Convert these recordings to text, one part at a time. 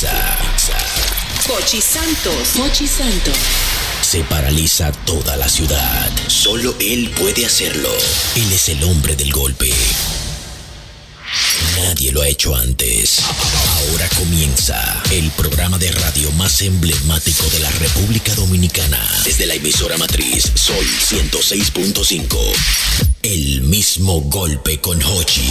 Comienza. Pochi Santos. Pochi Santos. Se paraliza toda la ciudad. Solo él puede hacerlo. Él es el hombre del golpe. Nadie lo ha hecho antes. Ahora comienza el programa de radio más emblemático de la República Dominicana. Desde la emisora matriz Sol 106.5. El mismo golpe con Hochi.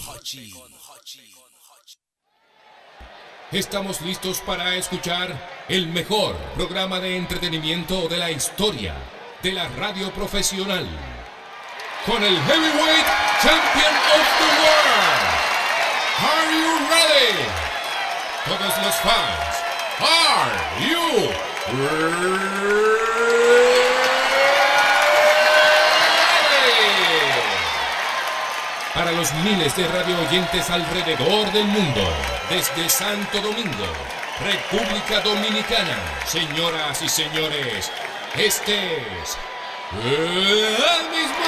Estamos listos para escuchar el mejor programa de entretenimiento de la historia de la radio profesional. Con el Heavyweight Champion of the World. Are you ready? Todos los fans, are you ready? Para los miles de radio oyentes alrededor del mundo, desde Santo Domingo, República Dominicana, señoras y señores, este es el mismo.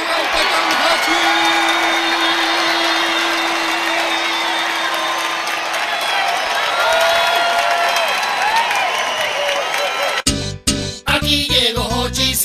Aquí llegó Hochi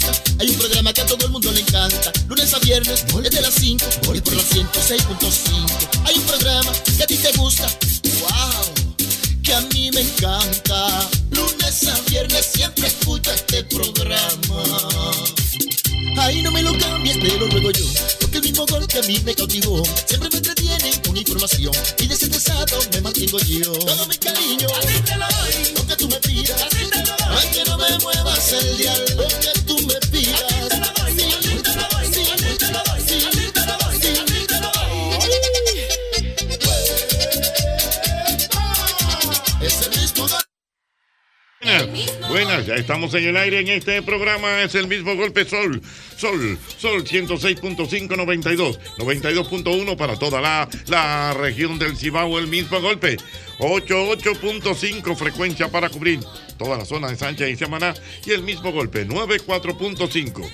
gusta, hay un programa que a todo el mundo le encanta. Lunes a viernes, desde las 5 y por la 106.5. Hay un programa que a ti te gusta, wow, que a mí me encanta. Lunes a viernes siempre escucho este programa. Ay, no me lo cambies, te lo ruego yo. Porque el mismo gol que a mí me cautivó. Siempre me entretienen con información. Y desestresado me mantengo yo. Todo mi cariño. Así te lo doy. Lo que tú me pidas. Así te lo doy. Ay, que no me muevas el dial. Buenas, ya estamos en el aire en este programa, es el mismo golpe Sol, Sol, Sol 106.5, 92, 92.1 para toda la, la región del Cibao, el mismo golpe, 88.5 frecuencia para cubrir toda la zona de Sánchez y Samaná y el mismo golpe, 94.5.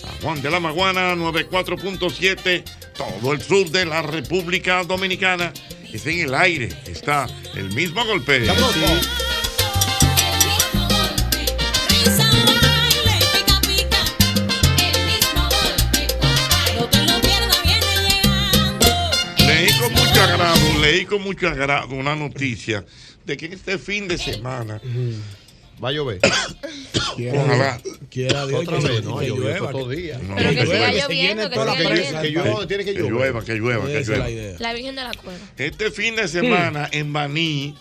San Juan de la Maguana, 94.7, todo el sur de la República Dominicana. Es en el aire, está el mismo golpe. Leí con mucho agrado, leí con mucho agrado una noticia de que este fin de semana va a llover. Ojalá. Quiera Dios Otra vez, no, que llueva, todo día. No, Pero que siga Que lloviendo, que siga lloviendo. Que llueva, tiene que llueva, que llueva, que la Virgen de la Cueva. Este fin de semana en Baní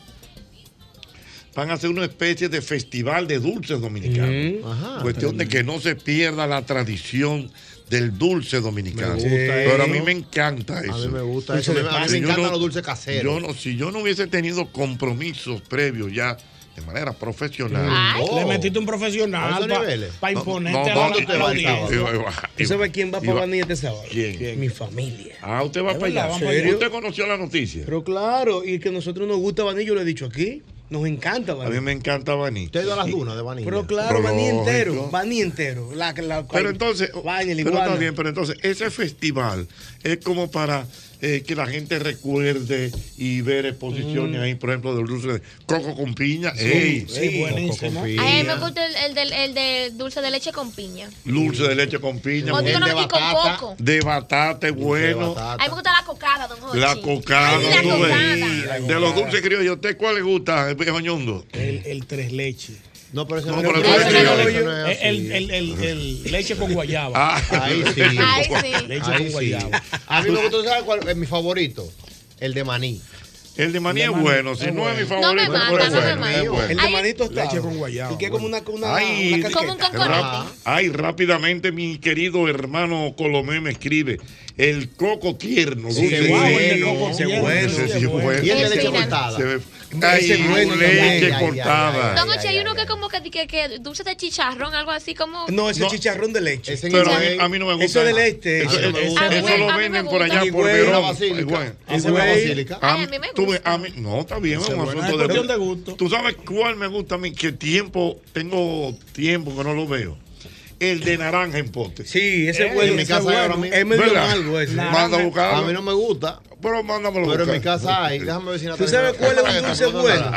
van a hacer una especie de festival de dulces dominicanos. Ajá. Cuestión de que no se pierda la tradición del dulce dominicano. Me gusta Pero a mí me encanta eso. A mí me gusta eso. A mí me encantan no- los dulces caseros. Yo no, si yo no hubiese tenido compromisos previos ya de manera profesional. Ay. Le metiste un profesional ¿A para No, imponerte no, a no, la audiencia. y- y- ¿Tú sabes quién va para Baní este sábado? ¿Quién? Mi familia. Ah, usted va para allá. van para allá. ¿Usted conoció la noticia? Pero claro, y que a nosotros nos gusta Baní, yo lo he dicho aquí. Nos encanta A Baní. mí me encanta Baní. Usted ha ido a las dunas de Vanilla. Pero claro, Baní entero. Baní entero. La, la, Pero entonces, Baña, pero está bien, pero entonces ese festival es como para eh, que la gente recuerde y ver exposiciones ahí, por ejemplo, del dulce de coco con piña. ey, Sí, buenísimo. A mí me gusta el, el, de dulce de leche con piña. dulce de leche con piña. De con batata. coco. De batata, bueno. A mí me gusta la cocada, don Jorge. La cocada, Ay, la tú ves. cocada. De los dulces criollos, ¿a usted cuál le gusta, viejo ñondo? El, el tres leches. No, pero ese No, no, pero es eso es eso es El, el, el, el leche con guayaba. Ah, Ahí sí. Ay, sí. Leche Ahí con sí. guayaba. A mí me gusta, ¿sabes cuál es mi favorito? El de maní. El de maní El es de maní bueno, si es no es mi bueno. No me favorito, mata, es no me bueno, mata. es. El de manito está. Leche con guayaba. Que es como una, una, Ay, una Como un. Ay, rápidamente mi querido hermano Colomé me escribe. El coco tierno, Sí, dulce. Wow, el de bueno, coco tierno, bueno. Bueno. bueno. Y el de leche cortada. Ay, bueno leche también. Ay, ay, cortada. Don Oche, hay uno que como que, que, que dulce de chicharrón, algo así como... No, ese No. chicharrón de leche. Ese Pero a mí, a mí no me gusta. Eso del este. Eso, A mí no me eso- gusta. eso A mí lo venden por allá por Verón. basílica. Basílica. A mí, me gusta. a mí- no, está bien, es un bueno, asunto de gusto. ¿Tú sabes cuál me gusta a mí? Que tiempo, tengo tiempo que no lo veo. El de naranja en pote. Sí, ese Eh, es bueno. en mi casa hay ahora mismo. Es medio ¿Verdad? algo ese. Manda a buscarlo. A mí no me gusta. Pero mándamelo. Pero en mi buscar. casa hay. Déjame ver si ¿Tú sabes cuál es un dulce bueno?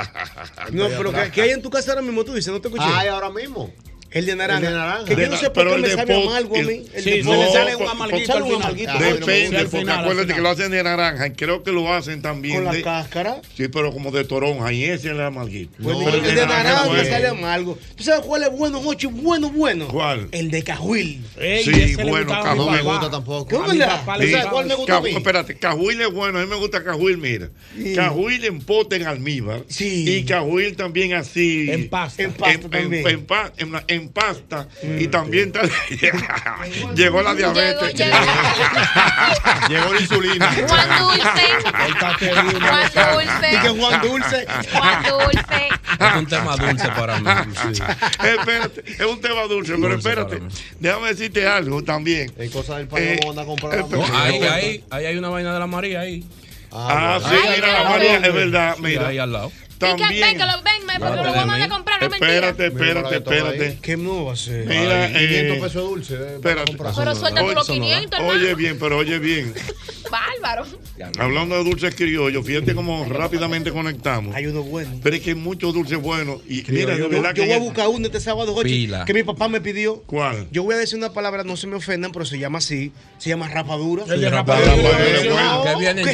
No, pero que hay en tu casa ahora mismo, tú dices, no te escuché. Hay ahora mismo. El de naranja. El de naranja. Que De yo no sé por pero qué el me de sabe pot- amargo a el- mí. El Sí, de le sale un amarguito sale al un final. amarguito. Depende, porque acuérdate que lo hacen de naranja y creo que lo hacen también Con la cáscara. Sí, pero como de toronja y ese es el amarguito. Pues No, el el de, naranja me sale amargo. ¿Tú sabes cuál es bueno, Mochi? Bueno, bueno. ¿Cuál? El de cajuil. Ey, Sí, bueno, mi No me gusta tampoco. ¿Cómo cuál me gusta a mí? espérate, cajuil es bueno, a mí me gusta cajuil, mira. Cajuil en pote en almíbar. Sí. Y cajuil también así. En pasta. En pasta también. en en pasta. Y también está- llegó la diabetes. Llegó, llegó. Llegó la insulina. Juan Dulce. Juan Dulce. Que Juan Dulce. Juan Dulce. Es un tema dulce para mí. sí. espérate, es un tema dulce, pero Dulce espérate. Déjame decirte algo también. En cosas del país Eh, a comprar. eh, la No, ahí, ahí, ahí hay una vaina de la María ahí. Ah, sí, Ay, mira, la María, es verdad, Sí, mira. ahí al lado. Y que ven, También. que lo ven, me- porque lo vamos a comprar, no mentira. Espérate, Mira, espérate, espérate. ¿Qué no va a ser? Mira, Ay, 500 eh, pesos dulce. eh, espérate. comprar. Pero suelta tú Oye, los 500, hermano. Oye bien, pero oye bien. Bárbaro. Hablando de dulces criollos, fíjate cómo rápidamente conectamos. Hay uno bueno. Pero es que hay muchos dulces buenos. Y mira, de Yo, verdad yo que. voy a buscar uno este sábado, Jochi, que mi papá me pidió. ¿Cuál? Yo voy a decir una palabra, no se me ofendan, pero se llama así. Se llama rapadura. El de Rapadura. Que viene en.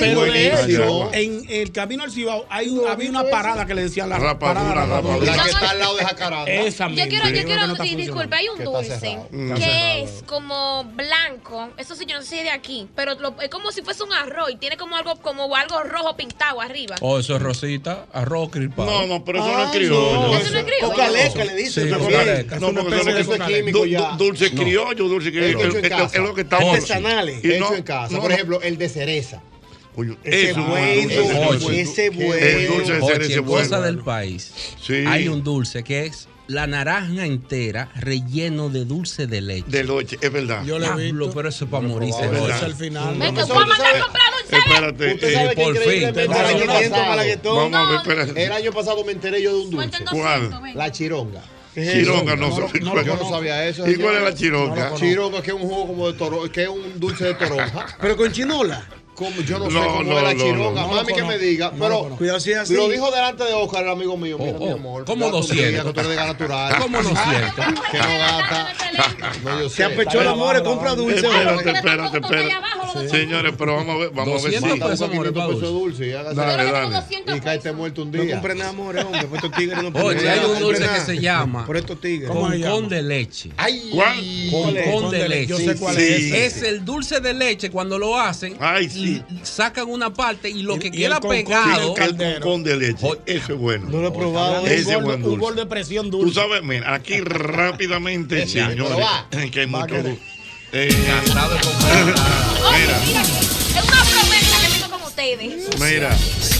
Pero de Buenísimo. hecho, en el camino al Cibao hay un- había una parada que le decían la Rapadura, parada rapadura. La que está al lado de Jacaranda. Esa misma. Yo quiero, yo quiero, no disculpe, hay un dulce cerrado. Mm. que es como blanco. Eso sí, yo no sé si es de aquí, pero lo- es como si fuese un arroz y tiene como algo, como algo rojo pintado arriba. Oh, eso es rosita, arroz crispado. No, no, pero eso no Ah, es criollo. Eso no es criollo. Cocaleca le dice. Sí, también. cocaleca. No, porque eso, es químico ya. dulce criollo, dulce criollo. Es- lo que está Artesanales. Hecho en casa. Por ejemplo, el de cereza. Ese eso es bueno, dulce, ese es Oye. bueno. ese El bueno. dulce de es cosa del país. Sí. Hay un dulce que es la naranja entera relleno de dulce de leche. De leche, es verdad. Yo Diablo, visto. pero eso es para morirse. ¿verdad? al final. No. voy a mandar a comprar dulce. Espérate. Usted eh, sabe por fin. Vamos a ver, No, espérate. El año pasado me enteré yo de un dulce. ¿Cuál? 200, ven. La chironga. Chironga, no, No, sé. no, ¿Cuál- Yo no sabía eso. ¿Y cuál es la chironga? Chironga, que es un jugo como de toro, que es un dulce de toronja. Pero con chinola. Como, yo no, sé No, cómo no, es la no, chironga. no. No lo Mami que me diga. No pero. Cuidado si es así. lo dijo delante de Oscar, el amigo mío. Mira, Oh, mi oh. amor. ¿Cómo ya tú 200? digas que tú eres de gas natural. ¿Cómo 200? Que no. No, yo Se sé. apechó el amor, compra dulce. Espérate, espérate, espérate. Señores, pero vamos a ver, vamos a ver 200 si. Mata pesos, busca 500 amor, pesos para dulce. Dale, dale. tengo 200 Y pesos. muerto un No día. compré nada, amor, hombre. Por estos tigres no Oye, hay un no dulce que se llama Por estos tigres. Concón de leche. Ay, ¿Cuál? Concón de leche. Yo sé cuál Sí. es. ese. Es el dulce de leche cuando lo hacen. Ay, sí. L- Sacan una parte y lo Y- que y queda el concón pegado. del El concón de leche. Eso es bueno. No lo he probado. Ese un, es gol, buen de- un dulce. gol de presión Tú dulce. sabes, mira, aquí rápidamente, señores, que hay mucho. Eh, Cansado de comprar. Oye, mira, es una promesa con ustedes. Mira.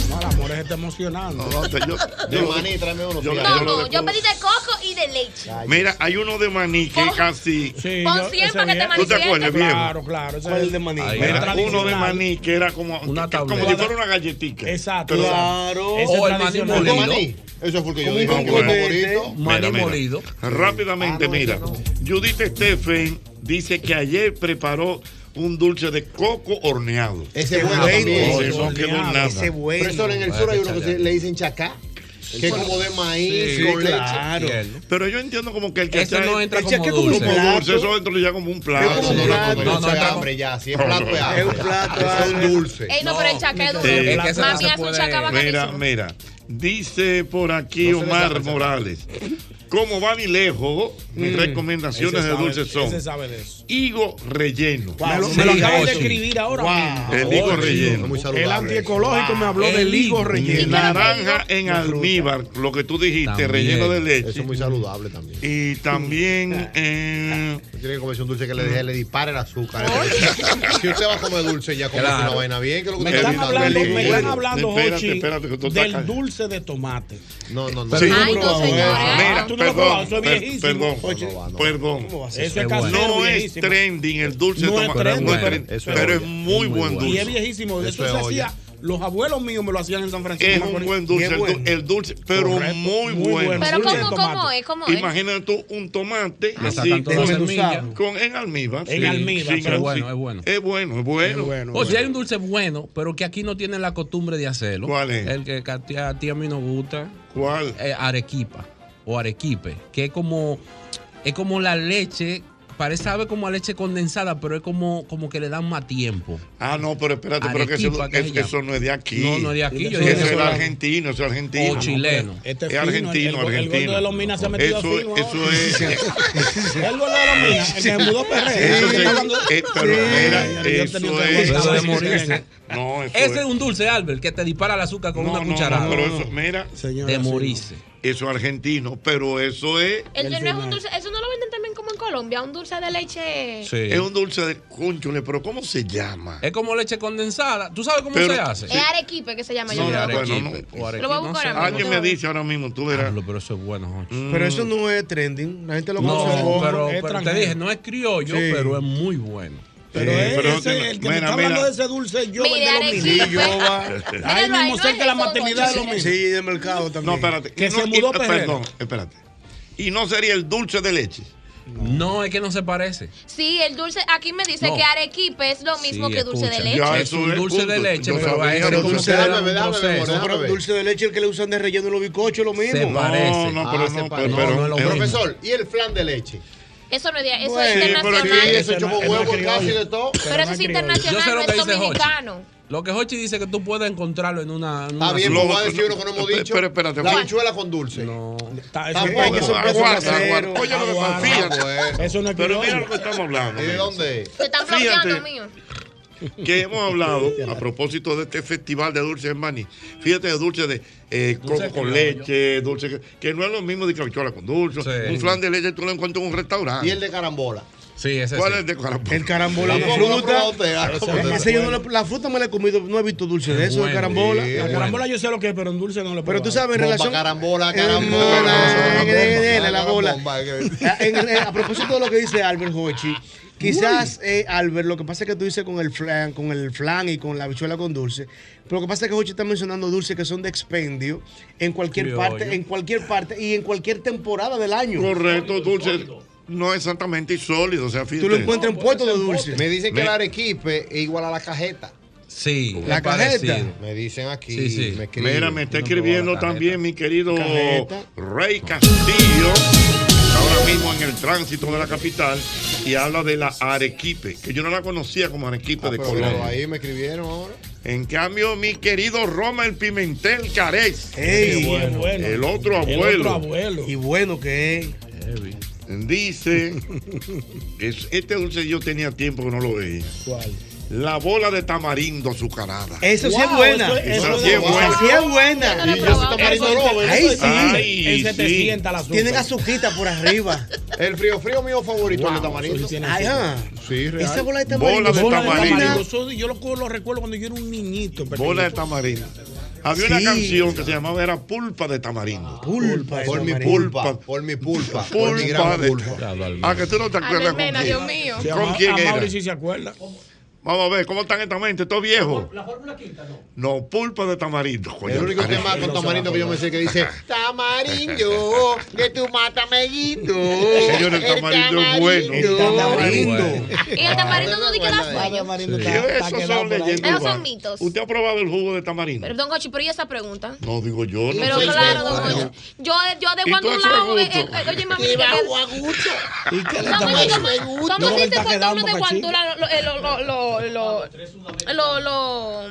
No, la amor está emocionando. No, no, te- yo- De yo- maní, tráeme uno. yo-. No, yo lo no, yo pedí de coco y de leche. Mira, hay uno de maní que es casi. Sí, Pon yo- 100 ese para que te ¿Tú te acuerdas, viejo? Claro, claro. Ese ¿Cuál es es el de maní? Ahí, Mira, uno de maní que era como, Una que- como si fuera una galletita. Exacto. Pero- Claro. Ese es O el maní. ¿De molido. maní? Eso fue el que yo dije. un. Maní molido. Rápidamente, mira. Judith Stephen dice que ayer preparó un dulce de coco horneado. Ese bueno. Ese no quedó horneado, nada. Ese bueno. Profesor, en el sur hay uno que se- le dicen chacá, que es como de maíz Sí, con leche. claro. Pero yo entiendo como que el cachai no entra el como dulce. como dulce, eso dentro ya como un plato. Es como un No, no, plato. no, No, no, no, eso es no. hambre ya. Si es No, plato, no. es Es un plato, es Albert. dulce. Ey, no, pero el. Es que ese no Mami hace un Mira, mira. Dice por aquí No Omar Morales. Como van y lejos, mis recomendaciones Ese de dulces son Ese sabe de eso. higo relleno. Me lo, sí, me lo acaban de escribir ahora Wow. mismo. El higo relleno. Muy El antiecológico me habló El del higo relleno. Naranja en almíbar, lo que tú dijiste, También. relleno de Eso leche. es muy saludable también. Y también eh, Tiene que comerse un dulce que le, deje, le dispare el azúcar. si usted va a comer dulce, ya come Claro. una vaina bien. Que lo que Me usted están está hablando, me están hablando, Espérate, Jochi, espérate, que tú estás del callado. dulce de tomate. No, no, no. Sí. Ay, no, señores. Mira, tú no lo has probado, eso perdón, es viejísimo. perdón, perdón. Eso es No es trending el dulce de tomate, trending, no es pero- es pero es bueno. muy buen Y es dulce. viejísimo. Eso, Eso se hacía. Los abuelos míos me lo hacían en San Francisco. Es un buen dulce, el, du- bueno. el dulce, pero Correcto, muy, muy bueno. bueno. Pero ¿cómo, cómo es? ¿Cómo es? Imagínate tú un tomate Le así, con en almíbar. En sí, almíbar, pero así. bueno, es bueno. Es bueno, es bueno. Qué bueno. O sea, hay un dulce bueno, pero que aquí no tienen la costumbre de hacerlo. ¿Cuál es? El que a ti a, ti a mí nos gusta. ¿Cuál? eh, arequipa o arequipe, que es como es como la leche, parece sabe como a leche condensada, pero es como como que le dan más tiempo. Ah, no, pero espérate, pero que eso, Arequipa, ¿qué es- llama? eso no es de aquí. No, no es de aquí, yo Eso dije es que eso era- argentino, eso es argentino. O chileno. Este Es fino, el- argentino, el, El, argentino. gordo de los minas se ha metido Eso, fino eso ahora. es. El gordo de los minas, el que se mudó Perrera. Eso que eh, pero mira, eso que es. Eso de Sí, morirse. No, eso Ese es un dulce, Albert, que te dispara el azúcar con No, una cucharada. no, pero eso, mira, de morirse. Eso es argentino, pero eso es. El Del no es un dulce, eso no lo venden también como en Colombia, un dulce de leche. Sí. Es un dulce de cónchule, pero ¿cómo se llama? Es como leche condensada. ¿Tú sabes cómo Pero- se hace? Es arequipe que se llama Sí, yo. arequipe, no. o arequipe, Lo voy a no buscar ahora Alguien me dice ahora mismo, tú verás. Pero eso es bueno, Jochi. Pero eso no es trending. La gente lo No, conoce como- pero, te dije, no es criollo, Sí. pero es muy bueno. Pero Sí, es pero ese, que- el que mira, me está hablando mira. de ese dulce, yo Mira, el de los arequipe. minas. Sí, yo va. Ahí mismo no cerca es de la maternidad de los. Sí, del mercado también. No, espérate. Que se mudó y-. Perdón, espérate. Y no sería el dulce de leche. No, es que no se parece. Sí, el dulce, aquí me dice No. que arequipe es lo mismo Sí, que dulce de leche. Ya, es un es dulce de leche, pero como Dulce de le leche, pero dulce de el que le usan de relleno en los bizcochos, lo mismo. Se parece. No, no, pero Ah, no, se pero, parece. pero- No, es es. Profesor, ¿y el flan de leche? Eso no es, de- eso Bueno, es internacional. Eso huevo casi de todo. pero eso es internacional, Yo sé lo no que es dominicano. Lo que Hochi dice que tú puedes encontrarlo en una. en Está bien, pues voy a decir uno que no hemos dicho. pero espérate, la habichuela con dulce. No. Está- eso- Tampoco. es que eso- eso es aguarda, casero. aguarda. Oye, lo que pasa, Aguarda. fíjate. Bueno. Eso no es Pero mira lo que estamos hablando. ¿Y de dónde? Se están bloqueando, mío. Que hemos hablado a propósito de este festival de dulces en Maní. Fíjate de dulce de eh, coco con leche, dulce que, que no es lo mismo de cabichuela con dulce. Sí. Un flan de leche tú lo encuentras en un restaurante. Y el de carambola. Sí, ese ¿Cuál sí. es el de carambola? El carambola, la ¿Cómo lo ha fruta. ese yo no le- la fruta me la he comido, no he visto dulce de eso, de Bueno, carambola. sí. La Bueno. carambola yo sé lo que es, pero en dulce no lo he Pero tú sabes, en Bomba, relación. carambola, Eh, carambola. la bola. en- a propósito de lo que dice Albert Hochi, quizás, eh, Albert, lo que pasa es que tú dices con el flan, con el flan y con la habichuela con dulce, pero lo que pasa es que Hochi está mencionando dulces que son de expendio en cualquier Criollo. parte, en cualquier parte y en cualquier temporada del año. Correcto, dulce. No exactamente sólido, o sea, fíjate. Tú lo encuentras en puestos de dulce. Me dicen que Me- el arequipe es igual a la cajeta. Sí, La cajeta. Me dicen aquí. Sí, sí. Me escriben. Mira, me está escribiendo también mi querido Cajeta. Rey Castillo, ahora mismo en el tránsito de la capital, y habla de la arequipe, que yo no la conocía como arequipe Ah, de Colombia. ahí me escribieron ahora. En cambio, mi querido Roma el Pimentel Carez, Ey, Qué bueno. el otro El abuelo, otro abuelo. y bueno que es. Dice, es- este dulce yo tenía tiempo que no lo veía, ¿Cuál? la bola de tamarindo azucarada. Eso sí es buena. eso- Esa eso sí es buena. Esa sí es buena. Y yo soy tamarindo Eso- eso- Ahí eso- sí. Ay, En 700 sí. la azúcar. Tienen azuquita por arriba. El frío frío mío favorito es el de tamarindo. Ajá. Sí, real. Esa bola de Bola de Bola de tamarindo. Eso yo lo, lo recuerdo cuando yo era un niñito. Bola de tamarindo. Había una Sí. canción que se llamaba era Pulpa de tamarindo. Pulpa. Por mi tamarindo. pulpa, por mi pulpa, por mi Pulpa gran de pulpa. Ah, que tú no te acuerdas con Almena, quién. Dios mío. ¿Con a- quién a era? Mauri sí se acuerda. Vamos a ver, ¿cómo están esta mente? ¿Todo viejo? La fórmula quinta, no. No, pulpa de tamarindo. coño. El único tema con tamarindo que yo me sé que dice Tamarindo, que tú mátame guindo. Señor, el tamarindo es bueno. El tamarindo. Y el tamarindo no di que da sueño. Está- está Esos son leyendas Esos son mitos. ¿Usted ha probado el jugo de tamarindo? Pero don Gochi, pero ¿y esa pregunta? No, digo yo. No Pero claro, don Gochi. Yo, yo de ¿Y cuando un lado. eh, eh, Oye, mami, Que. ¿Y qué le. Yo ¿Cómo se dice está cuando uno de guantula lo- eh, lo- lo- lo-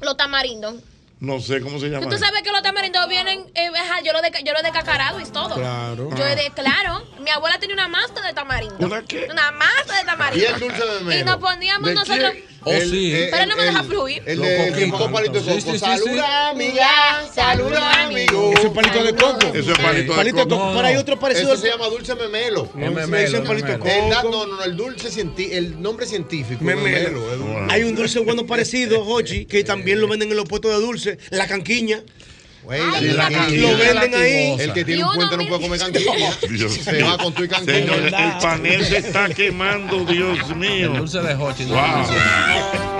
los tamarindos? No sé cómo se llama. Tú sabes que los tamarindos vienen, eh, yo lo de, yo lo de cacarado y todo. Claro. Yo de, claro, mi abuela tenía una masta de tamarindo. ¿Una qué? Una masta de tamarindo. Y el dulce de. Y nos poníamos ¿De nosotros. Oh, El- sí. eh, Pero no me el- deja fluir. El Los de coquitos. cinco palitos de coco. sí, sí, Saluda, sí. amiga. Saluda, amigo. Ese es palito de coco. Eso es palito de Palito de coco. coco. No, Pero hay no. otro parecido. Eso se llama dulce memelo. Es memelo, es palito. El coco. no, no, no, el dulce cienti- el nombre científico. Memelo. Hay un dulce bueno parecido, Jochi, que también lo venden en los puestos de dulce, la canquiña. Güey, Ay, la la canquilla. Lo venden ahí. El que tiene un puente no puede comer canquilla. Se va con tu y canquilla. Señor, el panel se está quemando, Dios El mío. dulce de Hochi. no Wow.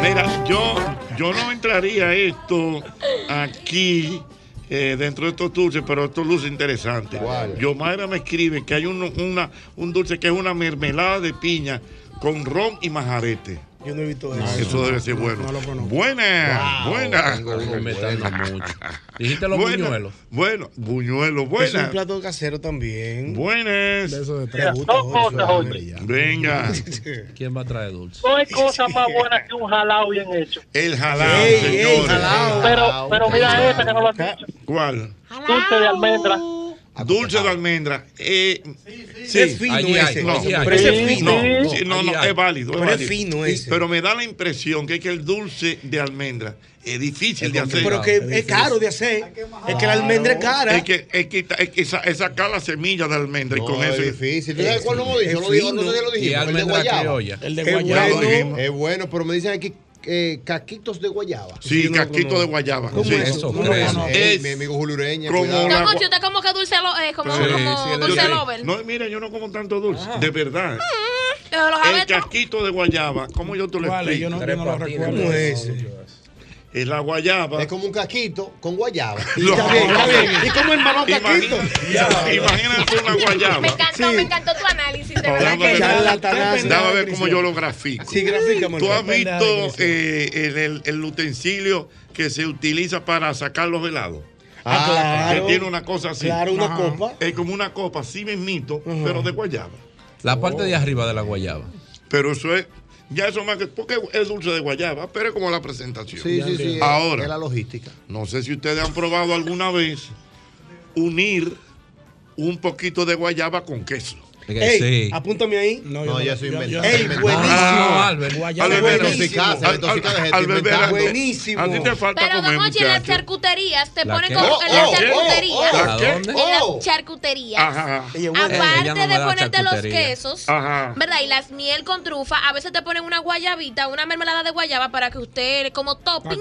Mira, yo, yo no entraría esto aquí eh, dentro de estos dulces, pero estos dulces interesantes. ¿Cuál? Yomaira me escribe que hay un, una, un dulce que es una mermelada de piña con ron y majarete. Yo no he visto eso. Eso debe ser bueno. no lo conozco. Buena, buena. Inventando bueno. mucho. Dijiste los Buena. buñuelos. Bueno, buñuelos, Es un plato casero también. Buenas. De eso de Mira, tres gustos, dos Jochi, cosas, hombre. Venga, ¿Quién va a traer dulce? No hay cosa más buena que un jalao bien hecho. el jalao, señores. jalao. Pero, pero mira esta que no lo has dicho. ¿Cuál? Dulce de almendra. Dulce de almendra. Eh, sí. Es fino Allí ese. No, allí hay. pero ese es Sí, fino. No, Sí. sí, es válido. Es Pero es válido. fino ese. Pero me da la impresión que es que el dulce de almendra es difícil de hacer. Pero que es caro de hacer. Es que la almendra es cara. Es que, es que, es que sa- es sacar la semilla de almendra y con es eso. difícil. ¿Tú sabes cuál no dicho? Es Lo digo, no sé si lo dijimos. El de guayaba. El de guayaba. Lo. Es bueno, pero me dicen aquí eh, caquitos de guayaba. Sí, Sí, no, casquito no. de guayaba. ¿Cómo sí. es Eso, Es mi amigo Julio Ureña. como la- Gochi, usted como que dulce, lo- eh, como, Sí, como dulce lover. No, mira, yo no como tanto dulce. De verdad. Los El casquito de guayaba, ¿cómo yo te lo Vale, yo explico? no, yo no lo recuerdo. ¿Cómo es ese? Es la guayaba. Es como un caquito con guayaba. Lo- Está bien, está bien. ¿Y cómo el mamá caquito? Imagínate una Me guayaba. encantó, Sí. me encantó tu análisis, de No, verdad que. Déjame ver cómo yo lo grafico. Sí, grafícame. ¿Tú has visto eh, el, el- el utensilio que se utiliza para sacar los helados? Ah, claro. Que tiene una cosa así. Claro, una Ajá. copa. Es como una copa, así mismito, pero de guayaba. La parte de arriba de la guayaba. Pero eso es, ya eso más que, porque es dulce de guayaba, pero es como la presentación. Sí, sí, sí. Ahora. Es la logística. No sé si ustedes han probado alguna vez unir un poquito de guayaba con queso. Ey, sí. apúntame ahí. No, No, yo soy inventado. Ey, buenísimo. Ah, Albert. Guayaba Al es beber- buenísimo. al- al- Intoxica de gente, al beber- inventado. Buenísimo. A ti te falta Pero, comer, don Ochi, en las charcuterías te ¿La ponen como Oh, en las oh, charcuterías. oh, ¿La ¿A qué? dónde? En las charcuterías. Aparte de ponerte los quesos. ¿verdad? Y las miel con trufa, a veces te ponen una guayabita, una mermelada de guayaba para que usted, como topping,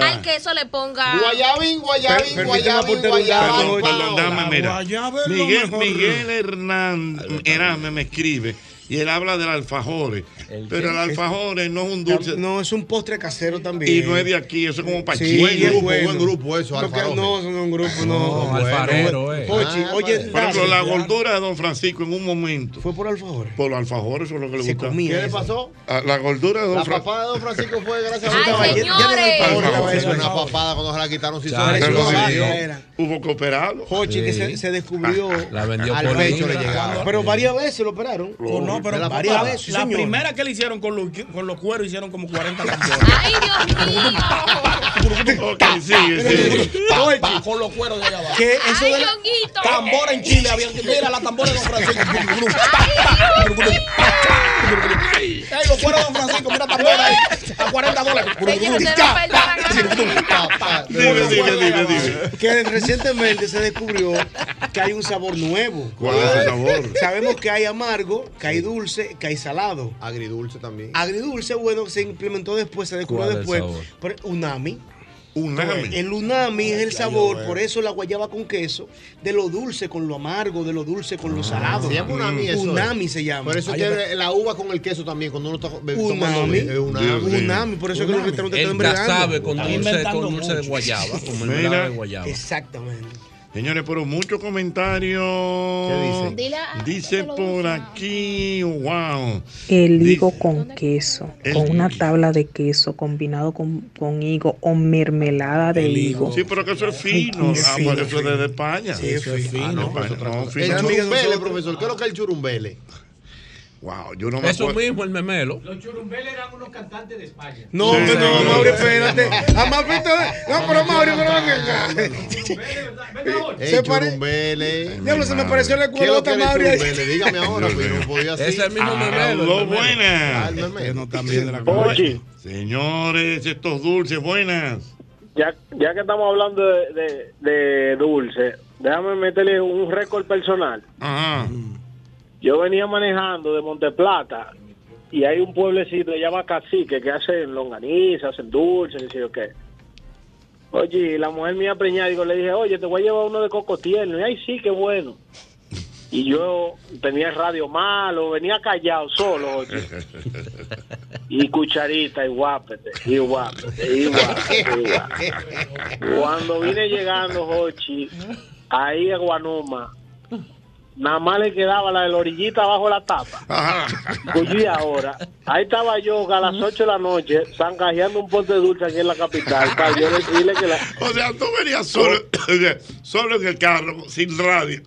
Ah, al queso le ponga. Guayabín, guayabín, guayabín, guayabín. Perdón, dame, mira. Miguel, mejor. Hernández me escribe y él habla del alfajores. ¿El Pero el alfajores no es un dulce. No, es un postre casero también. Y no es de aquí, eso es como para Sí, Buen es grupo, bueno. buen grupo eso, No, que- Alfaroje. no, son un grupo, no. No, alfarero, eh. Ah, oye, pues. Por ejemplo, la gordura de Don Francisco en un momento. Fue por alfajores. Por los alfajores, eso es lo que le Se gusta. comía ¿Qué le pasó? Ah, La gordura de Don La Francisco. papada de Don Francisco fue gracias a Ay, señores. Es una papada cuando se la quitaron era. hubo que operarlo. Jochi, que se, se descubrió. La vendió Al por pecho le llegaba. Pero varias veces lo operaron. Oh, no, pero la varias veces. La señor. primera que le hicieron con los, con los cueros hicieron como 40 tambores. Ay, Dios mío. Ok, sigue, sigue. Con los cueros de allá abajo. Que eso Ay, de la- Dionguito. Tambor en Chile había mira la tambor de Don Francisco. Ey, los cueros de Don Francisco, mira tambor ahí. A 40 dólares. Señor, ustedes no perdonan Dime, dime, dime, dime. Que recientemente se descubrió que hay un sabor nuevo. ¿Cuál es el sabor? Sabemos que hay amargo, que hay dulce, que hay salado. Agridulce también. Agridulce, bueno, se implementó después, se descubrió ¿Cuál es el después. Pero unami. Unami. El unami es el sabor, eh. por eso la guayaba con queso, de lo dulce con lo amargo, de lo dulce con lo salado. Se llama unami eso. Unami es. se llama. Por eso tiene la uva con el queso también, cuando uno está tomando Unami. es unami. Unami, por eso es que los restaurantes están El embriagando. casabe con dulce, con dulce de guayaba, con Mira. mermelada de guayaba. Exactamente. Señores, pero muchos comentarios. ¿Qué dice? Dice por aquí, wow. El higo con queso, con una tabla de queso combinado con, con higo o mermelada de higo. Sí, pero que eso es fino. Es Ah, por eso es fino. de España. Sí, es fino. Ah, no, pues No, fino. El churumbele, profesor. ¿Qué es lo que es el churumbele? Wow, yo no me Eso acuerdo. mismo, el memelo. Los churumbeles eran unos cantantes de España. No, Sí. hombre, no, Mauri, espérate. A Mauri, no, pero Mauri, pero ven acá. El Se pare- churumbele. Diablo, se me pareció la ¿Qué es lo escuelota es el Mauri. Dígame ahora, pero no podía así. Es el mismo memelo. Ah, buenas. el memelo. no también de la Oye, Señores, estos dulces, buenas. ya, ya que estamos hablando de, de, de dulce, déjame meterle un récord personal. Ajá. Yo venía manejando de Monteplata y hay un pueblecito que se llama Cacique que hacen longaniza, hacen dulce, no sé yo qué. Oye, la mujer mía preñada, digo, le dije, oye, te voy a llevar uno de coco tierno. Y ay, sí, qué bueno. Y yo tenía el radio malo, venía callado solo, oye. Y cucharita, y guápete, y guápete, y guápete, y guápete. Cuando vine llegando, Jochi, ahí a Guanuma, nada más le quedaba la de la orillita abajo de la tapa. Pues y ahora, ahí estaba yo a las 8 de la noche, zancajeando un pote de dulce aquí en la capital, para yo decirle que la O sea, tú venías solo, solo en el carro, sin radio.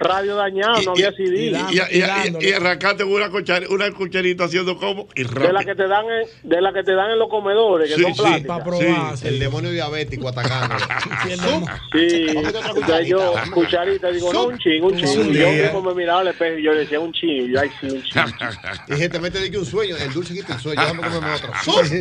Radio dañado, no había CD. Y, arrancaste con una, una cucharita haciendo como y de la que te dan en, de la que te dan en los comedores, que Sí, son sí, plásticas. pa' probar, Sí. El demonio diabético atacando. Sí, yo, cucharita, digo, no, un ching, un ching. un Y yo mismo me miraba al espejo y yo decía, un ching. Y yo, ay, sí, un ching. Y gente mete de que un sueño, el dulce quita el sueño, déjame comerme otro. Sí,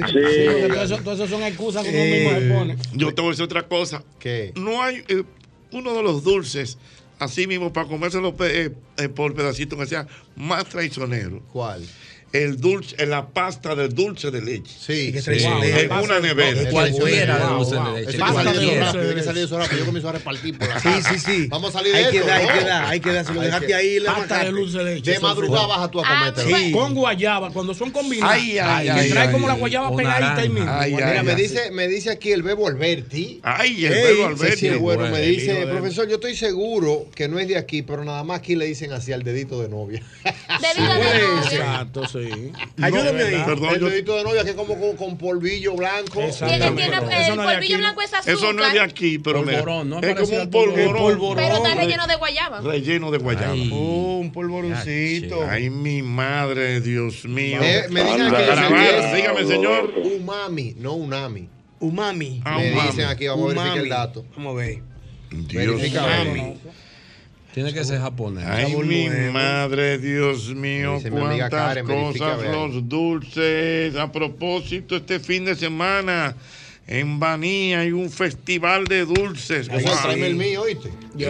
todo eso, son excusas que uno mismo se pone. Yo te voy a decir otra cosa. ¿Qué? No hay eh, uno de los dulces, así mismo, para comérselo eh, eh, por pedacitos, que sea más traicionero. ¿Cuál? El dulce, la pasta de dulce de leche. Sí, que sí. traicionero. En una nevera. Cualquiera de dulce de leche. hay que salir de eso rápido, hay que salir de eso rápido. Yo comienzo a repartir por la Sí, casa. sí, sí. Vamos a salir de Hay que esto, hay ¿no? que dar, hay que dar. Si lo Hay dejaste que- ahí, la Hasta de dulce de leche. De madrugada a tú a Ah, comértelo. Sí. Con guayaba, cuando son combinadas. Ay, ay, que ay, trae ay, como la ay. guayaba pegadita ahí mismo. Ay, Mira, me dice, me dice aquí el bebo Alberti. Ay, el bebo Alberti. sí, bueno, me dice, de- profesor, yo estoy seguro que no es de aquí, pero nada más aquí le dicen así al dedito de novia. A la novia. Exacto, sí. Ayúdame ahí. Perdón, el yo- dedito de novia que es como con, con polvillo blanco. Tiene, el no es de polvillo aquí. blanco es azúcar. Eso no es de aquí, pero Polvorón, ¿no? es como un polvorón. Pero está relleno de guayaba. Relleno de guayaba. Ay. Oh, un polvoroncito. Ay, mi madre, Dios mío. Eh, me que es- dígame, señor. Umami, no unami. Umami. Ah, me umami. dicen aquí, vamos a verificar Umami. el dato. Vamos a ver. Dios Verifica, mío. Tiene que ser japonés. Ay, Sabor mi nuevo. madre, Dios mío, cuántas Karen, cosas, los dulces. A propósito, este fin de semana en Baní hay un festival de dulces. Yo el mío, ¿oíste? Yo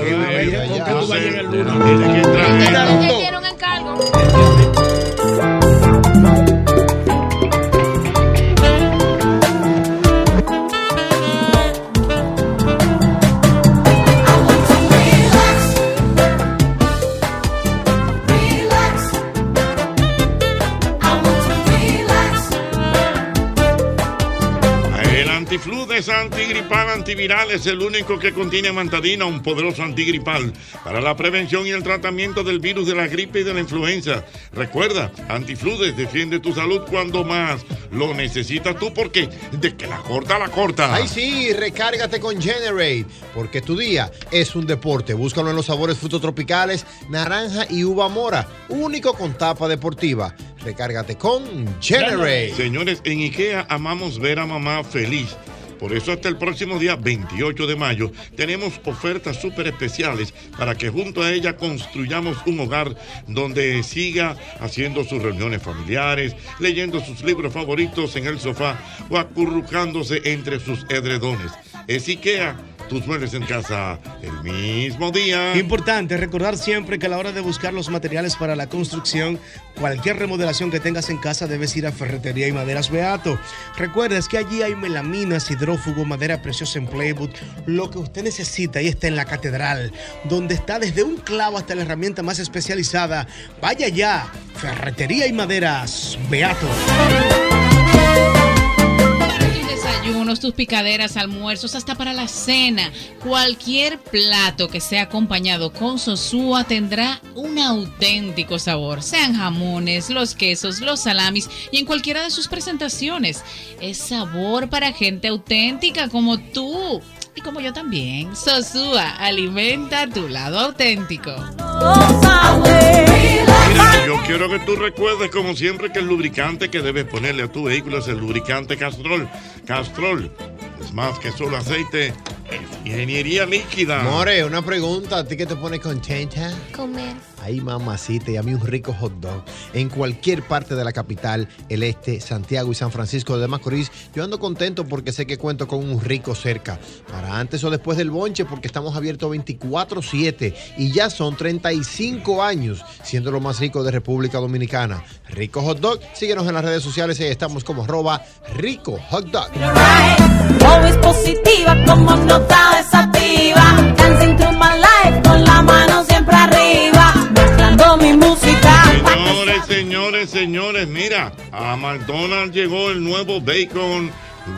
antifludes antigripal antiviral es el único que contiene amantadina, un poderoso antigripal para la prevención y el tratamiento del virus de la gripe y de la influenza. Recuerda, antifludes defiende tu salud cuando más lo necesitas tú porque de que la corta la corta. Ay, sí, recárgate con Generate, porque tu día es un deporte. Búscalo en los sabores frutos tropicales, naranja y uva mora, único con tapa deportiva. Recárgate con Generate. Señores, en IKEA amamos ver a mamá feliz. Por eso hasta el próximo día 28 de mayo tenemos ofertas súper especiales para que junto a ella construyamos un hogar donde siga haciendo sus reuniones familiares, leyendo sus libros favoritos en el sofá o acurrucándose entre sus edredones. Es IKEA, tus muebles en casa el mismo día. Importante recordar siempre que a la hora de buscar los materiales para la construcción, cualquier remodelación que tengas en casa debes ir a Ferretería y Maderas Beato. Recuerda es que allí hay melaminas, hidrófugo, madera preciosa en Playwood, lo que usted necesita y está en la catedral, donde está desde un clavo hasta la herramienta más especializada. Vaya ya, Ferretería y Maderas Beato. Desayunos, tus picaderas, almuerzos, hasta para la cena. Cualquier plato que sea acompañado con sosúa tendrá un auténtico sabor. Sean jamones, los quesos, los salamis y en cualquiera de sus presentaciones. Es sabor para gente auténtica como tú. Y como yo también. Sosúa, alimenta tu lado auténtico. Yo quiero que tú recuerdes como siempre que el lubricante que debes ponerle a tu vehículo es el lubricante Castrol. Castrol es más que solo aceite, es ingeniería líquida. More, una pregunta. ¿A ti que te pone contenta? Comer. Ay, mamacita, y a mí un rico hot dog. En cualquier parte de la capital, el este, Santiago y San Francisco de Macorís, yo ando contento porque sé que cuento con un rico cerca. Para antes o después del bonche, porque estamos abiertos 24-7 y ya son 35 años siendo lo más rico de República Dominicana. Rico Hot Dog, síguenos en las redes sociales y estamos como arroba Rico Hot Dog. A McDonald's llegó el nuevo Bacon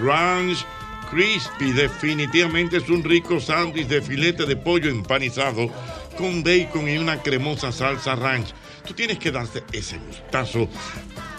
Ranch Crispy. Definitivamente es un rico sándwich de filete de pollo empanizado con bacon y una cremosa salsa ranch. Tú tienes que darte ese gustazo.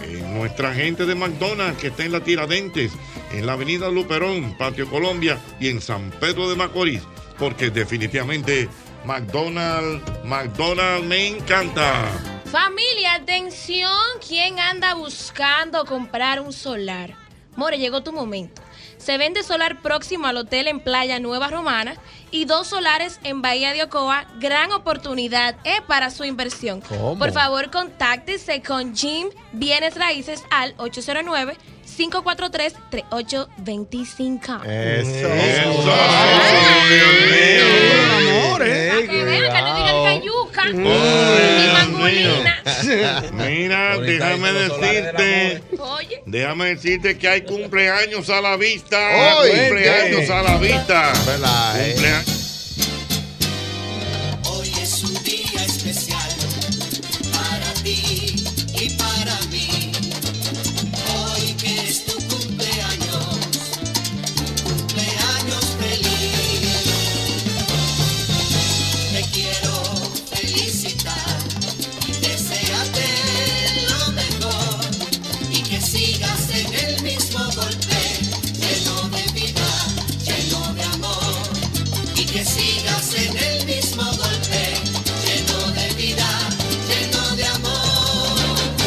En nuestra gente de McDonald's que está en la Tiradentes, en la avenida Luperón, Patio Colombia y en San Pedro de Macorís. Porque definitivamente McDonald's, McDonald's me encanta. Familia, atención, ¿quién anda buscando comprar un solar? More, llegó tu momento. Se vende solar próximo al hotel en Playa Nueva Romana y dos solares en Bahía de Ocoa. Gran oportunidad eh, para su inversión. ¿Cómo? Por favor, contáctese con Jim Bienes Raíces al 809 543 3825. Eso. Para que vean que no digan ni. Mira, déjame decirte, déjame decirte que hay cumpleaños a la vista. Hoy. cumpleaños a la vista. ¿Verdad,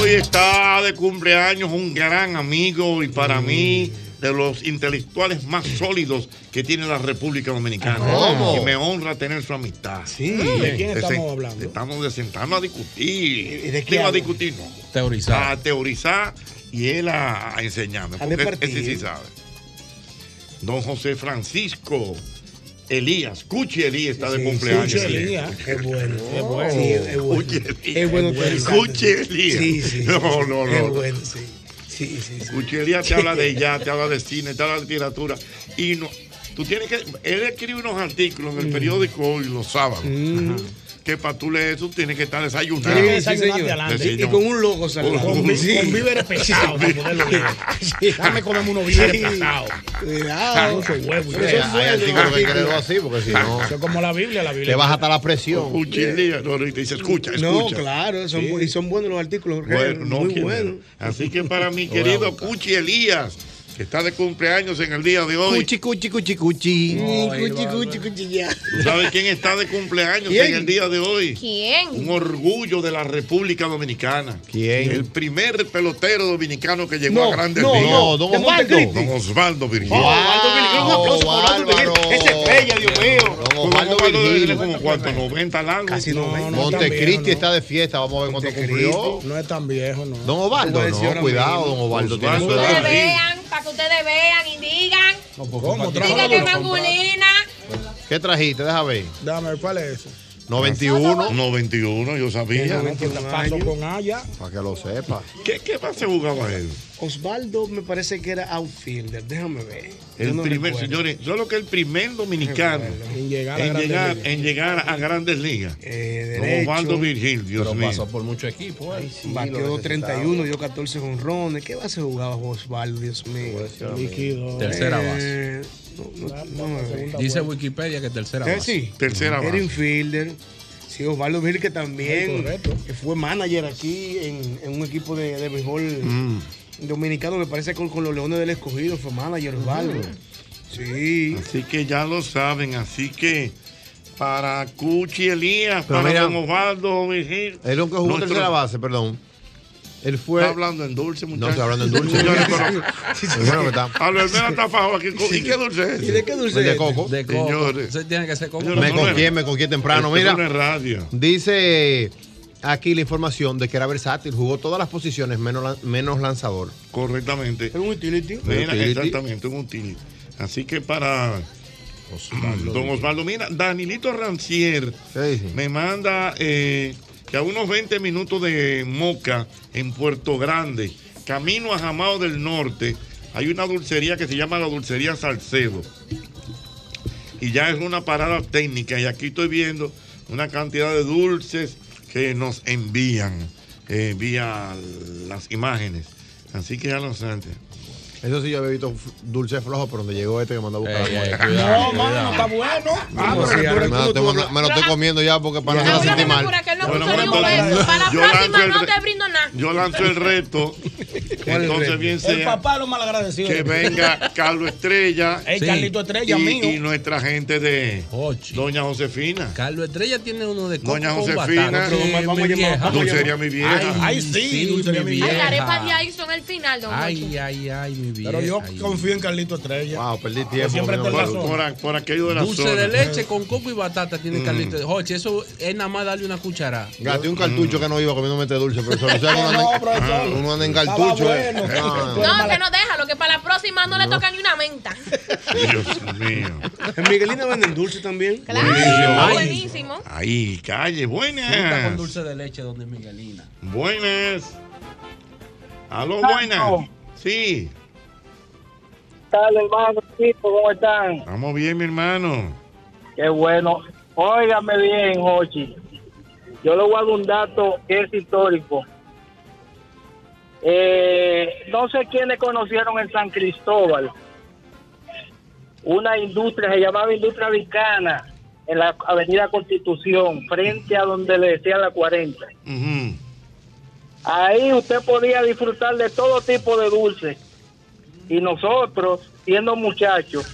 Hoy está de cumpleaños un gran amigo y para mí de los intelectuales más sólidos que tiene la República Dominicana. ¿Cómo? Y me honra tener su amistad. Sí. ¿De quién De estamos sen- hablando? Estamos de sentarnos a discutir. ¿Y de qué a discutir, no. Teorizar. A teorizar y él a, a enseñarme. A Porque ese sí sabe. Don José Francisco Elías, Cuchi Elías está de Sí, cumpleaños. Cuchi Elías, es bueno, es bueno. Sí, es bueno. Cuchi bueno. Cuchi Elías. Sí, sí. No, no, no. Es bueno, sí. Sí, sí, sí. Cuchi Elías te habla de ya, te habla de cine, te habla de literatura. Y no, tú tienes que. Él escribe unos artículos en el periódico hoy los sábados. Ajá. Que para tú leer eso tienes que estar desayunando. Tienes que desayunar de adelante. Sí, Y señor. con un logo salado. Con- Con vi- con víveres pesados para poderlo leer. Dame comerme unos víveres pesados. Cuidado. Mucho huevo. y Hay, artículos que leerlo así, porque si no, Eso es como la Biblia, la Biblia. te baja hasta la presión. Cuchi Elías, no, no, y te dice, escucha, No, escucha. claro, son, Sí. y son buenos los artículos. Bueno, no muy buenos. Así que para mi querido. Cuchi Elías, que está de cumpleaños en el día de hoy. Cuchi, cuchi, cuchi, cuchi. Cuchi, cuchi, cuchi, ya. ¿Tú sabes quién está de cumpleaños ¿Quién? en el día de hoy? ¿Quién? Un orgullo de la República Dominicana. ¿Quién? El primer pelotero dominicano que llegó No, a grandes no, ligas. no, don Osvaldo. Don Osvaldo Virgil. Oh, Osvaldo Virgil, un aplauso para Osvaldo Bárbaro. Virgil. Esa estrella, Dios mío. Don Osvaldo Osvaldo Virgil. tiene como cuánto, 90 largos. Casi no, no, Montecristi está de fiesta, vamos a ver cuánto cumplió. No es tan viejo, no. Don Osvaldo, no, cuidado, don Osvaldo tiene su edad. Para que ustedes vean y digan. ¿Cómo? Digan que mangulina. ¿Qué trajiste? Deja ver. Déjame ver cuál es ese. 91. 91, yo sabía. Con Aya. Para que lo sepa. ¿Qué, qué más se jugaba él? Osvaldo me parece que era outfielder. Déjame ver. Yo El no primer, recuerdo. señores, solo que el primer dominicano En llegar a en Grandes llegar, Ligas. en llegar a grandes ligas. Eh. Osvaldo Virgil, Dios Pero mío. pasó por muchos equipos. eh. Batió 31, dio 14 jonrones. ¿Qué base jugaba Osvaldo, Dios mío? Líquido. Tercera base. Eh, no, no, no me ve. Dice Wikipedia que tercera Eh, base. sí. Tercera Era base. infielder. Sí, Osvaldo Virgil que también correcto. que fue manager aquí en, en un equipo de, de béisbol Mm. dominicano, me parece con, con los Leones del Escogido, fue manager Osvaldo. Sí. Así que ya lo saben, así que para Cuchi Elías, Pero para mira, Don Osvaldo Virgil. Él aunque jugó nuestro- tercera base, perdón. Él fue. Está hablando en dulce, No, muchachos. estoy hablando en dulce. Señores, pero- Es bueno que está. Fajo aquí. ¿Y qué dulce es? ¿Y de qué dulce De es? coco. De coco. Señores. Eso tiene que ser coco. Me no, no, conquié, me conquié temprano. Mira, no radio. dice aquí la información de que era versátil, jugó todas las posiciones menos, menos lanzador. Correctamente. Es un utility. Mira, utility. exactamente, un utility. Así que para Don Osvaldo, mira, Danilito Rancier me manda eh, que a unos 20 minutos de Moca, en Puerto Grande, camino a Jamao del Norte, hay una dulcería que se llama la Dulcería Salcedo. Y ya es una parada técnica. Y aquí estoy viendo una cantidad de dulces que nos envían eh, vía las imágenes. Así que ya lo saben. Eso sí, yo había visto dulce flojo, pero donde llegó este que mandó a buscar Ey, la ey, muerte. cuidado, No, mano, está bueno. Ah, pero Me lo estoy manda- me lo estoy comiendo ya porque para no sentir mal. No Bueno, bueno, beso. Para la yo próxima lanzo el no te brindo nada. Yo lanzo el reto. entonces bien El sea papá lo malagradecido. que venga Carlos Estrella El Sí. Carlito Estrella y, mío. y nuestra gente de Ochi. Doña Josefina. Carlos Estrella tiene uno de coco Doña Josefina. vieja. Dulcería mi vieja. Ay, sí, dulcería mi mi Ay, vieja. la arepa de ahí son el final, don. Ay, ay, ay, mi vieja. Pero yo ay. confío en Carlito Estrella. Wow, perdí tiempo. siempre. Por, zona. por, por aquello de la Dulce zona. de leche con coco y batata tiene Mm. Carlito. Jochi, eso es nada más darle una cuchara. Gasté un cartucho que no iba comiéndome este dulce, profesor. O sea, que uno No, profesor. uno anda en cartucho. eh. bueno. Ah. No, que no déjalo, que para la próxima no le toca ni una menta. Dios mío. En Miguelina venden dulce también. Claro, Ay. buenísimo. Ahí, calle, Fruta con buenas. dulce de leche donde Miguelina. Buenas. Aló, buenas. Sí, tal, hermano? ¿Cómo están? estamos bien, mi hermano. Qué bueno. Óigame bien, Jochi. Yo le voy a dar un dato que es histórico. Eh, no sé quiénes conocieron en San Cristóbal una industria, se llamaba Industria Vicana, en la Avenida Constitución, frente a donde le decían la 40. Ujú. Ahí usted podía disfrutar de todo tipo de dulces. Y nosotros, siendo muchachos,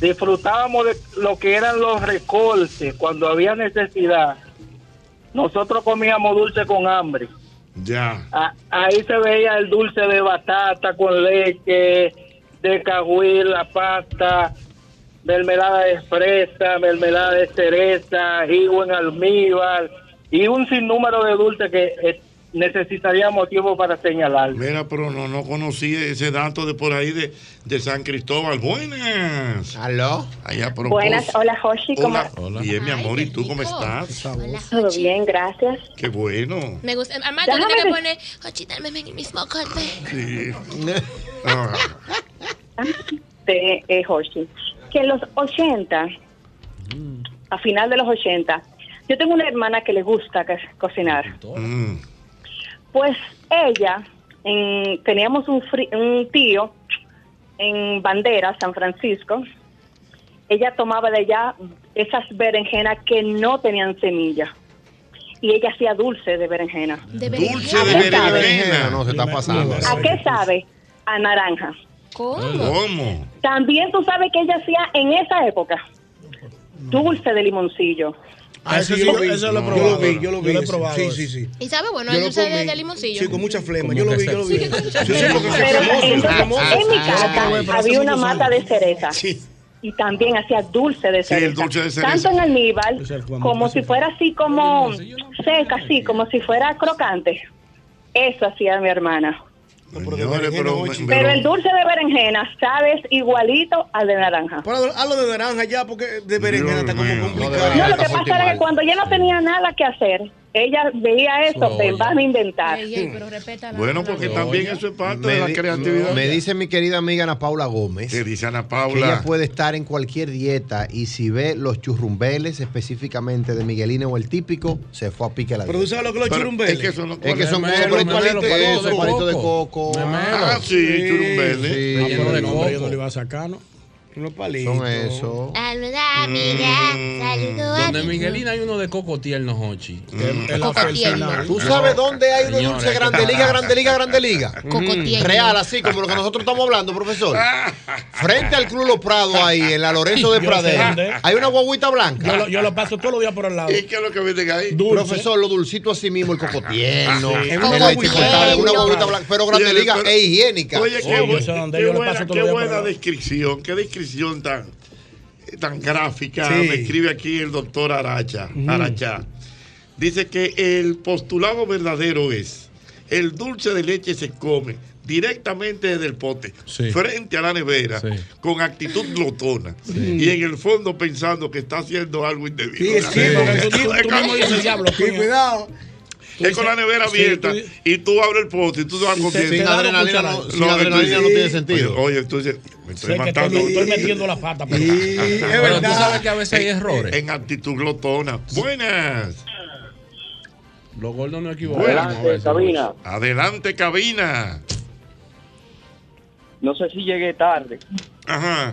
disfrutábamos de lo que eran los recortes cuando había necesidad. Nosotros comíamos dulce con hambre. Ya. A- ahí se veía el dulce de batata con leche, de cahuil, la pasta, mermelada de fresa, mermelada de cereza, higo en almíbar y un sinnúmero de dulces que necesitaríamos tiempo para señalar. Mira, pero no, no conocí ese dato de por ahí de, de San Cristóbal. Buenas. ¿Aló? Allá por Buenas, hola Joshi, ¿cómo Hola. Bien, mi amor, ¿y tú cómo estás? Todo bien, gracias. Qué bueno. Me gusta. Armando, tiene Déjame que poner, Jochi, dame mi mismo golpe. Sí. Ah, De eh, Joshi, que en los 80, a final de los 80, yo tengo una hermana que le gusta cocinar. mm. Pues ella, en- teníamos un, fri- un tío en Bandera, San Francisco. Ella tomaba de allá esas berenjenas que no tenían semilla. Y ella hacía dulce de berenjena. De Dulce ¿A de berenjena. No, se está pasando. ¿A qué sabe? A naranja. ¿Cómo? También tú sabes que ella hacía en esa época dulce de limoncillo. Ah, eso sí, yo, eso lo he probado. yo lo vi, yo lo yo vi. lo he probado Sí, sí, sí. ¿Y sabe bueno el dulce de, limoncillo? Sí, con mucha flema. Yo lo vi, yo lo vi. Sí, con mucha Sí, sí, flema. en mi Sí, casa había una mata de cereza. Y también hacía dulce de Sí, el cereza. dulce de cereza. Tanto en almíbar como si fuera así como seca, así como si fuera crocante. Eso hacía mi hermana. Señores, pero, Pero el dulce de berenjena, sabes, igualito al de naranja. Pero hazlo de naranja ya, porque de berenjena está como complicado. No, lo que pasa era que cuando ella no tenía nada que hacer, ella veía eso, Soya. ven, vas a inventar. Bueno, porque también eso es parte de la creatividad. Me dice mi querida amiga Ana Paula Gómez. ¿Qué dice Ana Que Paula? ella puede estar en cualquier dieta y si ve los churrumbeles específicamente de Miguelino o el típico, se fue a pique la Pero tú sabes lo que los Pero churumbeles. es que son- es que son los palitos- de coco. Ah, sí, churumbeles. Sí, Ah, pero de nombre yo coco. no lo iba a sacar, ¿no? Unos palitos. Son eso. Donde Miguelina hay uno de coco tierno, Hochi. En la personal. ¿Tú sabes dónde hay unos Señores, dulces Grande Liga, Grande Liga, Grande Liga? Coco Mm. tierno. Real, así como lo que nosotros estamos hablando, profesor. Frente al Club Los Prados, ahí, en la Lorenzo de. Pradera, hay una guaguita blanca. Yo lo, yo lo paso todos los días por el lado. ¿Y qué es lo que venden ahí? Dulce. Profesor, lo dulcito así mismo, el coco tierno, Ah, sí. el Coco tierno. una guaguita blanca, pero Grande Liga es higiénica. Oye, qué, buena, todos qué los descripción, descripción tan, tan gráfica Sí. me escribe aquí el doctor Aracha, Aracha. Dice que el postulado verdadero es, el dulce de leche se come directamente desde el pote, frente a la nevera, con actitud glotona, y en el fondo pensando que está haciendo algo indebido. Sí, es que- Tú, tú- tú mismo dices, diablo, Sí, coño. cuidado. Es con la nevera Sí, abierta tú- y tú abres el pote y tú te vas comiendo. te da la cuchara. sin adrenalina no tiene sentido. Oye, oye, entonces me estoy matando. estoy, estoy metiendo la pata. pero- Pero tú sabes que a veces hay En- errores. En actitud glotona. Buenas. Los gordos no equivocan. Adelante, cabina. Adelante, cabina. No sé si llegué tarde, Ajá.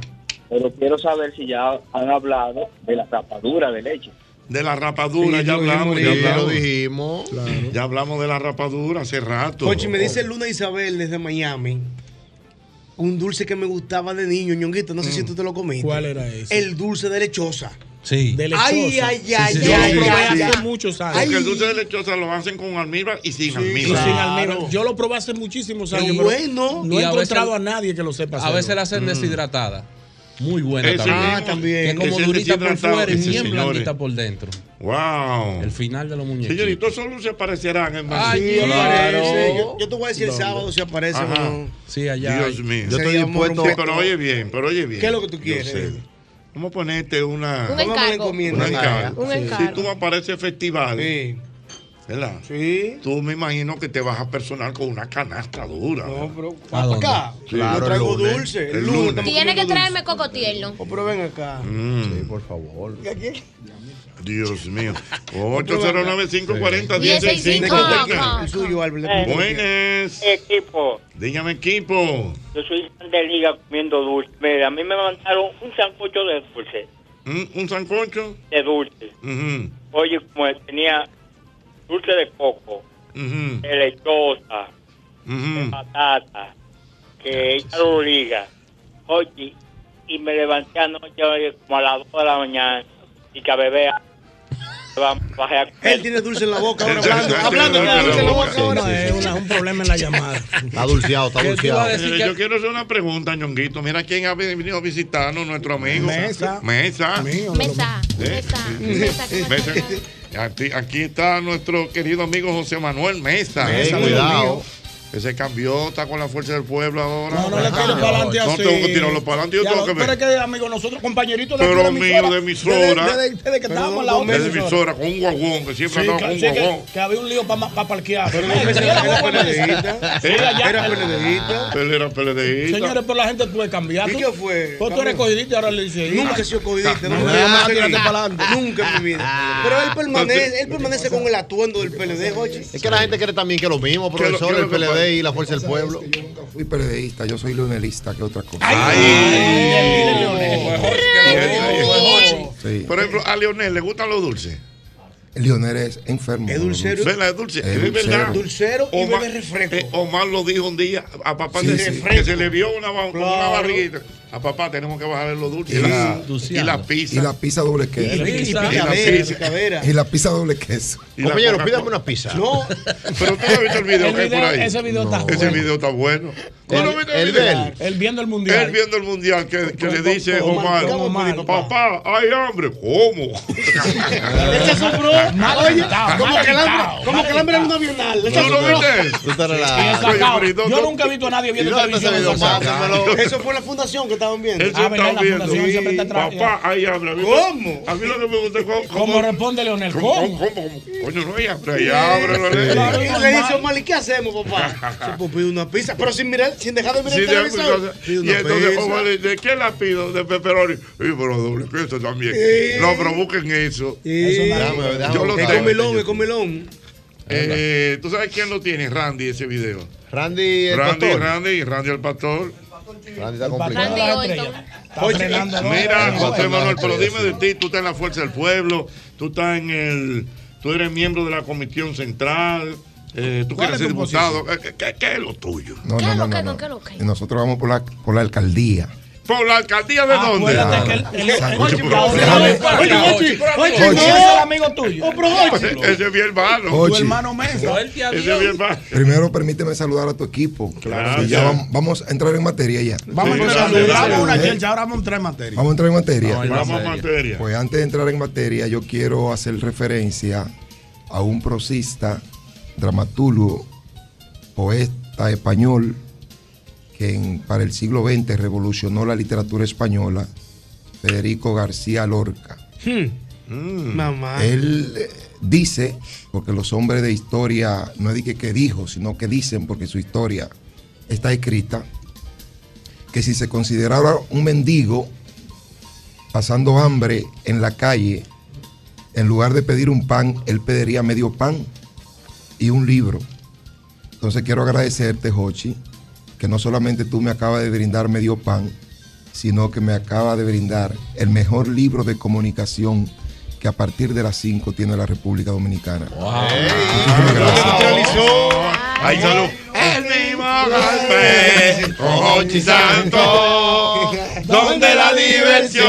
pero quiero saber si ya han hablado de la rapadura de leche. De la rapadura, Sí, ya hablamos, ya hablamos. lo dijimos. Ya hablamos de la rapadura hace rato. Cochi, me dice Luna Isabel desde Miami. Un dulce que me gustaba de niño, ñonguito. No sé si tú te lo comiste. ¿Cuál era ese? El dulce de lechosa. Sí. De lechosa. Ay, ay, ay, Yo ay, lo probé ay, hace ay. muchos años. Porque el dulce de lechosa lo hacen con almíbar y sin Y almíbar. sin almíbar. Yo lo probé hace muchísimos Qué años. pero bueno. No he a veces- encontrado a nadie que lo sepa A hacerlo. veces la hacen deshidratada. Muy buena Ese también. mismo. Ah, también. Que es como Ese durita por fuera y bien señores. blandita por dentro. Wow. El final de los muñequitos. Señorito, esos dulces parecerán, hermano. Ay, Sí, Claro. Yo, yo te voy a decir el sábado si aparece o Ajá. no. Sí, allá. Dios hay. mío. Yo estoy dispuesto. Sí, pero oye bien, pero oye bien. ¿Qué es lo que tú quieres? Vamos a ponerte una. Un encargo. una encargo. Un Si encargo. tú apareces festival, Sí. ¿Verdad? Sí. Tú me imagino que te vas a personar con una canasta dura. No, pero ¿A para acá. Claro, yo traigo lunes. dulce. El El lunes. lunes. estamos Tiene que traerme coco tierno. dulce. Oh, pero ven acá. Mm, Sí, por favor. Dios mío. 809-540-1065. Dieciséis. El suyo, Albert. Buenas. Equipo, Dígame, equipo. yo soy de liga comiendo dulce. Mira, a mí me mandaron un sancocho de dulce, ¿Un, un sancocho? de dulce. Oye, como tenía dulce de coco, de lechosa, de patata, que ella lo liga. Oye, y me levanté anoche como a las 2 de la mañana y que a beber. Él tiene dulce en la boca ahora hablando. Hablando, tiene dulce en la boca sí, ahora. No, es, un problema en la llamada. Está dulceado, está ¿Qué tú dulceado. Yo quiero hacer una pregunta, ñonguito. Mira quién ha venido a visitarnos, nuestro amigo. Mesa. Mesa. Mío, Mesa. ¿Eh? Mesa. Mesa. Aquí, está nuestro querido amigo José Manuel Mesa. Mesa, cuidado. Mío. Que se cambió, está con la fuerza del pueblo ahora. No, no le tires para adelante No así. tengo que tirarlo para adelante, yo Ya tengo lo- que ver. Pero es que, amigo, nosotros, compañeritos de Pero mío, de emisora. Desde, desde- desde que Pero estábamos en la otra Es emisora con un guaguón, que siempre Sí, andaba con un sí, que- guaguón. que había un lío para parquear. Pero no era allá- Era PLDista. Él era PLDista. Señores, pero la gente puede cambiar. ¿Y qué fue? Pues tú eres cogidista y ahora le dices. Nunca he sido cogidista. No, Nunca no, no, tírate vida. para adelante. Nunca en mi vida. Pero él permanece, él permanece con el atuendo del PLD, Jochi. Es que la gente cree también que lo mismo, ¿Qué es lo- profesor, el lo PLD y la fuerza del pueblo. Yo nunca fui periodista, yo soy lunelista, que otra cosa. Por ejemplo, a Leonel le gustan los dulces. Lionel es enfermo. Es dulcero. ¿Verdad? Es dulce. Es Es verdad. dulcero. Dulcero y Omar, bebe refresco. eh, Omar lo dijo un día a papá Sí, de- sí. que se le vio una, como una Claro. barriguita. A papá tenemos que bajarle los dulces. Y Y, la- la, y la pizza. Y la pizza doble queso. Y, la pizza. Y la pizza doble queso. Compañero, pídame una pizza. No, Pero tú no has visto el video El que hay por ahí. ese video está Ese bueno. video está bueno. ¿Tú no El- viste el el video? de él. Él viendo el mundial. Él viendo el mundial que, que le dice Omar, con Omar. papá, hay hambre. ¿Cómo? él se asombró. Mal Oye, como que el hambre, como que el hambre era bienal. Él ¿Tú asombró. viste Yo nunca he visto a nadie viendo ¿Y dónde está televisión. ese video? Eso fue la fundación que estaban viendo. Eso Ah, La viendo. fundación siempre está atrás. Papá, hay hambre. A mí- ¿Cómo? A mí lo que me gusta es cómo- ¿Cómo responde Leonel? ¿Cómo? ¿Cómo? ¿Cómo? ¿Cómo? Coño, no hay hambre. Hay hambre. no hay- Claro. Y le dice Omar, ¿y qué hacemos, papá? Se pues, pide una pizza, pero sin mirar, sin dejar de mirar Sí, el televisor. Pide y entonces. Omar le dice, ¿de qué la pido? De pepperoni. Y pero doble queso también. Sí. No, pero busquen eso. Sí. Yo lo tengo. comilón, es comilón. Eh, ¿Tú sabes quién lo tiene? Randy, ese video. Randy, el Randy, pastor. Randy, Randy el pastor. Mira, José Manuel, pero dime de ti, tú estás en la Fuerza del Pueblo, tú estás en el, tú eres miembro de la Comisión Central, eh, tú ¿Cuál quieres es ser diputado, ¿Qué, qué- qué es lo tuyo? Nosotros vamos por la, por la alcaldía. ¿Por la alcaldía de dónde? Acuérdate que el-. Oye, pero- Oye, déjame- oye, Oye, oye, oye, ¿quién no. es el amigo tuyo? Ese es mi hermano. Tu Oye. hermano Mesa. Ese es mi hermano. Primero permíteme saludar a tu equipo. Claro. Ya vamos, a entrar en materia ya. Vamos a dale, Damos dale. una Eh. ahora vamos a entrar en materia. Vamos a entrar en materia. En Vamos a materia. materia. Pues antes de entrar en materia, yo quiero hacer referencia a un prosista, dramaturgo, poeta español, que en- para el siglo XX revolucionó la literatura española, Federico García Lorca. Mm. Mamá. Él eh, dice, porque los hombres de historia no es de que, que dijo, sino que dicen, porque su historia está escrita, que si se considerara un mendigo pasando hambre en la calle, en lugar de pedir un pan, él pediría medio pan y un libro. Entonces quiero agradecerte, Jochi, que no solamente tú me acabas de brindar medio pan, sino que me acaba de brindar el mejor libro de comunicación que a partir de las 5 tiene la República Dominicana. Gracias. Ay, salud. El mismo golpe con Hochi Santos, donde la diversión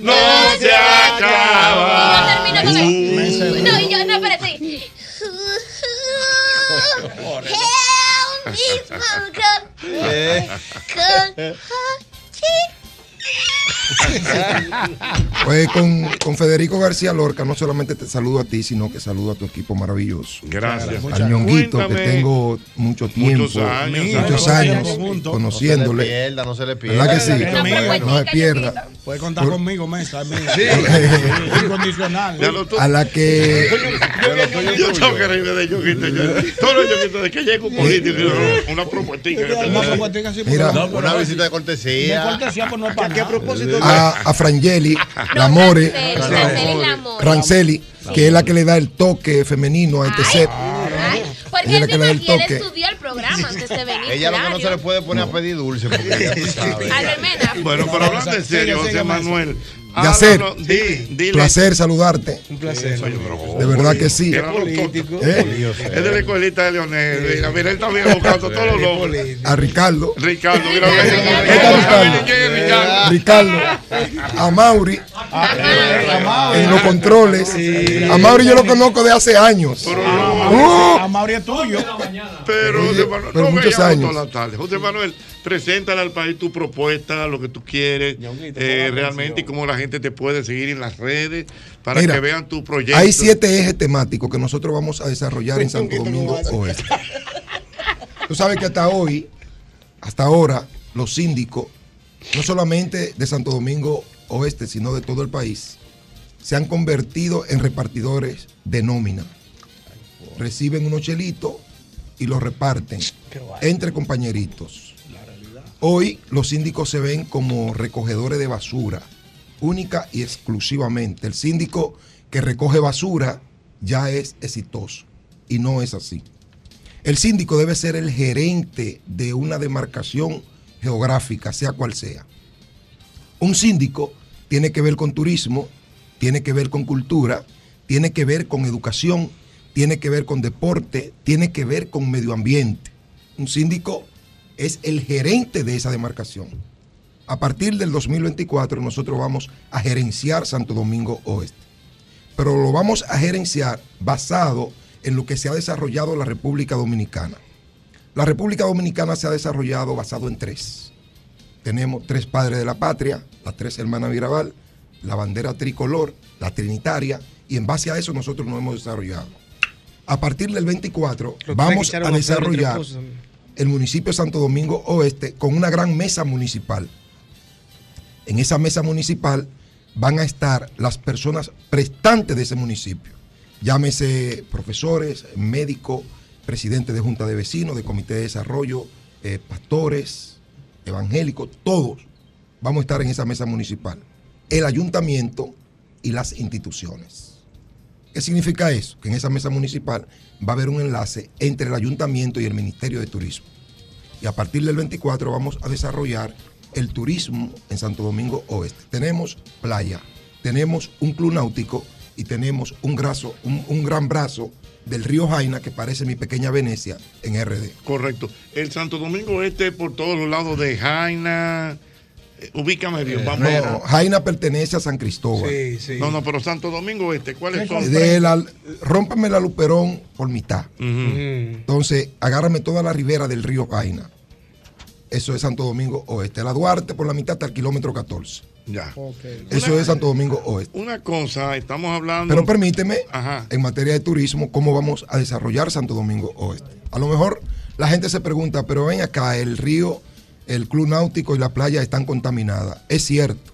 no se acaba. El mismo Eh. con Pues con, con Federico García Lorca no solamente te saludo a ti, sino que saludo a tu equipo maravilloso. Gracias. Al ñonguito, que tengo mucho tiempo, Muchos años, muchos años años juntos. No se le conociéndole. pierda, no se le pierda. ¿Verdad que sí? No se pierda. Puede contar Por- conmigo, Mesa. Sí. Incondicional. Ya lo tú- A la que Yo tengo que reírme de Yoguito. yo- Todos los Yoguitos de que llega un político, una propuestica. Una Mira, visita de de cortesía. cortesía, pues no es para a nada. propósito, a, a Frangeli, la More, Franceli Lamore. Ranceli, que es la que le da el toque femenino a este set. Ay, Porque Ella él vino aquí, él estudió el programa antes de venir. Ella lo que no se le puede poner a pedir dulce porque ya tú sabes. Albert Mena. Bueno, pero hablando en serio, José Manuel. Yacer. háblanos, di- dile- Placer saludarte. un placer. De verdad que sí. Político. ¿Eh? Es de la escuelita de Leonel. Mira, mira, él también buscando todos los logros. A Ricardo, Ricardo, mira, mira, mira, Ricardo. ¿quién es Ricardo? Ricardo, a Mauri en los controles. A Mauri yo lo conozco de hace años. Uh, A Mauri es tuyo. Pero, José Manuel, pero no muchos años. toda la tarde. José Manuel, preséntale al país tu propuesta, lo que tú quieres, eh, realmente, y cómo la gente te puede seguir en las redes para Mira, que vean tu proyecto. Hay siete ejes temáticos que nosotros vamos a desarrollar en Santo Domingo Oeste. Tú sabes que hasta hoy, hasta ahora, los síndicos, no solamente de Santo Domingo Oeste, sino de todo el país, se han convertido en repartidores de nómina. Reciben unos chelitos y los reparten entre compañeritos. Hoy los síndicos se ven como recogedores de basura, única y exclusivamente. El síndico que recoge basura ya es exitoso y no es así. El síndico debe ser el gerente de una demarcación geográfica, sea cual sea. Un síndico tiene que ver con turismo, tiene que ver con cultura, tiene que ver con educación, tiene que ver con deporte, tiene que ver con medio ambiente. Un síndico es el gerente de esa demarcación. A partir del 2024 nosotros vamos a gerenciar Santo Domingo Oeste. Pero lo vamos a gerenciar basado en lo que se ha desarrollado la República Dominicana. La República Dominicana se ha desarrollado basado en tres. Tenemos tres padres de la patria, las tres hermanas Mirabal, la bandera tricolor, la trinitaria, y en base a eso nosotros nos hemos desarrollado. A partir del 24 Lo que vamos a desarrollar el municipio de Santo Domingo Oeste con una gran mesa municipal. En esa mesa municipal van a estar las personas prestantes de ese municipio. Llámese profesores, médicos, presidente de junta de vecinos, de comité de desarrollo, eh, pastores, evangélicos, todos vamos a estar en esa mesa municipal. El ayuntamiento y las instituciones. ¿Qué significa eso? Que en esa mesa municipal va a haber un enlace entre el ayuntamiento y el Ministerio de Turismo. Y a partir del 24 vamos a desarrollar el turismo en Santo Domingo Oeste. Tenemos playa, tenemos un club náutico y tenemos un, graso, un, un gran brazo del río Jaina que parece mi pequeña Venecia en RD. Correcto. El Santo Domingo Este por todos los lados de Jaina. eh, ubícame bien, vamos. No, Jaina pertenece a San Cristóbal. No, no, pero Santo Domingo Este, ¿cuáles son? De la, rómpame la Luperón por mitad. Entonces, agárrame toda la ribera del río Jaina. Eso es Santo Domingo Oeste. La Duarte por la mitad hasta el kilómetro 14. Ya. Eso Una- es Santo Domingo Oeste. Una cosa, estamos hablando. Pero permíteme, Ajá. en materia de turismo, cómo vamos a desarrollar Santo Domingo Oeste. A lo mejor la gente se pregunta, pero ven acá, el río, el club náutico y la playa están contaminadas. Es cierto,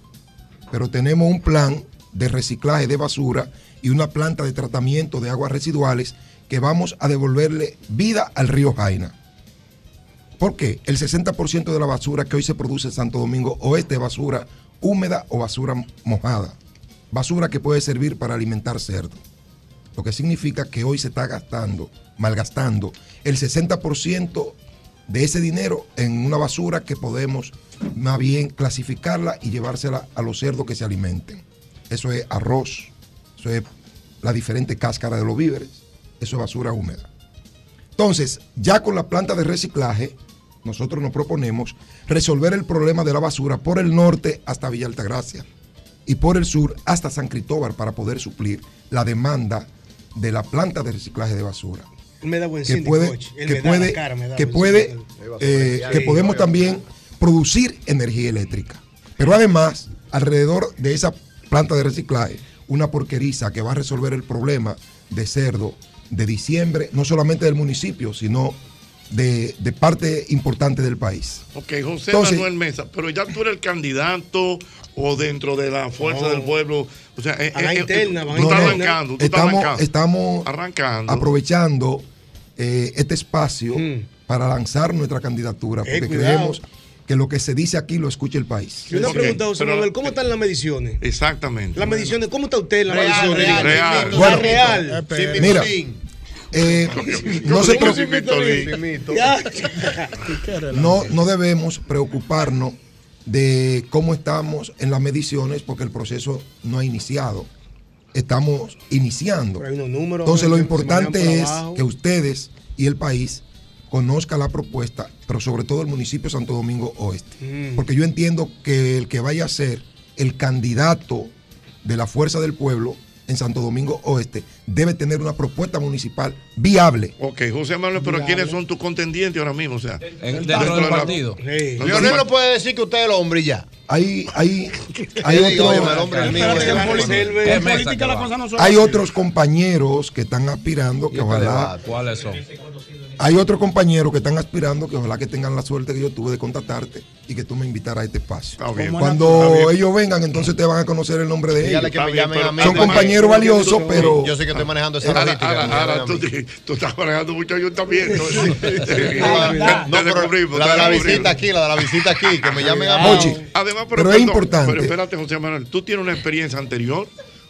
pero tenemos un plan de reciclaje de basura y una planta de tratamiento de aguas residuales que vamos a devolverle vida al río Jaina. ¿Por qué? El 60% de la basura que hoy se produce en Santo Domingo Oeste es basura húmeda o basura mojada. Basura que puede servir para alimentar cerdo. Lo que significa que hoy se está gastando, malgastando el 60% de ese dinero en una basura que podemos más bien clasificarla y llevársela a los cerdos que se alimenten. Eso es arroz, eso es la diferente cáscara de los víveres, eso es basura húmeda. Entonces, ya con la planta de reciclaje, nosotros nos proponemos resolver el problema de la basura por el norte hasta Villa Altagracia y por el sur hasta San Cristóbal para poder suplir la demanda de la planta de reciclaje de basura. Me da buen Que síndico, puede, que puede, la cara, me da que buen puede, eh, Sí, que podemos también producir energía eléctrica. Pero además, alrededor de esa planta de reciclaje, una porqueriza que va a resolver el problema de cerdo de diciembre, no solamente del municipio, sino de, de parte importante del país. Ok, José Entonces- Manuel Mesa, pero ya tú eres el candidato o dentro de la fuerza No. del pueblo. O sea, eh, A la eh, eh, interna, van estás No, no, arrancando, tú estás estamos, arrancando. estamos Arrancando. aprovechando eh, este espacio Mm. para lanzar nuestra candidatura, porque Eh, creemos que lo que se dice aquí lo escuche el país. Y una Ok, pregunta, José pero- Manuel, ¿cómo están las mediciones? Exactamente. Las mediciones, ¿cómo está usted en las Real, mediciones? real, real. Bueno, real. Mira, eh, no, se ¿Cómo preocupe- Ya. no, no debemos preocuparnos de cómo estamos en las mediciones porque el proceso no ha iniciado. Estamos iniciando. Entonces lo importante por es que ustedes y el país conozcan la propuesta, pero sobre todo el municipio de Santo Domingo Oeste. Mm. Porque yo entiendo que el que vaya a ser el candidato de la fuerza del pueblo en Santo Domingo Oeste debe tener una propuesta municipal viable. Ok, José Manuel, pero ¿quiénes son tus contendientes ahora mismo? O sea, dentro de del la- partido. Dentro Leonel del no puede decir que usted es el hombre y ya. Hay, hay, hay, otros compañeros que están aspirando que ojalá ¿Cuáles son? Hay otros compañeros que están aspirando que ojalá que tengan la suerte que yo tuve de contactarte y que tú me invitaras a este espacio. Está bien. Cuando Está bien. ellos vengan, entonces te van a conocer el nombre de ellos. Dígale que me Está bien, llamen pero- a mí. Son compañeros valiosos, pero Yo sé que estoy manejando esa Ahora, tú, estás manejando mucho ayuntamiento. La de la visita aquí, la de la visita aquí, que me llamen a mí. Ochi, Además, pero es perdón, importante. Pero espérate, José Manuel, tú tienes una experiencia anterior.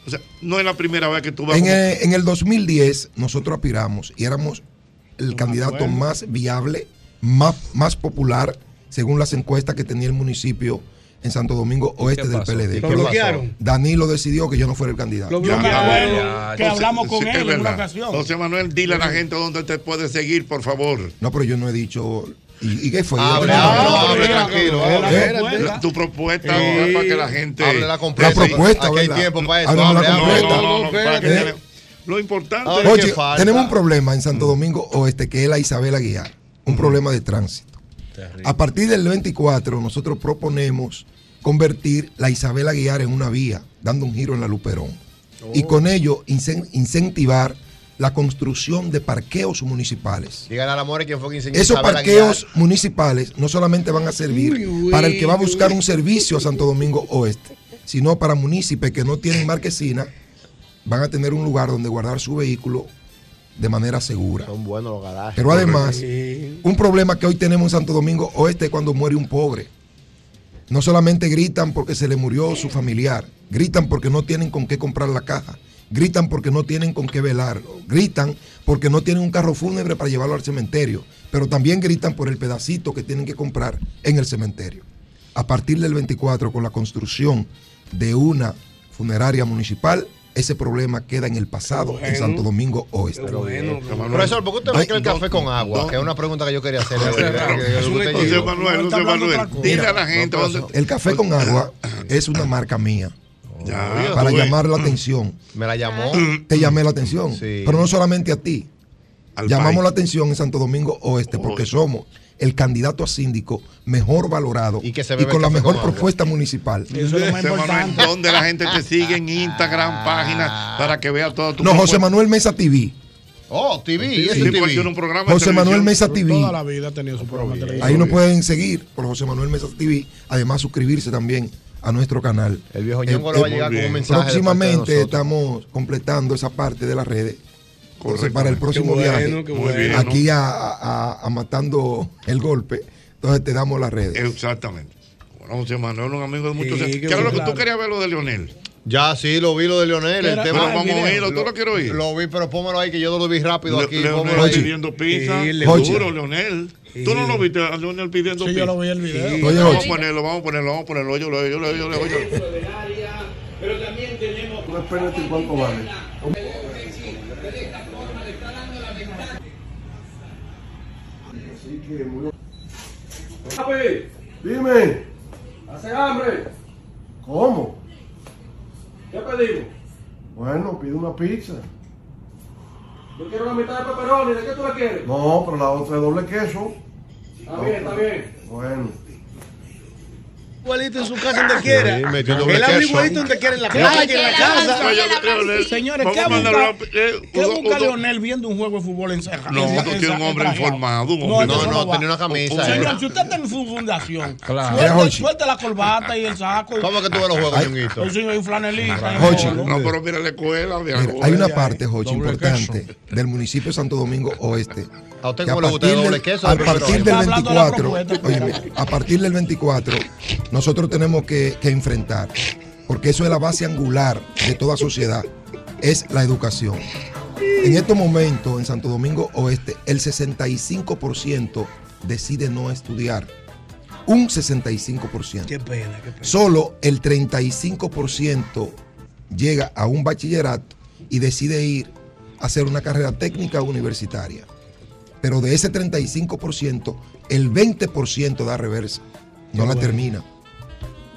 O sea, no es la primera vez que tú vas en como- el, en el 2010 nosotros aspiramos y éramos el candidato más viable, más, más popular, según las encuestas que tenía el municipio en Santo Domingo Oeste del? PLD. ¿Lo Que bloquearon? Danilo decidió que yo no fuera el candidato. Lo Ya, bloquearon, ya, que hablamos con Sí, él en una ocasión. José Manuel, dile a la gente dónde te puede seguir, por favor. No, pero yo no he dicho. ¿Y, y qué fue? Hable, No, ¿eh? Tu propuesta Sí. para que la gente. Hable la completa. La propuesta, Aquí hay tiempo para eso. Háblame la completa. No, no, no, para que Lo importante Oye, tenemos un problema en Santo Domingo Oeste que es la Isabel Aguiar, un problema de tránsito. A partir del 24 nosotros proponemos convertir la Isabel Aguiar en una vía, dando un giro en la Luperón. Y con ello incen- incentivar la construcción de parqueos municipales. Dígale a la quién fue quien enseñó Esos parqueos municipales no solamente van a servir Uy, uy, para el que va a uy. buscar un servicio a Santo Domingo Oeste, sino para municipios que no tienen marquesina, van a tener un lugar donde guardar su vehículo de manera segura. Son buenos los garajes. Pero además, un problema que hoy tenemos en Santo Domingo Oeste es cuando muere un pobre. No solamente gritan porque se le murió su familiar, gritan porque no tienen con qué comprar la caja, gritan porque no tienen con qué velarlo, gritan porque no tienen un carro fúnebre para llevarlo al cementerio, pero también gritan por el pedacito que tienen que comprar en el cementerio. A partir del 24, con la construcción de una funeraria municipal, ese problema queda en el pasado en Santo Domingo Oeste. Profesor, ¿por qué usted mezcla el café con agua? Que es una pregunta que yo quería hacer. José Manuel, José Manuel, dile a la gente. El café con agua es una marca mía. Ya, para llamar la atención. Me la llamó. Te llamé la atención. Pero no solamente a ti. Al Llamamos país. la atención en Santo Domingo Oeste porque somos el candidato a síndico mejor valorado y, que se bebe con la mejor agua. propuesta municipal. José Manuel, ¿dónde la gente te sigue en Instagram, página, para que vea todo tu No, José? Manuel Mesa TV. Oh, TV. Sí, eso es TV. un programa de José Manuel. Mesa TV. Toda la vida ha tenido su programa de televisión. Ahí nos pueden seguir por José Manuel Mesa TV. Además, suscribirse también a nuestro canal. El viejo Ñongo le va a llegar con un mensaje de parte de Próximamente estamos completando esa parte de las redes. Entonces, para el próximo bueno, viaje, bien, aquí a, a- a Matando el Golpe, entonces te damos las redes. Exactamente. Bueno, José Manuel, un amigo de muchos Sí, años. qué ¿Qué era lo que tú querías ver lo de Leonel? Ya, sí, lo vi lo de Leonel. El tema. ah, Vamos a oírlo, ¿tú lo quieres oír? Lo vi, pero póngalo ahí que yo lo vi rápido Le- aquí. Leonel pidiendo pizza. Sí, Seguro, Leonel. ¿Tú no lo viste a Leonel pidiendo Sí, pizza? yo lo vi el video. Sí. Oye, vamos a ponerlo, vamos a ponerlo, vamos a ponerlo. Yo lo yo lo yo lo yo Pero también tenemos. No espérate cuánto vale. Así que Papi, Dime, hace hambre. ¿cómo? ¿Qué pedimos? Bueno, pide una pizza. Yo quiero la mitad de pepperoni. ¿De qué tú la quieres? No, pero la otra es doble queso. Está bien, está bien. Bueno. Igualito en su casa donde quiera. Sí, Él habla queso. igualito donde quiera, en la calle, en la casa. Señores, ¿qué busca, a- eh, ¿qué uno- busca uno- Leonel viendo un juego de fútbol en Ceja? No, en- tú en- tienes un hombre informado, un No, No, no, tenía una camisa, Señor, si usted está en su fundación, suelte la corbata y el saco. ¿Cómo que tú ves los juegos. Ñonguito? Yo soy un flanelista. Jochi. No, pero mira la escuela. hay una parte, Jochi, importante del municipio de Santo Domingo Oeste. ¿A usted cómo le gusta el partir doble del- queso? A Pero- partir del Está hablando de la 24, propuesta, óyeme, a partir del 24, nosotros tenemos que, que enfrentar, porque eso es la base angular de toda sociedad, es la educación. En estos momentos, en Santo Domingo Oeste, el 65% decide no estudiar. Un 65%. Qué pena, qué pena. Solo el 35% llega a un bachillerato y decide ir a hacer una carrera técnica universitaria. Pero de ese 35%, el 20% da reversa. No la termina.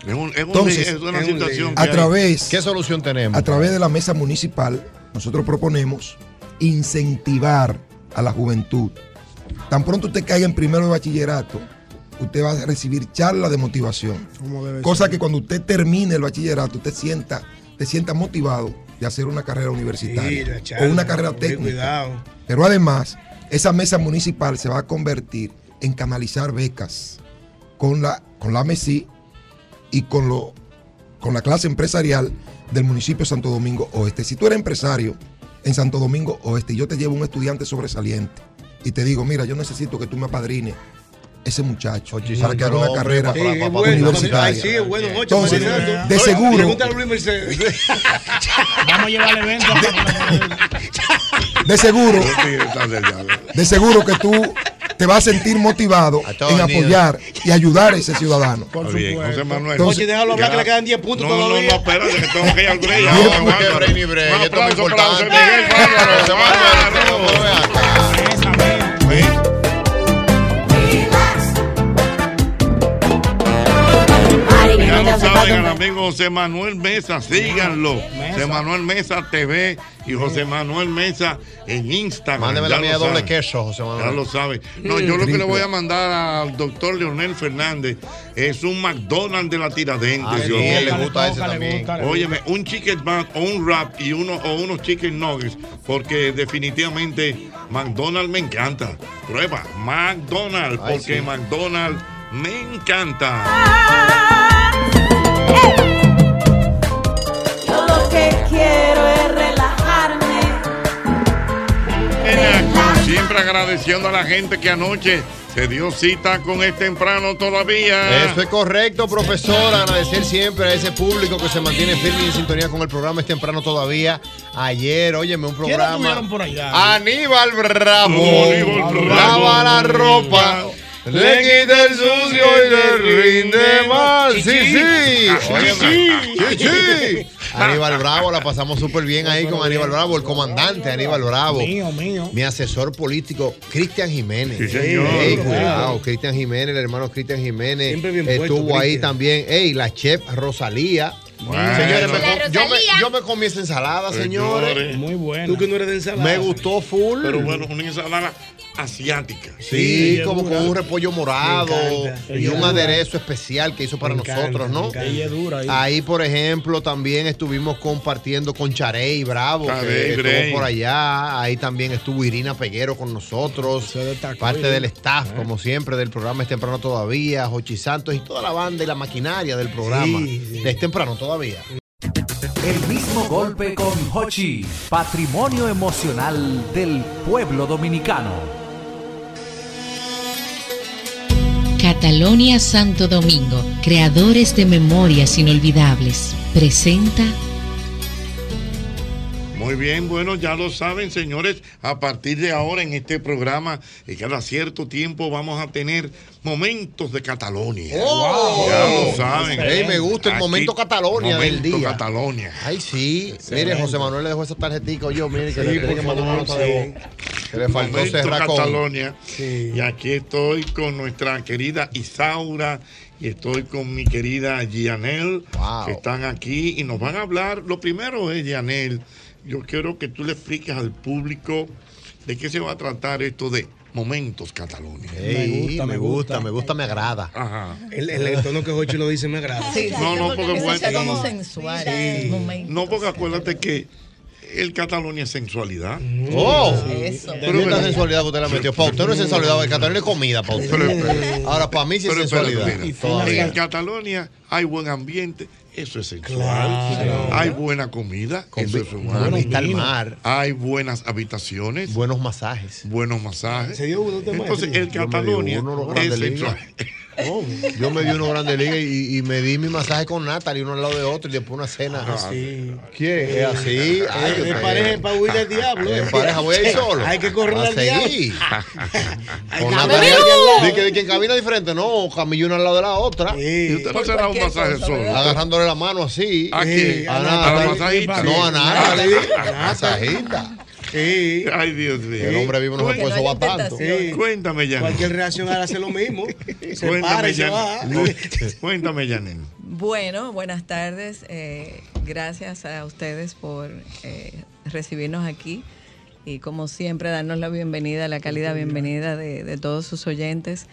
Es, un- es un- Entonces, es una es un situación a través, ¿Qué solución tenemos? a través de la mesa municipal, nosotros proponemos incentivar a la juventud. Tan pronto usted caiga en primero de bachillerato, usted va a recibir charla de motivación. Cosa ser. que cuando usted termine el bachillerato, usted sienta, te sienta motivado de hacer una carrera universitaria Sí, o una carrera técnica. cuidado. Pero además, esa mesa municipal se va a convertir en canalizar becas con la, con la MESI y con, lo, con la clase empresarial del municipio de Santo Domingo Oeste. Si tú eres empresario en Santo Domingo Oeste y yo te llevo un estudiante sobresaliente y te digo, mira, yo necesito que tú me apadrines ese muchacho para que haga una carrera pa- pa- pa- pa- universitaria. Ay, sí, es bueno, Jochi, Entonces, Fernando. de seguro. Vamos a llevar el evento. de seguro, de seguro que tú te vas a sentir motivado en unidos. apoyar y ayudar a ese ciudadano. Está bien, José Manuel. Entonces- Oye, déjalo hablar que le quedan 10 puntos No, no, todavía. no, espérate, que tengo que ir al break. No, Bárbaro, José Manuel, Ya lo saben, al amigo José Manuel Mesa, síganlo. José Manuel Mesa TV y José Manuel Mesa en Instagram. Mándeme la ya mía lo doble saben. queso, José Manuel. Ya lo saben. No, yo lo que le voy a mandar al doctor Leonel Fernández es un McDonald's de la Tiradentes. Dios mío. le gusta ese también. Óyeme, un chicken back o un wrap y uno o unos chicken nuggets, porque definitivamente McDonald's me encanta. Prueba, McDonald's, Ay, porque sí. McDonald's me encanta. Yo lo que quiero es relajarme. Siempre agradeciendo a la gente que anoche se dio cita con el temprano todavía. Eso es correcto, profesor. Agradecer siempre a ese público que se mantiene firme y en sintonía con el programa. Es temprano todavía. Ayer, óyeme, un ¿Quién lo programa. por allá? Aníbal Bravo. Aníbal Bravo. Lava la ropa. Le quita el sucio y le rinde mal. Sí, sí. Óyeme. Chichi. Aníbal Bravo, la pasamos súper bien ahí con Aníbal Bravo, el comandante Aníbal Bravo. Mío, mío. Mi asesor político, Cristian Jiménez. Sí, señor. Ey, cuidado, Cristian Jiménez, el hermano Cristian Jiménez. Siempre bien puesto, Estuvo ahí también. Ey, la chef Rosalía. Bueno. Señores, me La com- yo, me, yo me comí esa ensalada, señores. Señores. Muy bueno. Tú que no eres de ensalada. Me gustó full. Pero bueno, una ensalada asiática. Sí, Sí, como dura. con un repollo morado y un dura. aderezo especial que hizo para Me nosotros, ¿no? encanta. Ella es dura ahí. Ahí, por ejemplo, también estuvimos compartiendo con Charey Bravo, Charey que estuvo Bray. por allá. Ahí también estuvo Irina Peguero con nosotros. Parte del staff, como siempre, del programa Es Temprano Todavía. Jochi Santos y toda la banda y la maquinaria del programa. Sí, sí. de Es Temprano Todavía. El mismo golpe con Hochi, patrimonio emocional del pueblo dominicano. Catalonia Santo Domingo, creadores de memorias inolvidables, presenta Muy bien, bueno, ya lo saben, señores. A partir de ahora en este programa, y cada cierto tiempo vamos a tener momentos de Catalonia. ¡Oh! Ya lo saben. Ey, me gusta el Aquí, momento Catalonia del momento día. Catalonia. Ay, sí. Mire, José Manuel le dejó esa tarjetita. Yo, mire, que Sí, le que mandar una nota de voz. Que le faltó Momento cerrar con. Catalonia. Sí. Y aquí estoy con nuestra querida Isaura y estoy con mi querida Gianel, Wow. que están aquí y nos van a hablar. Lo primero es, Gianel, yo quiero que tú le expliques al público de qué se va a tratar esto de Momentos Catalonia. Ey, Me gusta, me me gusta, me gusta, me agrada. Ajá. El, el, el tono que Jochi lo dice me agrada. No, no, porque bueno, como sensual. Sí. no, porque acuérdate que el Catalonia es sensualidad. Oh, Eso. pero esta sensualidad que usted le metió. Para usted no es sensualidad, el catalán es comida para usted. Ahora, para mí sí es sensualidad. en Catalonia hay buen ambiente, eso es sensual. Claro. Hay buena comida, eso es humano. vista al mar, Hay buenas habitaciones, buenos masajes. buenos masajes. Se dio uno de Entonces, el los es grandes sensual. Yo me di unos grandes ligas y, y me di mi masaje con Natalie, uno al lado de otro, y después una cena. Ah, Sí. ¿Quién? Es así. Ay, feo. pareja para huir del diablo. En pareja voy a ir solo. Hay que correr a al diablo. seguir. Hay Con diablo. Di que, que en cabina diferente, no, camillo una al lado de la otra. Y usted no Por se da un masaje cosa, solo. Agarrándole la mano así. ¿A quién? a A la Natalie. masajista. No, a Natalie. Masajista. Sí. Ay, Dios mío. El hombre vivo no se puede no tanto. Sí. Cuéntame, Janel. Cualquier reacción ahora hace lo mismo. Se para Cuéntame, y se va. Janel. Cuéntame, Janel. Bueno, buenas tardes. eh, gracias a ustedes por eh, recibirnos aquí y como siempre darnos la bienvenida, la cálida bienvenida de, de todos sus oyentes.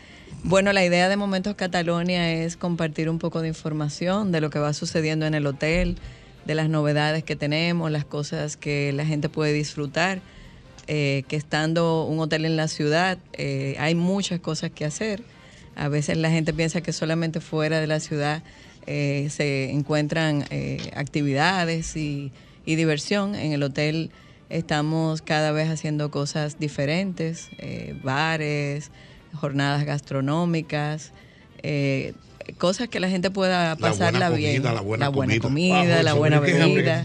Bueno, la idea de Momentos Catalonia es compartir un poco de información de lo que va sucediendo en el hotel, de las novedades que tenemos, las cosas que la gente puede disfrutar. eh, que estando un hotel en la ciudad eh, hay muchas cosas que hacer. A veces la gente piensa que solamente fuera de la ciudad eh, se encuentran actividades y, diversión. En el hotel estamos cada vez haciendo cosas diferentes, bares, jornadas gastronómicas. Cosas que la gente pueda La buena pasarla comida, bien. la buena comida. comida, Ah, la buena bebida,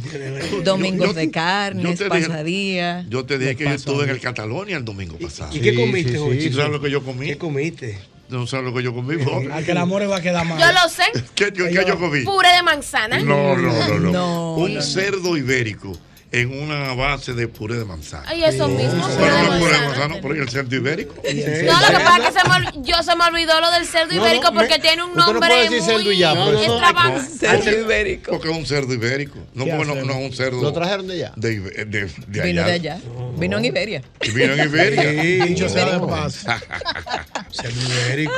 domingos Yo- de yo dije- pasadía. Yo te dije que yo estuve en el Catalonia el domingo pasado. ¿Y qué comiste, sí? ¿Tú sabes lo que yo comí? ¿Qué comiste? No sabes lo que yo comí. A que el amor va a quedar mal. Yo lo sé. ¿Qué, yo- qué yo comí? Puré de manzana. No, no, no, no. No, Un no, no. cerdo ibérico en una base de puré de manzana. Ay, eso mismo, puré Pero de no puré de manzana. ¿y el cerdo ibérico? No, lo que pasa es que se me, yo se me olvidó lo del cerdo No, ibérico no, porque me- tiene un no nombre decir muy cerdo y ya, No, no, no. extravagante. Cerdo ibérico. Porque es un cerdo ibérico. No, ¿Qué porque no, no es un cerdo. ¿Lo trajeron de allá? De, Ibe- de, de Vino allá. de allá. Vino en Iberia. Y vino en Iberia. Sí, Dicho sea de paso.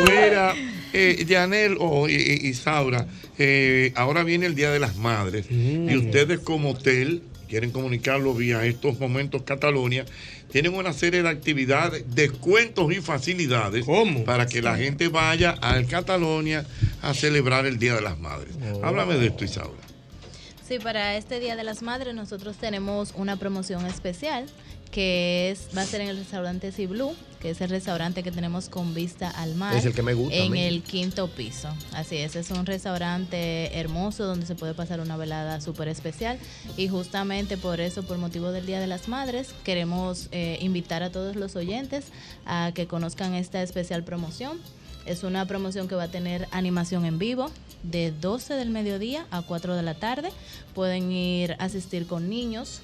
Mira, eh, Yanel o y, y- Isaura, eh, ahora viene el Día de las Madres y ustedes como hotel quieren comunicarlo vía estos momentos Catalonia. Tienen una serie de actividades, descuentos y facilidades para que la gente vaya al Catalonia a celebrar el Día de las Madres. Háblame de esto, Isaura. Sí, para este Día de las Madres nosotros tenemos una promoción especial que es va a ser en el restaurante Blue, que es el restaurante que tenemos con vista al mar. Es el que me gusta En el quinto piso. Así es, es un restaurante hermoso donde se puede pasar una velada súper especial y justamente por eso, por motivo del Día de las Madres, queremos eh, invitar a todos los oyentes a que conozcan esta especial promoción. Es una promoción que va a tener animación en vivo de 12 del mediodía a 4 de la tarde. Pueden ir a asistir con niños,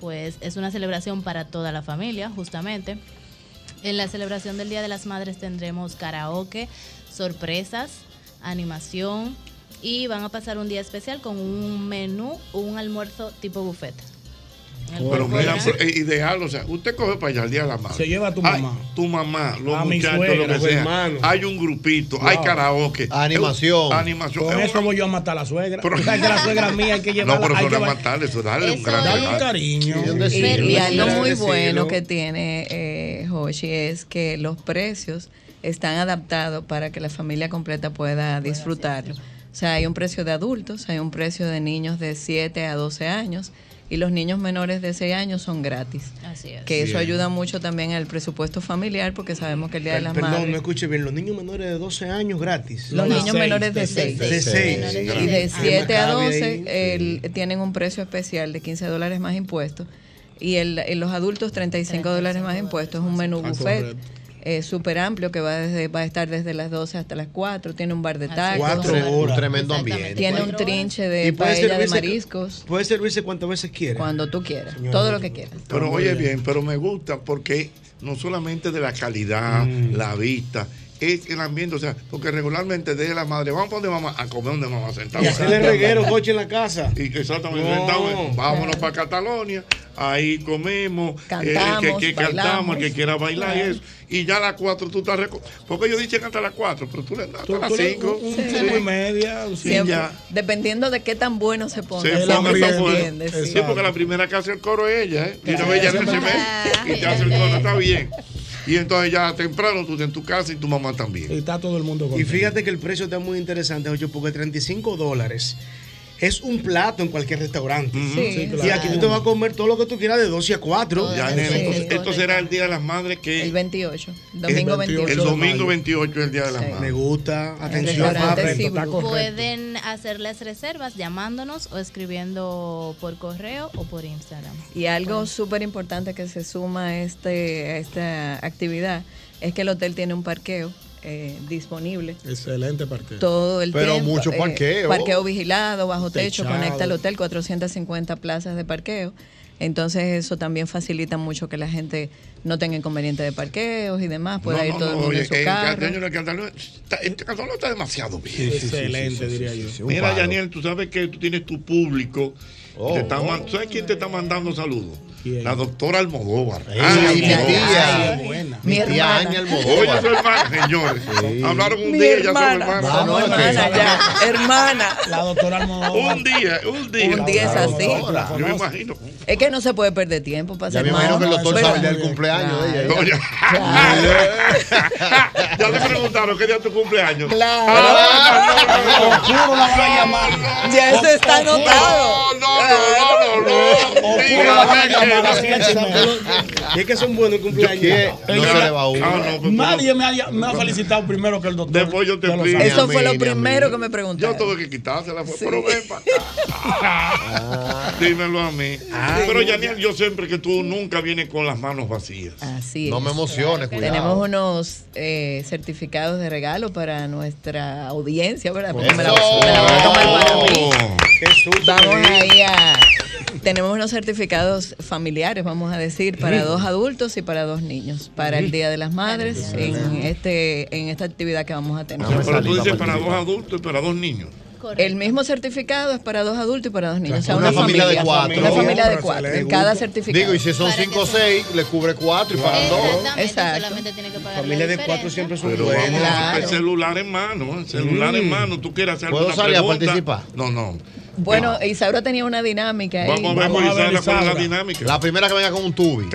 pues es una celebración para toda la familia, justamente. En la celebración del Día de las Madres tendremos karaoke, sorpresas, animación y van a pasar un día especial con un menú, un almuerzo tipo buffet. Pero mira, es ideal, o sea, usted coge para allá el día de la madre. Se lleva a tu Ay, mamá. tu mamá, los A muchachos, suegra, lo que sea. hermanos. Hay un grupito, Wow. hay karaoke. Animación. Es- Animación. Con Es eso voy yo a matar a la suegra. Pero- que la suegra mía hay que llevarla. No, pero eso no es matarle, eso es darle un Eso gran es- Darle un cariño. Y, algo muy bueno que tiene eh, Hoshi es que los precios están adaptados para que la familia completa pueda disfrutarlo. O sea, hay un precio de adultos, hay un precio de niños de 7 a 12 años y los niños menores de 6 años son gratis. Así es. Que eso Bien. ayuda mucho también al presupuesto familiar porque sabemos que el Día de las Perdón, Madres... no escuché bien. Los niños menores de 12 años gratis. Los niños menores de 6. De 6. Y de 7 a 12 el- tienen un precio especial de 15 dólares más impuestos. Y el, en los adultos 35 dólares más impuestos. Es un menú Ah, buffet correcto. Eh, súper amplio que va, desde, va a estar desde las 12 hasta las 4. Tiene un bar de tacos. Cuatro horas. Un tremendo ambiente. Tiene un trinche de paella de mariscos. Puede servirse cuantas veces quiera. Cuando tú quieras. Señora. Todo lo que quieras. Pero oye bien, pero me gusta porque no solamente de la calidad, Mm. la vista, es el ambiente, o sea, porque regularmente de la madre, vamos para donde mamá, a comer donde mamá sentado. Y hacerle reguero, coche en la casa. Y exactamente, No. sentado, vámonos para Catalonia, ahí comemos, Cantamos, el que, que cantamos, el que quiera bailar y eso. Y ya a las 4 tú estás Porque ellos dicen hasta las 4, pero tú le das hasta las tú le- 5. un- cinco y media, un Siempre, ya. dependiendo de qué tan bueno se ponga. Se siempre ponga se tan bueno. entiende, sí. Sí, porque la primera que hace el coro es ella, ¿eh? Y Claro. no ella Siempre- cemento y te hace el coro, está bien. Y entonces ya temprano tú en tu casa y tu mamá también. Y está todo el mundo Y fíjate que el precio está muy interesante, Ocho, porque 35 dólares es un plato en cualquier restaurante. Sí, Sí, Y claro. aquí tú te vas a comer todo lo que tú quieras de 12 a 4. Ya, nene, esto, esto será el Día de las Madres que... El 28. Domingo el 28. El domingo 28 es el Día de las Sí. Madres. Me gusta. Atención. Pueden hacer las reservas llamándonos o escribiendo por correo o por Instagram. Y algo súper importante que se suma a, este, a esta actividad es que el hotel tiene un parqueo eh, disponible Excelente parqueo. todo el Pero tiempo. mucho eh, parqueo. parqueo vigilado, bajo techo, Techado. conecta al hotel, 450 plazas de parqueo. Entonces eso también facilita mucho que la gente no tenga inconveniente de parqueos y demás, pueda No, ir no, todo el no, mundo oye, en su el carro. El Castellano está, el Castellano está demasiado bien. Excelente, diría yo. Mira, Daniel, tú sabes que tú tienes tu público. Oh. Te está man- ¿Sabes quién te está mandando saludos? La doctora Almodóvar. Ay, mi Almodóvar. tía. Ay, buena. Mi tía Aña Almodóvar. Oye, su hermana, señores. Hablaron un Mi día, ya son hermana. hermanos. Vamos, hermana, ya. Hermana. La doctora Almodóvar. Un día, un día. Un día es así. Yo me imagino. Es que no se puede perder tiempo para Ya ser me imagino que el doctor sabe el del cumpleaños de ella. No, ya. te preguntaron qué día es tu cumpleaños. Claro. Ah, Oscuro la va a llamar. Ya eso está anotado. No, no, no, no, no. Y es que son buenos cumpleaños. No se le va uno. No, Nadie me ha, me ha felicitado primero que el doctor. Después yo te explico. Eso fue lo primero que me preguntaron. Yo tuve que quitársela, fue, pero ven para acá. Dímelo a mí. pero Yaniel, yo siempre que tú nunca vienes con las manos vacías. Así No es. me emociones, cuidado. Tenemos unos eh, certificados de regalo para nuestra audiencia, ¿verdad? Porque me la, me a tomar para mí. Qué susto Vamos ahí Tenemos unos certificados familiares, vamos a decir, para dos adultos y para dos niños, para el Día de las Madres, en este en esta actividad que vamos a tener. Pero tú dices para dos adultos y para dos niños. El mismo certificado es para dos adultos y para dos niños. O sea, Una una, familia de cuatro. Una familia de cuatro. En cada certificado. Digo, y si son cinco o seis, le cubre cuatro y pagan dos. Exactamente, solamente tiene que pagar Familia la de cuatro siempre son Pero vamos, el celular en mano, el celular en Mm. mano. ¿Tú quieres hacer ¿Puedo alguna salir a participar? No, no. Bueno, Isaura tenía una dinámica ahí. Vamos a ver, Vamos a ver, Isaura, cuál es la dinámica. La primera que venga con un tubi. El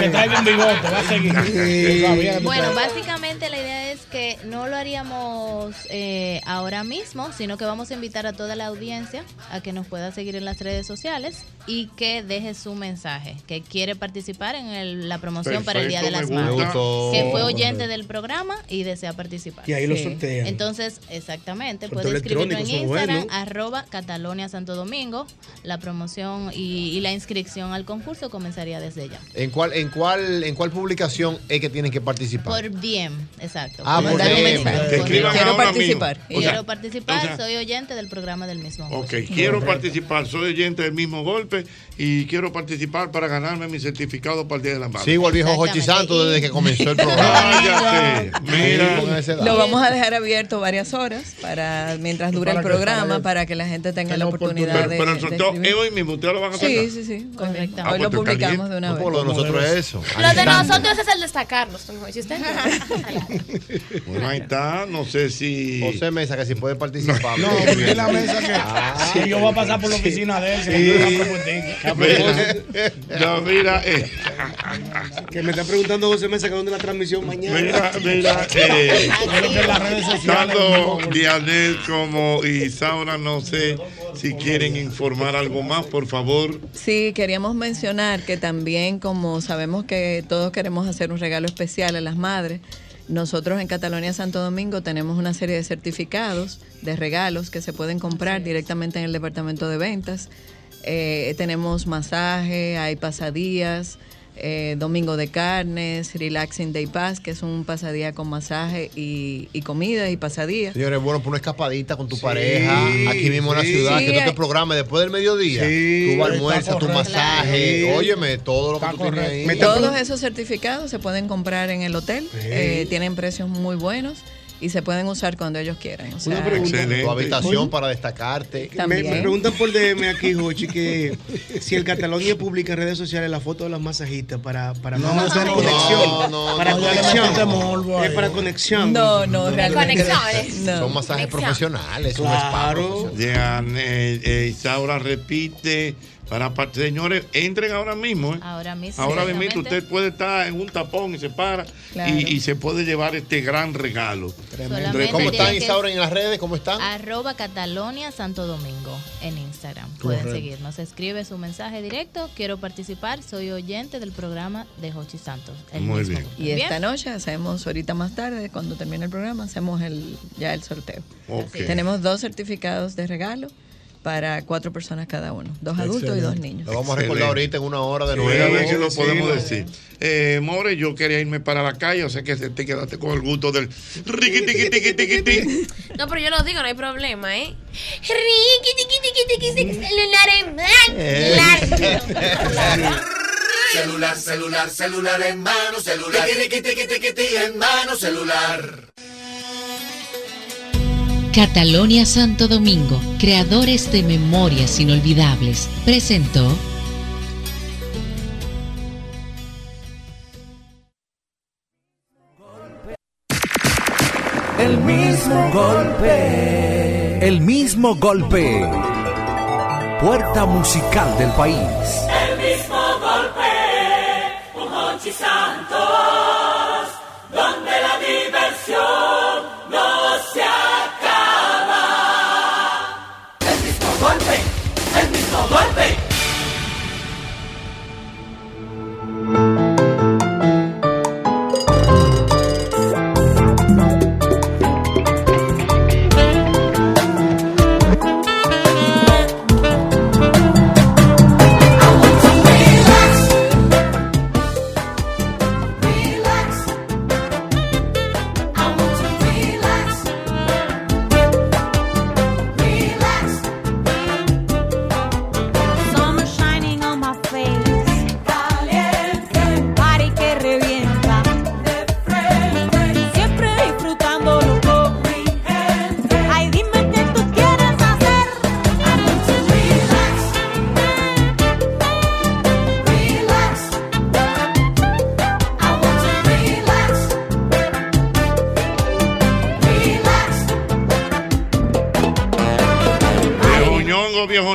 que traiga un bigote va a seguir. Bueno, básicamente la idea es que no lo haríamos eh, ahora mismo, sino que vamos a invitar a toda la audiencia a que nos pueda seguir en las redes sociales y que deje su mensaje, que quiere participar en el- la promoción para el Día de las Madres, que fue oyente del programa y desea participar. Y ahí lo sortean. Entonces, exactamente, puede escribirlo en Instagram. Arroba Catalonia Santo Domingo. La promoción y, y la inscripción al concurso comenzaría desde ya. ¿En cuál, en, cuál, ¿En cuál publicación es que tienen que participar? Por DM, exacto. Ah, por Mandar un DM. mensaje. Que Correcto. escriban Quiero participar. mismo. O sea, Quiero participar, o sea- soy oyente del programa del mismo. Ok, quiero participar, soy oyente del mismo golpe y quiero participar para ganarme mi certificado para el Día de la Madre. Sigo al viejo Jochi Santos desde que comenzó el programa. Cállate, mira. Lo vamos a dejar abierto varias horas para mientras dura el para programa para- que la gente tenga la oportunidad Pero, de, pero el de sorteo escribir. es hoy mismo, ustedes lo van a sacar. Sí, sí, sí. Correcto. Ah, Hoy lo publicamos caliente. de una No, vez. lo de nosotros es eso. Lo de nosotros es el. ¿Usted? Bueno, ahí está, no sé si. José Mesa, que si puede participar. No, dile a Mesa que Ah. si yo voy a pasar por la oficina de él, se no, mira, eh, Que me está preguntando José Mesa que dónde es la transmisión mañana. mira, mira, eh, Creo que en las redes sociales. tanto Dianel como Isaura, no sé si quieren informar algo más, por favor. Sí, queríamos mencionar que también como sabemos que todos queremos hacer un regalo especial a las madres, nosotros en Catalonia Santo Domingo tenemos una serie de certificados de regalos que se pueden comprar directamente en el departamento de ventas. Eh, tenemos masaje, hay pasadías, eh, domingo de carnes, Relaxing Day Pass, que es un pasadía con masaje y, y comida y pasadía. Señores, bueno, por una escapadita con tu pareja, aquí mismo en la ciudad, Sí, que tú te hay- programes después del mediodía. Sí, está almuerzas, tu masaje, Claro. óyeme, todo lo que tú tienes ahí. Todos esos certificados se pueden comprar en el hotel, eh, tienen precios muy buenos y se pueden usar cuando ellos quieran. O sea, Una pregunta. Tu habitación para destacarte. Me, También. me preguntan por DM aquí, Jochi, que si el Catalonia publica en redes sociales la foto de las masajistas para, para No, eso no, conexión. no, no, para no, conexión. es para conexión. No, no, realmente. No. Son masajes profesionales, un spa Claro. profesional. Jean, eh, eh, Isaura repite. Para, pa- señores, entren ahora mismo. ¿eh? Ahora mismo. Ahora mismo usted puede estar en un tapón y se para Claro. y, y se puede llevar este gran regalo. Solamente ¿Cómo están Isaura en las redes? ¿Cómo están? Arroba Catalonia Santo Domingo en Instagram. Pueden seguirnos. Escribe su mensaje directo. Quiero participar. Soy oyente del programa de Jochi Santos. el Muy mismo. bien. Y esta noche hacemos, ahorita más tarde, cuando termine el programa, hacemos el, ya el sorteo. Tenemos dos certificados de regalo para cuatro personas cada uno, dos adultos y dos niños. Lo vamos a recordar ahorita en una hora de Voy a nuevo. ver si lo Sí, podemos decir. Eh, More, yo quería irme para la calle, o sea que te quedaste con el gusto del riqui tiqui tiqui tiqui tiqui. No, pero yo lo digo, no hay problema, ¿eh? Riqui, tiqui, tiqui, tiqui, celular en mano. Celular, celular, celular en mano, celular. Tiqui, tiqui, tiqui, tiqui, en mano, celular. Catalonia Santo Domingo, creadores de memorias inolvidables, presentó El mismo golpe. El mismo golpe. Puerta musical del país.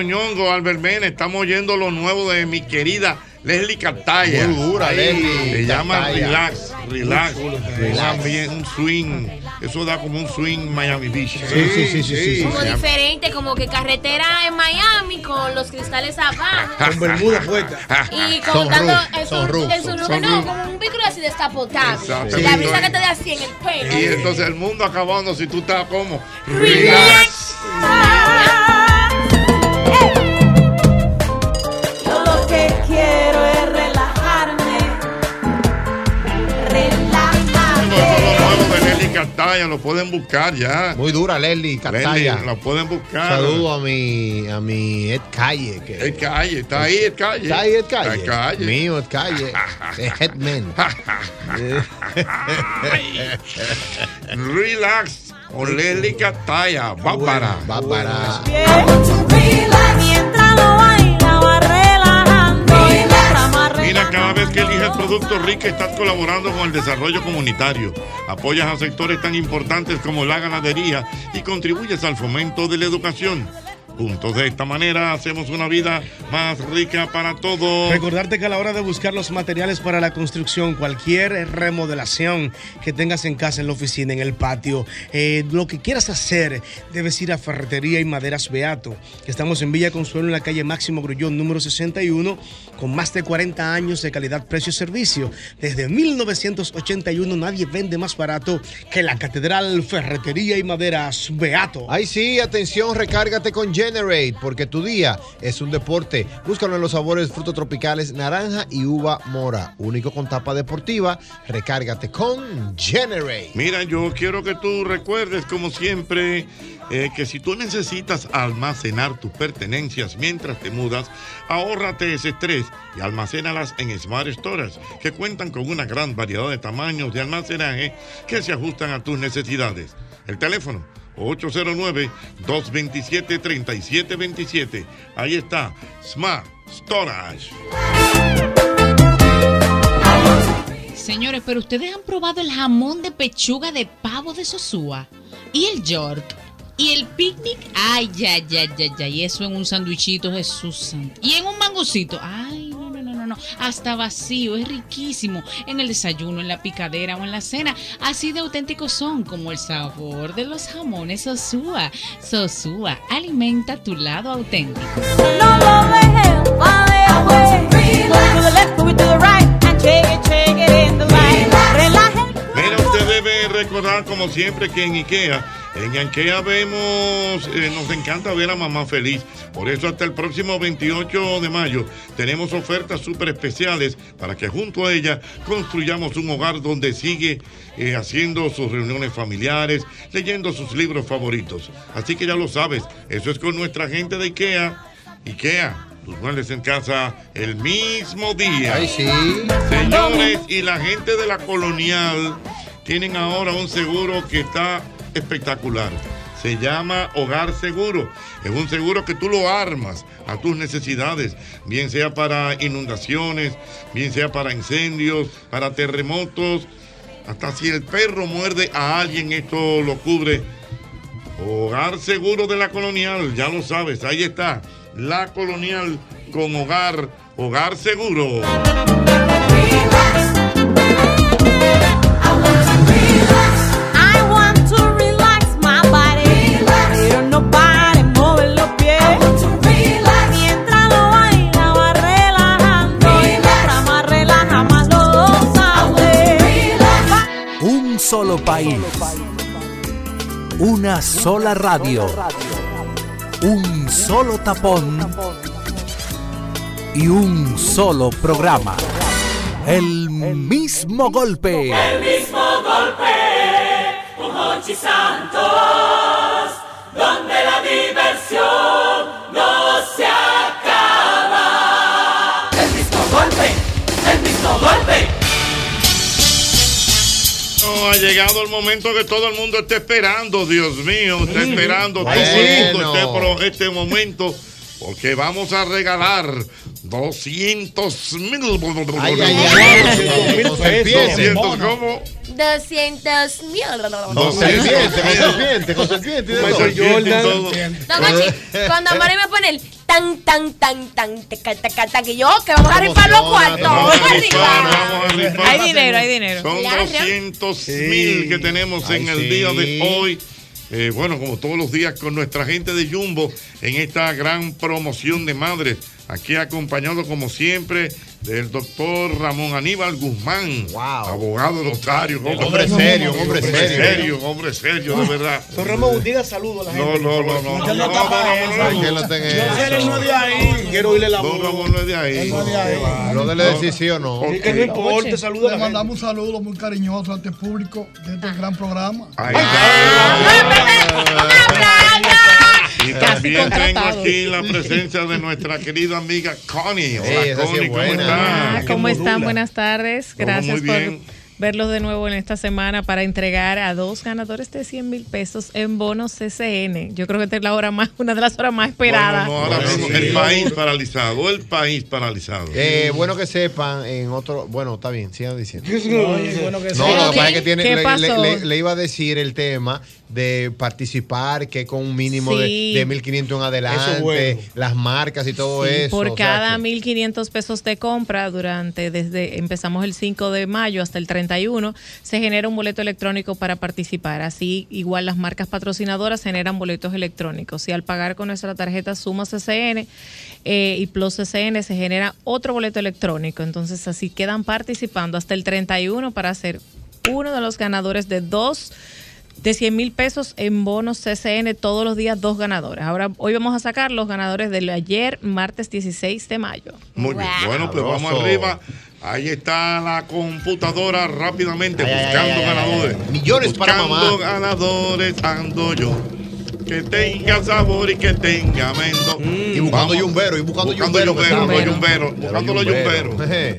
Ñongo, Albert Mena, estamos oyendo lo nuevo de mi querida Leslie Cartaya. Muy dura, Ahí, Leslie Se llama Cartaya. Relax, Relax. Relax. también un swing. Eso da como un swing Miami Beach. Sí, sí, sí, sí, sí, Como diferente, como que carretera en Miami con los cristales abajo. Con bermuda puesta. Y con Son dando roof, el son sur- roof, el surroof, son no, como un vehículo así descapotable. Exacto. La brisa que te da así en el pelo. Y entonces el mundo acabando si tú estás como Relax. Cartaya, lo pueden buscar ya. Muy dura, Leslie Cartaya. Leslie, lo pueden buscar. Saludo a mi, a mi Ed Calle. Que Ed Calle, está ahí Ed Calle. Está ahí Ed Calle. Ed Calle. Mío, Ed Calle. Headman. Relax con Leslie Cataya, Bárbara. Bárbara. Mientras lo vez que eliges Producto Rica estás colaborando con el desarrollo comunitario. Apoyas a sectores tan importantes como la ganadería y contribuyes al fomento de la educación. Juntos de esta manera hacemos una vida más rica para todos. Recordarte que a la hora de buscar los materiales para la construcción, cualquier remodelación que tengas en casa, en la oficina, en el patio, eh, lo que quieras hacer, debes ir a Ferretería y Maderas Beato, estamos en Villa Consuelo, en la calle Máximo Grullón, número 61, con más de 40 años de calidad, precio y servicio. Desde 1981 nadie vende más barato que la Catedral Ferretería y Maderas Beato. Ay, sí, atención, recárgate con Generate, porque tu día es un deporte. Búscalo en los sabores frutos tropicales, naranja y uva mora. Único con tapa deportiva. Recárgate con Generate. Mira, yo quiero que tú recuerdes, como siempre, eh, que si tú necesitas almacenar tus pertenencias mientras te mudas, ahórrate ese estrés y almacénalas en Smart Storage, que cuentan con una gran variedad de tamaños de almacenaje que se ajustan a tus necesidades. El teléfono 809-227-3727. Ahí está, Smart Storage. Señores, pero ustedes han probado el jamón de pechuga de pavo de Sosúa y el York y el picnic. Ay, ya, ya, ya, ya. Y eso en un sandwichito, Jesús. Y en un mangocito. Ay, Hasta vacío, es riquísimo. En el desayuno, en la picadera o en la cena. Así de auténticos son como el sabor de los jamones Sosúa. Sosúa, alimenta tu lado auténtico. Mira, usted debe recordar como siempre que en IKEA, en IKEA vemos, eh, nos encanta ver a mamá feliz. Por eso hasta el próximo 28 de mayo tenemos ofertas súper especiales para que junto a ella construyamos un hogar donde sigue eh, haciendo sus reuniones familiares, leyendo sus libros favoritos. Así que ya lo sabes, eso es con nuestra gente de IKEA. IKEA. Tus muebles en casa el mismo día. Ay, sí. Señores, y la gente de la colonial tienen ahora un seguro que está espectacular. Se llama Hogar Seguro. Es un seguro que tú lo armas a tus necesidades, bien sea para inundaciones, bien sea para incendios, para terremotos. Hasta si el perro muerde a alguien, esto lo cubre. Hogar Seguro de la Colonial, ya lo sabes, ahí está. La Colonial con Hogar, Hogar Seguro. Sola radio. Un solo tapón. Y un solo programa. El mismo golpe. El mismo golpe con Hochi Santos, donde la diversión ha llegado el momento que todo el mundo está esperando, Dios mío, está esperando todo el mundo este, este momento porque vamos a regalar 200 mil. Ay, ay, ay. Con serpiente. 200, ¿cómo? 200 mil. Con serpiente, con serpiente, con serpiente. cuando Mari me pone el tan, tan, tan, tan, teca, teca, teca, que yo, que vamos a rifar los cuartos. Vamos a rifar. Hay dinero, hay dinero. Son Claro. 200 mil que tenemos en el sí. día de hoy. Eh, bueno, como todos los días con nuestra gente de Jumbo en esta gran promoción de madres. Aquí acompañado como siempre del doctor Ramón Aníbal Guzmán, abogado notario. Hombre serio, hombre serio. hombre serio, de verdad. Don Ramón, diga saludo a la No, gente. no, no, no. Usted no, está no, para no, no, no eso. no es de ahí. Quiero oírle la Don voz. Ramón no es de ahí. No es de ahí. Lo de decir sí o no. Que no importa, saluda a Le mandamos un saludo muy cariñoso a este público de este gran programa. Ay, Y también tengo aquí la presencia de nuestra querida amiga Connie. Hola, sí Connie, ¿cómo buena. estás? Ah, ¿Cómo están? Buenas tardes. Gracias muy por verlos de nuevo en esta semana para entregar a dos ganadores de 100 mil pesos en bonos CCN. Yo creo que esta es la hora más, una de las horas más esperadas. Bueno, no, ahora mismo el país paralizado, el país paralizado. Eh, bueno que sepan en otro. Bueno, está bien, sigan diciendo. Oye, bueno que No, sea. lo que pasa es que tiene, ¿Qué le, pasó? le- le- le iba a decir el tema de participar, que con un mínimo Sí. de, de 1.500 en adelante, Eso es bueno. las marcas y todo Sí, eso. por cada que- 1.500 pesos de compra durante, desde empezamos el 5 de mayo hasta el 31, se genera un boleto electrónico para participar. Así, igual las marcas patrocinadoras generan boletos electrónicos. Y al pagar con nuestra tarjeta Suma CCN eh, y Plus CCN se genera otro boleto electrónico. Entonces, así quedan participando hasta el 31 para ser uno de los ganadores de dos de 100 mil pesos en bonos CCN todos los días, dos ganadores. Ahora, hoy vamos a sacar los ganadores del ayer, martes 16 de mayo. Muy bien. Bueno, pues vamos arriba. Ahí está la computadora rápidamente Ay, ay, buscando ay, ay, ganadores. ay. Millones para Buscando mamá. ganadores ando yo. Que tenga sabor y que tenga mendo. Y buscando yumbero, y buscando yumbero que yumbero, estamos. yumberos, buscando los yumbero. yumberos.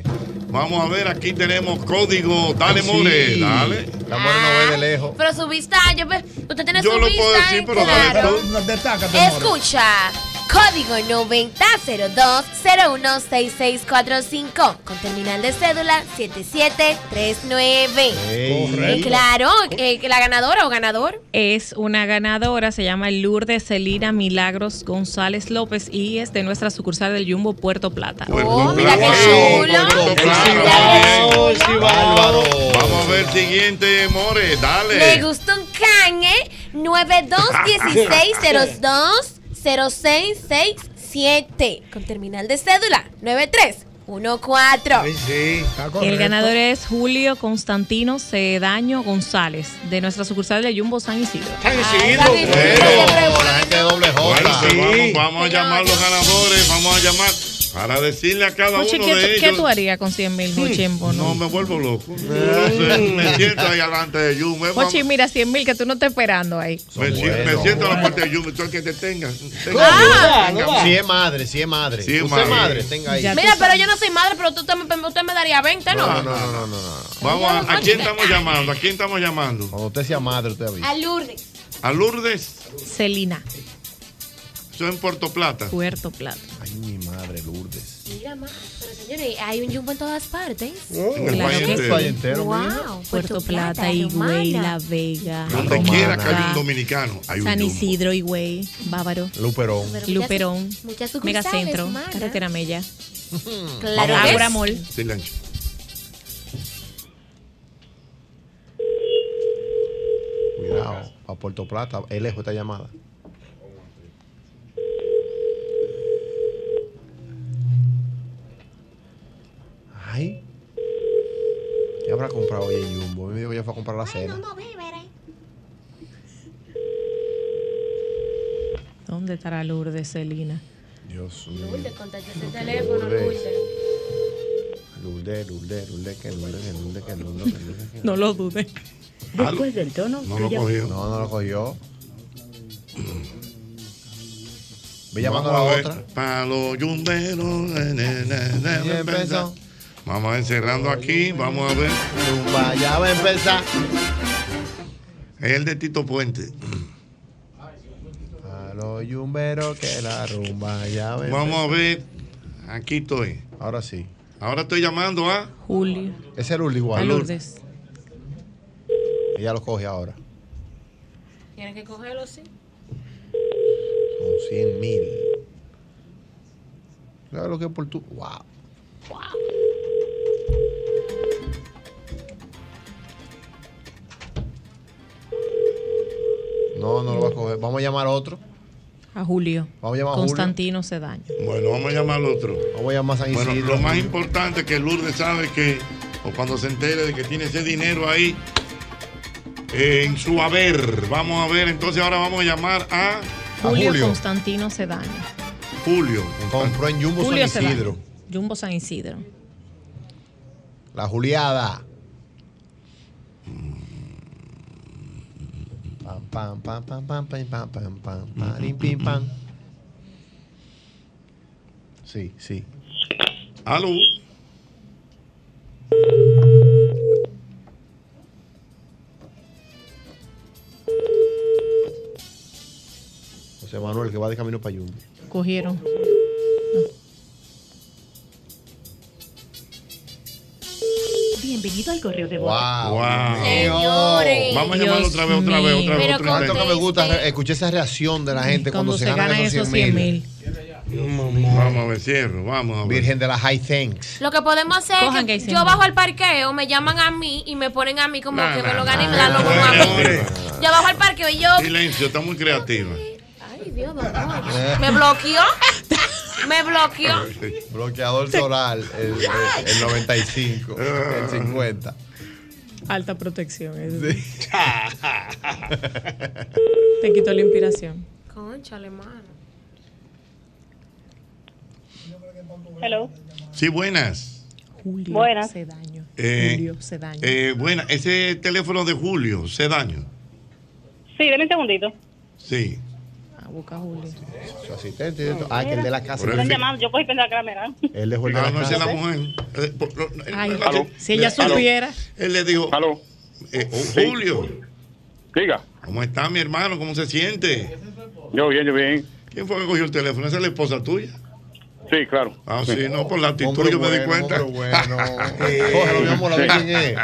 Vamos a ver, aquí tenemos código. Dale, More, dale. La more no ve de lejos. Pero su vista, yo, usted tiene Yo su lo vista. puedo decir, pero dale claro. tú. Destácate, amor. Escucha código 9002016645 con terminal de cédula 7739. Hey. claro, eh, la ganadora o ganador es una ganadora, se llama Lourdes Celina Milagros González López y es de nuestra sucursal del Jumbo Puerto Plata. Pues, oh, mira qué chulo. Vamos, a ver siguiente, More, dale. Me gustó un can, 921602 0667 con terminal de cédula 93. El ganador es Julio Constantino Cedaño González, de nuestra sucursal de Jumbo San Isidro. San Isidro, Ay, San Isidro bueno. Bueno. Bueno, vamos, vamos a llamar los ganadores, vamos a llamar para decirle a cada uno ¿qué, de tú- ellos. qué tú harías con 100 mil, Jochi, en bono? No, me vuelvo loco. No me siento ahí delante de Yum. Me, Jochi, mira, 100 mil que tú no estás esperando ahí. me, si- me siento a la parte de Yum, tú el que te tenga. tenga- Ah, tenga- Si es madre, si es madre. Si es Usted es madre. madre, tenga ahí. Mira, pero yo no soy madre, pero tú, también- usted me daría 20, ¿no? No, no, no, no, no. Vamos a, ¿a quién estamos llamando? ¿A quién estamos llamando? Cuando usted sea madre, usted avisa. A Lourdes. A Lourdes, Celina, eso en Puerto Plata. Puerto Plata. Ay, mi madre, Lourdes. Mira, ma, pero señores, hay un jumbo en todas partes. En el Claro país que entero. sí. entero, Wow, Puerto Plata, Higüey, La Vega, Donde Romana. quiera que haya un dominicano, hay un San. Isidro, Higüey, Bávaro, Luperón. Muchas- Luperón, muchas sucursales, Megacentro, mana. Carretera Mella, Claro Vamos a que Ágora sí. Mall. Silencio. Cuidado, a Puerto Plata, es lejos esta llamada. Ay. ¿Qué habrá comprado hoy en Jumbo? Me dijo que ya fue a comprar la cena. ¿Dónde estará Lourdes Celina? Dios mío. Lourdes, contaste ese teléfono, Lourdes. Lourdes. Lourdes, Lourdes, Lourdes, que Lourdes, que Lourdes, que Lourdes, que Lourdes. que- No lo dudes. Después del tono, No lo cogió. No, no lo cogió. Ve llamando a la otra. Para los yumberos. Vamos a ver, cerrando aquí. Vamos a ver. Zumba, ya va a empezar. Es el de Tito Puente. A Los yumberos que la rumba ya ven. Vamos a ver. Aquí estoy. Ahora sí. Ahora estoy llamando a. Julio. Es el igual. A Lourdes. Ella lo coge ahora. Tienes que cogerlo, sí. Son 100 mil. ¿Sabes lo que es por tu? Wow. No, no lo va a coger. Vamos a llamar a otro. A Julio. Vamos a llamar a Julio. Constantino Cedaño. Bueno, vamos a llamar al otro. Vamos a llamar a San Bueno, Isidro. lo más importante es que Lourdes sabe que, o cuando se entere de que tiene ese dinero ahí eh, en su haber. Vamos a ver, entonces ahora vamos a llamar a Julio, Constantino Cedaño. Julio. Compró en Jumbo Julio San Isidro. Cedaño. Jumbo San Isidro. La Juliada. Pam, pam, pam, pam, pam, pam, pam, pam, pam, pim, pam. Sí, sí. Aló. José Manuel, que va de camino para Jumbo. Cogieron. Bienvenido al correo de voz. Wow. Wow. Señores. Vamos a llamarlo otra vez, otra vez, otra vez. Pero otra vez. que me gusta escuchar esa reacción de la gente cuando, se, ganan esos 100 mil. Vamos a ver, cierro, vamos a ver. Virgen de la High Thanks. Lo que podemos hacer Cojan es que yo bajo al parqueo, me llaman a mí y me ponen a mí como que me lo gané y me dan no, a mí. Yo bajo al parqueo y yo. Silencio, está muy creativa. Ay, Dios, doctor. Me bloqueó. Me bloqueó. Bloqueador solar, el, el- el 95, el 50. Alta protección. eso. Te quitó la inspiración. Conchale, mano. Hello. Sí, buenas. Julio Buenas. Cedaño. Eh, Julio Cedaño. Eh, buena, ese teléfono de Julio, Cedaño. Sí, deme un segundito. Sí. Ah, busca a Julio. Su asistente. esto. Ah, que el de la casa. Están el- llamando, yo cogí pensar que era Merán. Él dejó el de Ah, la no, esa es casa. la mujer. Eh, Ay, Aló. si ella supiera. Él le dijo. Aló. eh, oh, Sí. Julio. Diga. ¿Cómo está mi hermano? ¿Cómo se siente? Yo bien, yo bien. ¿Quién fue que cogió el teléfono? ¿Esa es la esposa tuya? Sí, claro. Ah, sí, no, por la actitud Hombre yo me di cuenta. bueno. Cógelo, mi amor, a ver quién es.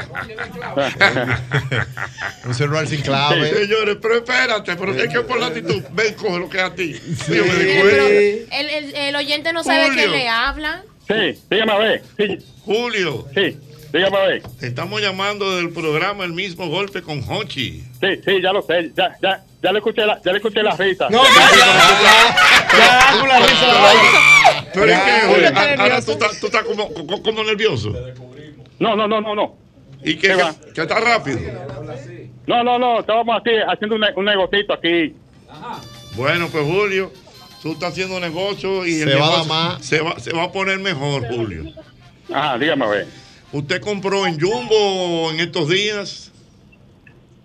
Un celular sin clave. Señores, pero espérate, pero es que por la actitud, ven, coge lo que es a ti. Yo me di cuenta. pero el, el, el oyente no sabe Julio. quién le habla. Sí, dígame a ver. Sí, Julio. sí, dígame a ver. Te estamos llamando del programa El mismo golpe con Hochi. Sí, sí, ya lo sé. Ya, ya, ya le escuché la, ya le escuché la risa. No, ya, ya, ya, con la risa. Pero es que, oye, ahora tú estás, tú estás como, como, como nervioso. No, no, no, no, no. ¿Y ¿Qué va? que, que está rápido? No, no, no. Estábamos aquí haciendo un, un negocito aquí. Bueno, pues Julio, tú estás haciendo negocio y el Se va a dar negocio más. Se va, se va a poner mejor, Julio. Ajá, dígame a ver. ¿Usted compró en Jumbo en estos días?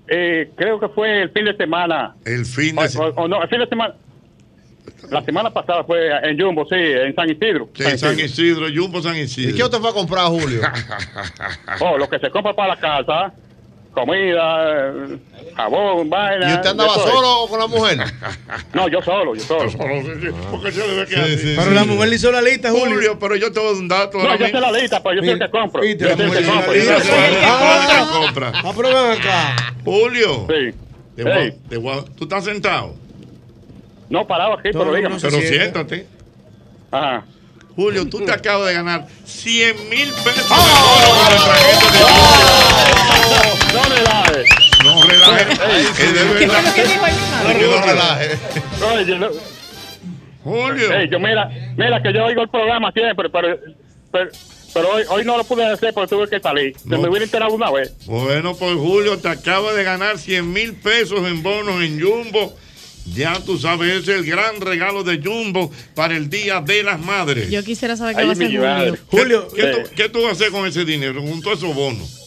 Eh, creo que fue el fin de semana. El fin de semana. o- o no, el fin de semana. La semana pasada fue en Jumbo, sí, en San Isidro. Sí, San Isidro, Jumbo San Isidro. ¿Y qué usted fue a comprar, Julio? Oh, lo que se compra para la casa, comida, jabón, vaina. ¿Y usted andaba solo o con la mujer? No, yo solo, yo solo. Porque se le ve que así. Pero la mujer le hizo la lista, Julio. Julio, pero yo te voy a dar un dato. No, yo sé mismo. la lista, pero yo soy el que compro. Yo soy el que compro. Yo Ah, compro. compra. Ah, acá. Julio, Sí. te voy a- Hey. te voy a- ¿tú estás sentado? No, parado aquí, No, pero no, dígame. Pero siéntate. Ajá. Julio, tú te acabas de ganar 100 mil pesos. ¡Oh! de bono con el paquete de- No relaje. No relajes. Es de ¿Qué fue verdad. el animal? No relaje. Oye, no- Julio. Ey, yo mira, mira que yo oigo el programa siempre, pero, pero, pero hoy, hoy no lo pude hacer porque tuve que salir. Se No. me hubiera enterado una vez. Bueno, pues Julio, te acaba de ganar 100 mil pesos en bonos en Jumbo. Ya tú sabes, ese es el gran regalo de Jumbo para el Día de las Madres. Yo quisiera saber qué Ay, va a hacer Julio. madre. ¿Qué- Julio, ¿qué, eh. tú, qué tú vas a hacer con ese dinero, con todos esos bonos?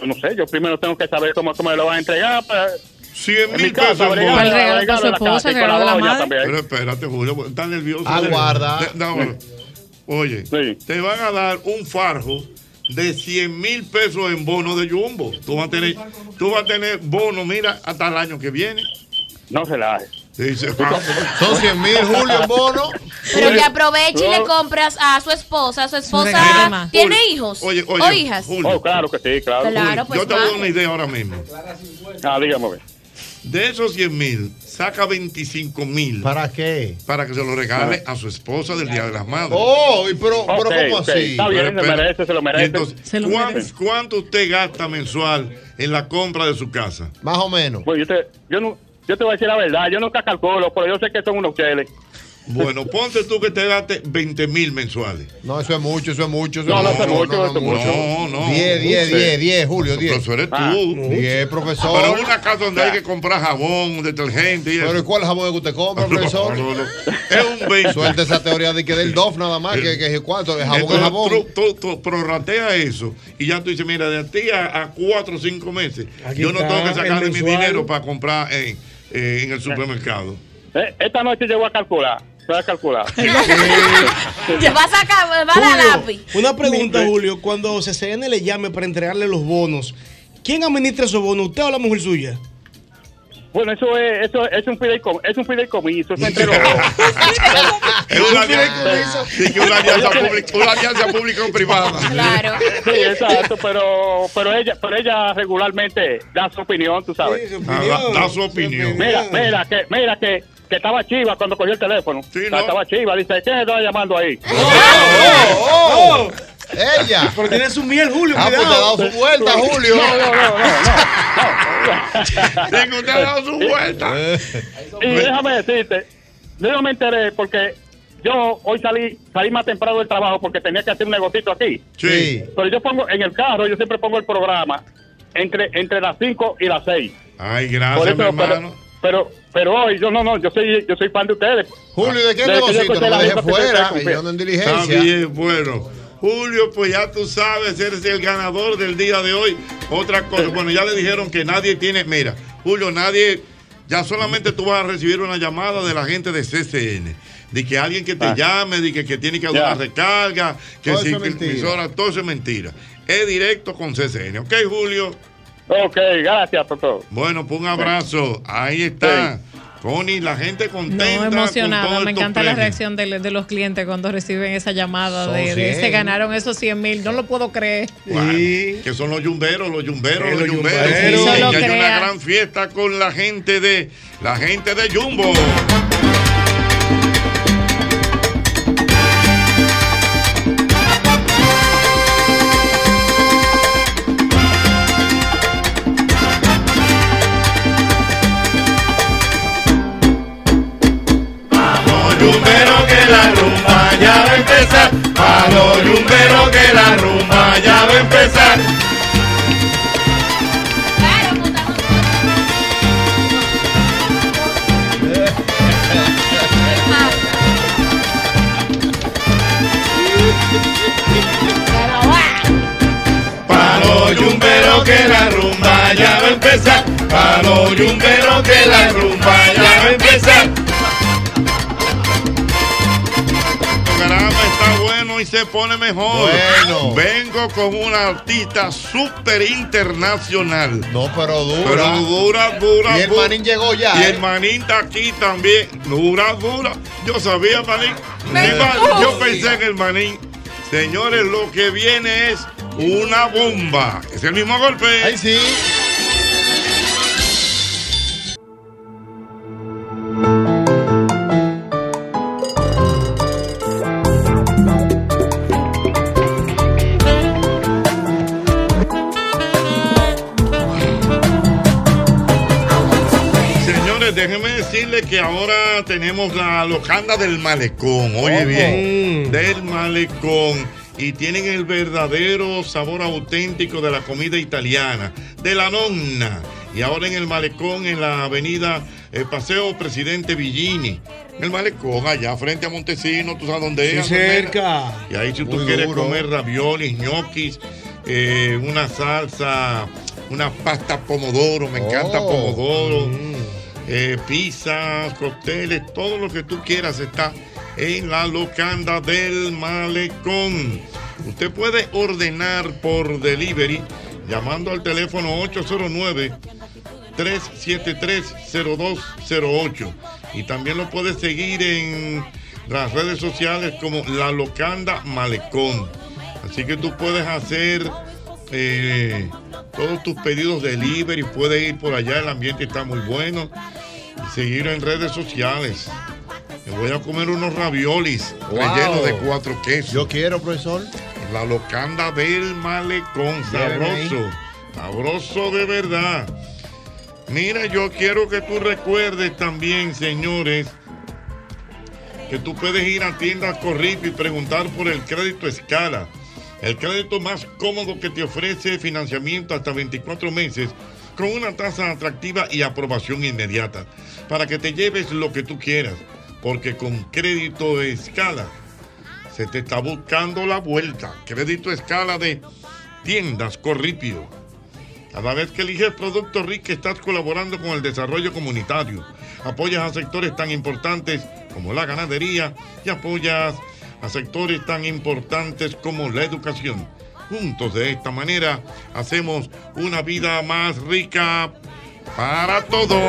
Yo no sé, yo primero tengo que saber cómo, cómo me lo van a entregar. Para, 100 en mi mil casa, pesos en bregar- bonos. ¿Cuál regalo bregar para su esposa, el regalo de la madre? Pero espérate, Julio, está nervioso. Aguarda. De- no, Oye, Sí. te van a dar un farjo de 100 mil pesos en bonos de Jumbo. Tú vas a tener, tú vas a tener bonos, mira, hasta el año que viene. No relaje. Son 100 mil, Julio, en bono. Pero que aproveche y le compras a su esposa. Su esposa tiene hijos oye, oye, o hijas. Julio. Oh, claro que sí, claro. Claro, Julio, pues yo te voy a dar más. una idea ahora mismo. Ah, dígame. De esos 100 mil, saca 25 mil. ¿Para qué? Para que se lo regale a su esposa del Día de las Madres. Oh, pero, ¿cómo así? está bien, Pero se merece, se lo merece. entonces, Se lo ¿cuán- merece. ¿Cuánto usted gasta mensual en la compra de su casa? Más o menos. Pues yo te, yo, no, yo te voy a decir la verdad, yo nunca calculo, pero yo sé que son unos cheles. Bueno, ponte tú que te gaste 20 mil mensuales. No, eso es mucho, eso es mucho. Eso No, no, es eso es mucho, eso es mucho. No, no. 10, 10, 10, 10, Julio, 10. Profesor, eres Ah, tú. 10, profesor. Pero es una casa donde hay que comprar jabón, detergente y Pero ¿y eso. cuál jabón es que usted compra, No, profesor? no, no. Es un 20. Suelta esa teoría de que del DOF nada más, que, que cuánto, el jabón es Entonces, jabón. Tú, tú- tú prorrateas eso y ya tú dices, mira, de ti a, a cuatro o cinco meses, Aquí yo no tengo que sacar de mi dinero para comprar en, eh, en el supermercado. Eh, esta noche yo voy a calcular, voy a calcular. Va a sacar, va a dar Julio, lápiz. Una pregunta, Julio. Cuando CCN le llame para entregarle los bonos, ¿quién administra esos bonos? ¿Usted o la mujer suya? Bueno, eso es, eso es un fideicomiso, es un fideicomiso, eso es entre los dos. Es una, alianza- sí, que una alianza pública, una alianza público-privada. Claro. Sí, exacto, pero, pero ella, pero ella regularmente da su opinión, tú sabes. Ah, da, da su opinión. Mira, mira que, mira que, que estaba chiva cuando cogió el teléfono. O sea, ¿no? Estaba chiva, dice, ¿quién estaba llamando ahí? ¡Oh! ¡Ella! Pero tiene su miel, Julio. Ah, pues te ha dado su vuelta, Julio. No, no, no, Sí, que usted ha dado su vuelta. Y déjame decirte, yo no me enteré porque yo hoy salí salí más temprano del trabajo porque tenía que hacer un negocito aquí. Sí. Pero yo pongo en el carro, yo siempre pongo el programa entre entre las 5 y las 6. Ay, gracias, eso, mi hermano. pero, pero hoy yo no, no, yo soy, yo soy fan de ustedes. Julio, ¿de qué negocito? No me ustedes fuera. y yo ando en Está diligencia. bien, bueno. Julio, pues ya tú sabes, eres el ganador del día de hoy. Otra cosa, bueno, ya le dijeron que nadie tiene, mira, Julio, nadie, ya solamente tú vas a recibir una llamada de la gente de CCN. De que alguien que te Ah. llame, de que, que tiene que dar Ya. una recarga, que Todo si eso emisora, todo eso es mentira. Es directo con CCN, ¿ok, Julio? Ok, gracias todo. Bueno, pues un abrazo. Ahí está. Connie, la gente contenta. No, con emocionada. Me encanta la reacción de, de los clientes cuando reciben esa llamada Son de, de 100. se ganaron esos 100 mil. No lo puedo creer. Bueno, que son los yumberos, los yumberos, Sí, los yumberos. yumberos. Sí, que hay una gran fiesta con la gente de la gente de Jumbo. Va a empezar. Vamos, yumbero, que la rumba ya va a empezar. Pa' los yumberos que la rumba ya va a empezar. Pa' los yumberos que la rumba ya va a empezar. Se pone mejor. Bueno. Vengo con una artista súper internacional. No, pero dura. Pero dura, dura. Y el dura. manín llegó ya, Y ¿eh? el manín está aquí también. Dura, dura. Yo sabía, manín. Yo pensé en el manín. Señores, lo que viene es una bomba. Es el mismo golpe. Ay, sí. Que ahora tenemos la locanda del malecón. Oye bien, del malecón. Y tienen el verdadero sabor auténtico de la comida italiana, de la nonna. Y ahora en el malecón, en la avenida eh, Paseo Presidente Villini. En el malecón, allá frente a Montesino, tú sabes dónde Sí, es. cerca. Y ahí si tú quieres comer raviolis, ñoquis, eh, una salsa, una pasta pomodoro, me encanta Oh. pomodoro, eh, pizzas, cócteles, todo lo que tú quieras está en la locanda del malecón. Usted puede ordenar por delivery llamando al teléfono 809 373-0208. Y también lo puedes seguir en las redes sociales como La Locanda Malecón. Así que tú puedes hacer eh, todos tus pedidos de delivery, puedes ir por allá, el ambiente está muy bueno. Y seguir en redes sociales. Me voy a comer unos raviolis Wow. rellenos de cuatro quesos. Yo quiero, profesor. La locanda del malecón, sabroso. Sabroso de verdad. Mira, yo quiero que tú recuerdes también, señores, que tú puedes ir a tiendas Corrip y preguntar por el crédito escala. El crédito más cómodo que te ofrece financiamiento hasta 24 meses con una tasa atractiva y aprobación inmediata para que te lleves lo que tú quieras. Porque con crédito escala se te está buscando la vuelta. Crédito escala de tiendas Corripio. Cada vez que eliges Producto RIC estás colaborando con el desarrollo comunitario. Apoyas a sectores tan importantes como la ganadería y apoyas a sectores tan importantes como la educación. Juntos de esta manera hacemos una vida más rica para todos.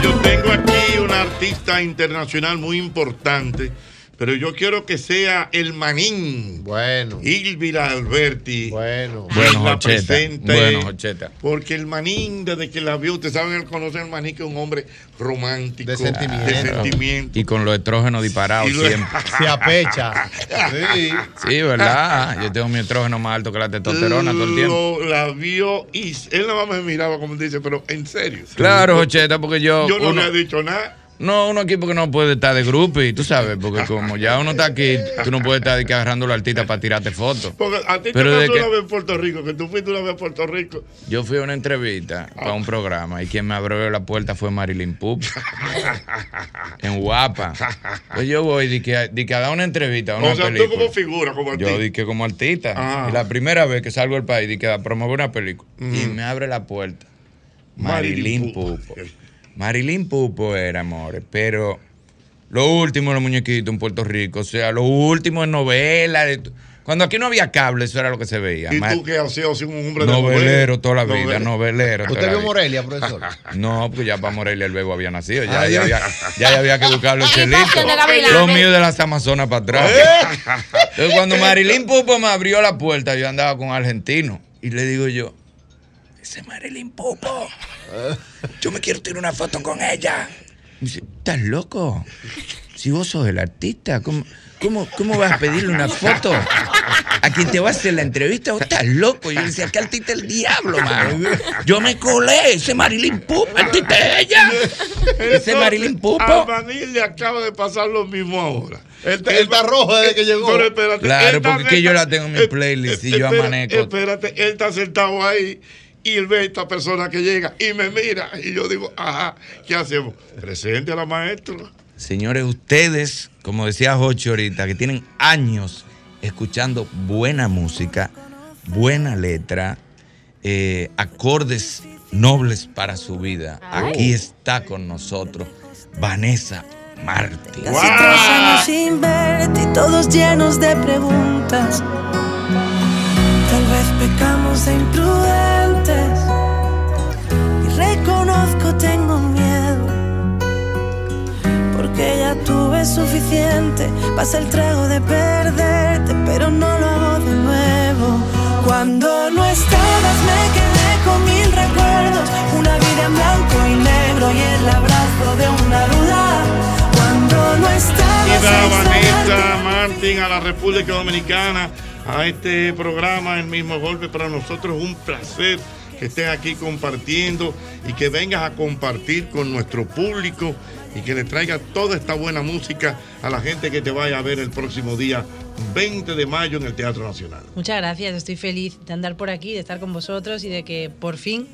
Yo tengo aquí una artista internacional muy importante, pero yo quiero que sea el manín. Bueno. Ilvira Alberti. Bueno. Bueno, la Jocheta. presente. Bueno, Jocheta. Porque el manín, desde que la vio, ustedes saben, él conoce al manín que es un hombre romántico. De sentimiento. Y con los estrógenos disparados siempre. Se apecha. Sí. Sí, ¿verdad? Yo tengo mi estrógeno más alto que la testosterona todo el tiempo. La vio y él nada más me miraba como dice, pero en serio. Claro, Jocheta, porque yo. Yo no uno- le he dicho nada. No, uno aquí porque no puede estar de grupo y tú sabes, porque como ya uno está aquí, tú no puedes estar de que agarrando la artista para tirarte fotos. Porque a ti Pero te de pasó que- una vez en Puerto Rico, que tú fuiste una vez a Puerto Rico. Yo fui a una entrevista para un programa y quien me abrió la puerta fue Marilyn Pup en Guapa. Pues yo voy di que, que a dar una entrevista a una o sea, tú como figura, como Yo artista. di que como artista. Ah. Y la primera vez que salgo del país di que a promover una película. Y me abre la puerta. Marilyn Marilyn Pupo. Marilyn Pupo era, amores, pero lo último en los muñequitos en Puerto Rico, o sea, lo último en novelas. Cuando aquí no había cable, eso era lo que se veía. Y tú sido así un hombre de Novelero toda la vida, novelero. toda ¿Usted la vio vida. Morelia, profesor? No, porque ya para Morelia el bebo había nacido. Ya, ya, ya. había, ya había que buscarlo el chelito. Invasión de gavilanes. Lo mío de las Amazonas para atrás. Entonces, cuando Marilyn Pupo me abrió la puerta, yo andaba con argentino. Y le digo yo, ese Marilyn Pupo, yo me quiero tirar una foto con ella. Me dice, ¿estás loco? Si vos sos el artista, ¿cómo, cómo, cómo vas a pedirle una foto a quien te va a hacer la entrevista? ¿Vos estás loco? Yo decía, ¿qué artista es el diablo, mano? Yo me colé, ese Marilyn Pupo, artista es ella. Ese Marilyn Pupo. A Manil le acaba de pasar lo mismo ahora. Él, él está rojo desde que llegó. Pero espérate, Claro, está porque es que yo la tengo en mi playlist y yo amanezco. Espérate, él está sentado ahí y él ve a esta persona que llega y me mira y yo digo, ajá, ¿qué hacemos? Presente a la maestra. Señores, ustedes, como decía Jochi ahorita, que tienen años escuchando buena música, buena letra, eh, acordes nobles para su vida. Aquí está con nosotros Vanessa Martín. Casi tres años sin verte y todos llenos de preguntas. Tal vez pecamos de imprudentes. Y reconozco, tengo miedo. Porque ya tuve suficiente. Pasa el trago de perderte, pero no lo hago de nuevo. Cuando no estabas, me quedé con mil recuerdos. Una vida en blanco y negro y el abrazo de una duda. Cuando no estabas. Vanessa Martín a la República Dominicana, a este programa El mismo golpe. Para nosotros un placer que estés aquí compartiendo y que vengas a compartir con nuestro público y que le traigas toda esta buena música a la gente que te vaya a ver el próximo día 20 de mayo en el Teatro Nacional. Muchas gracias, estoy feliz de andar por aquí, de estar con vosotros y de que por fin,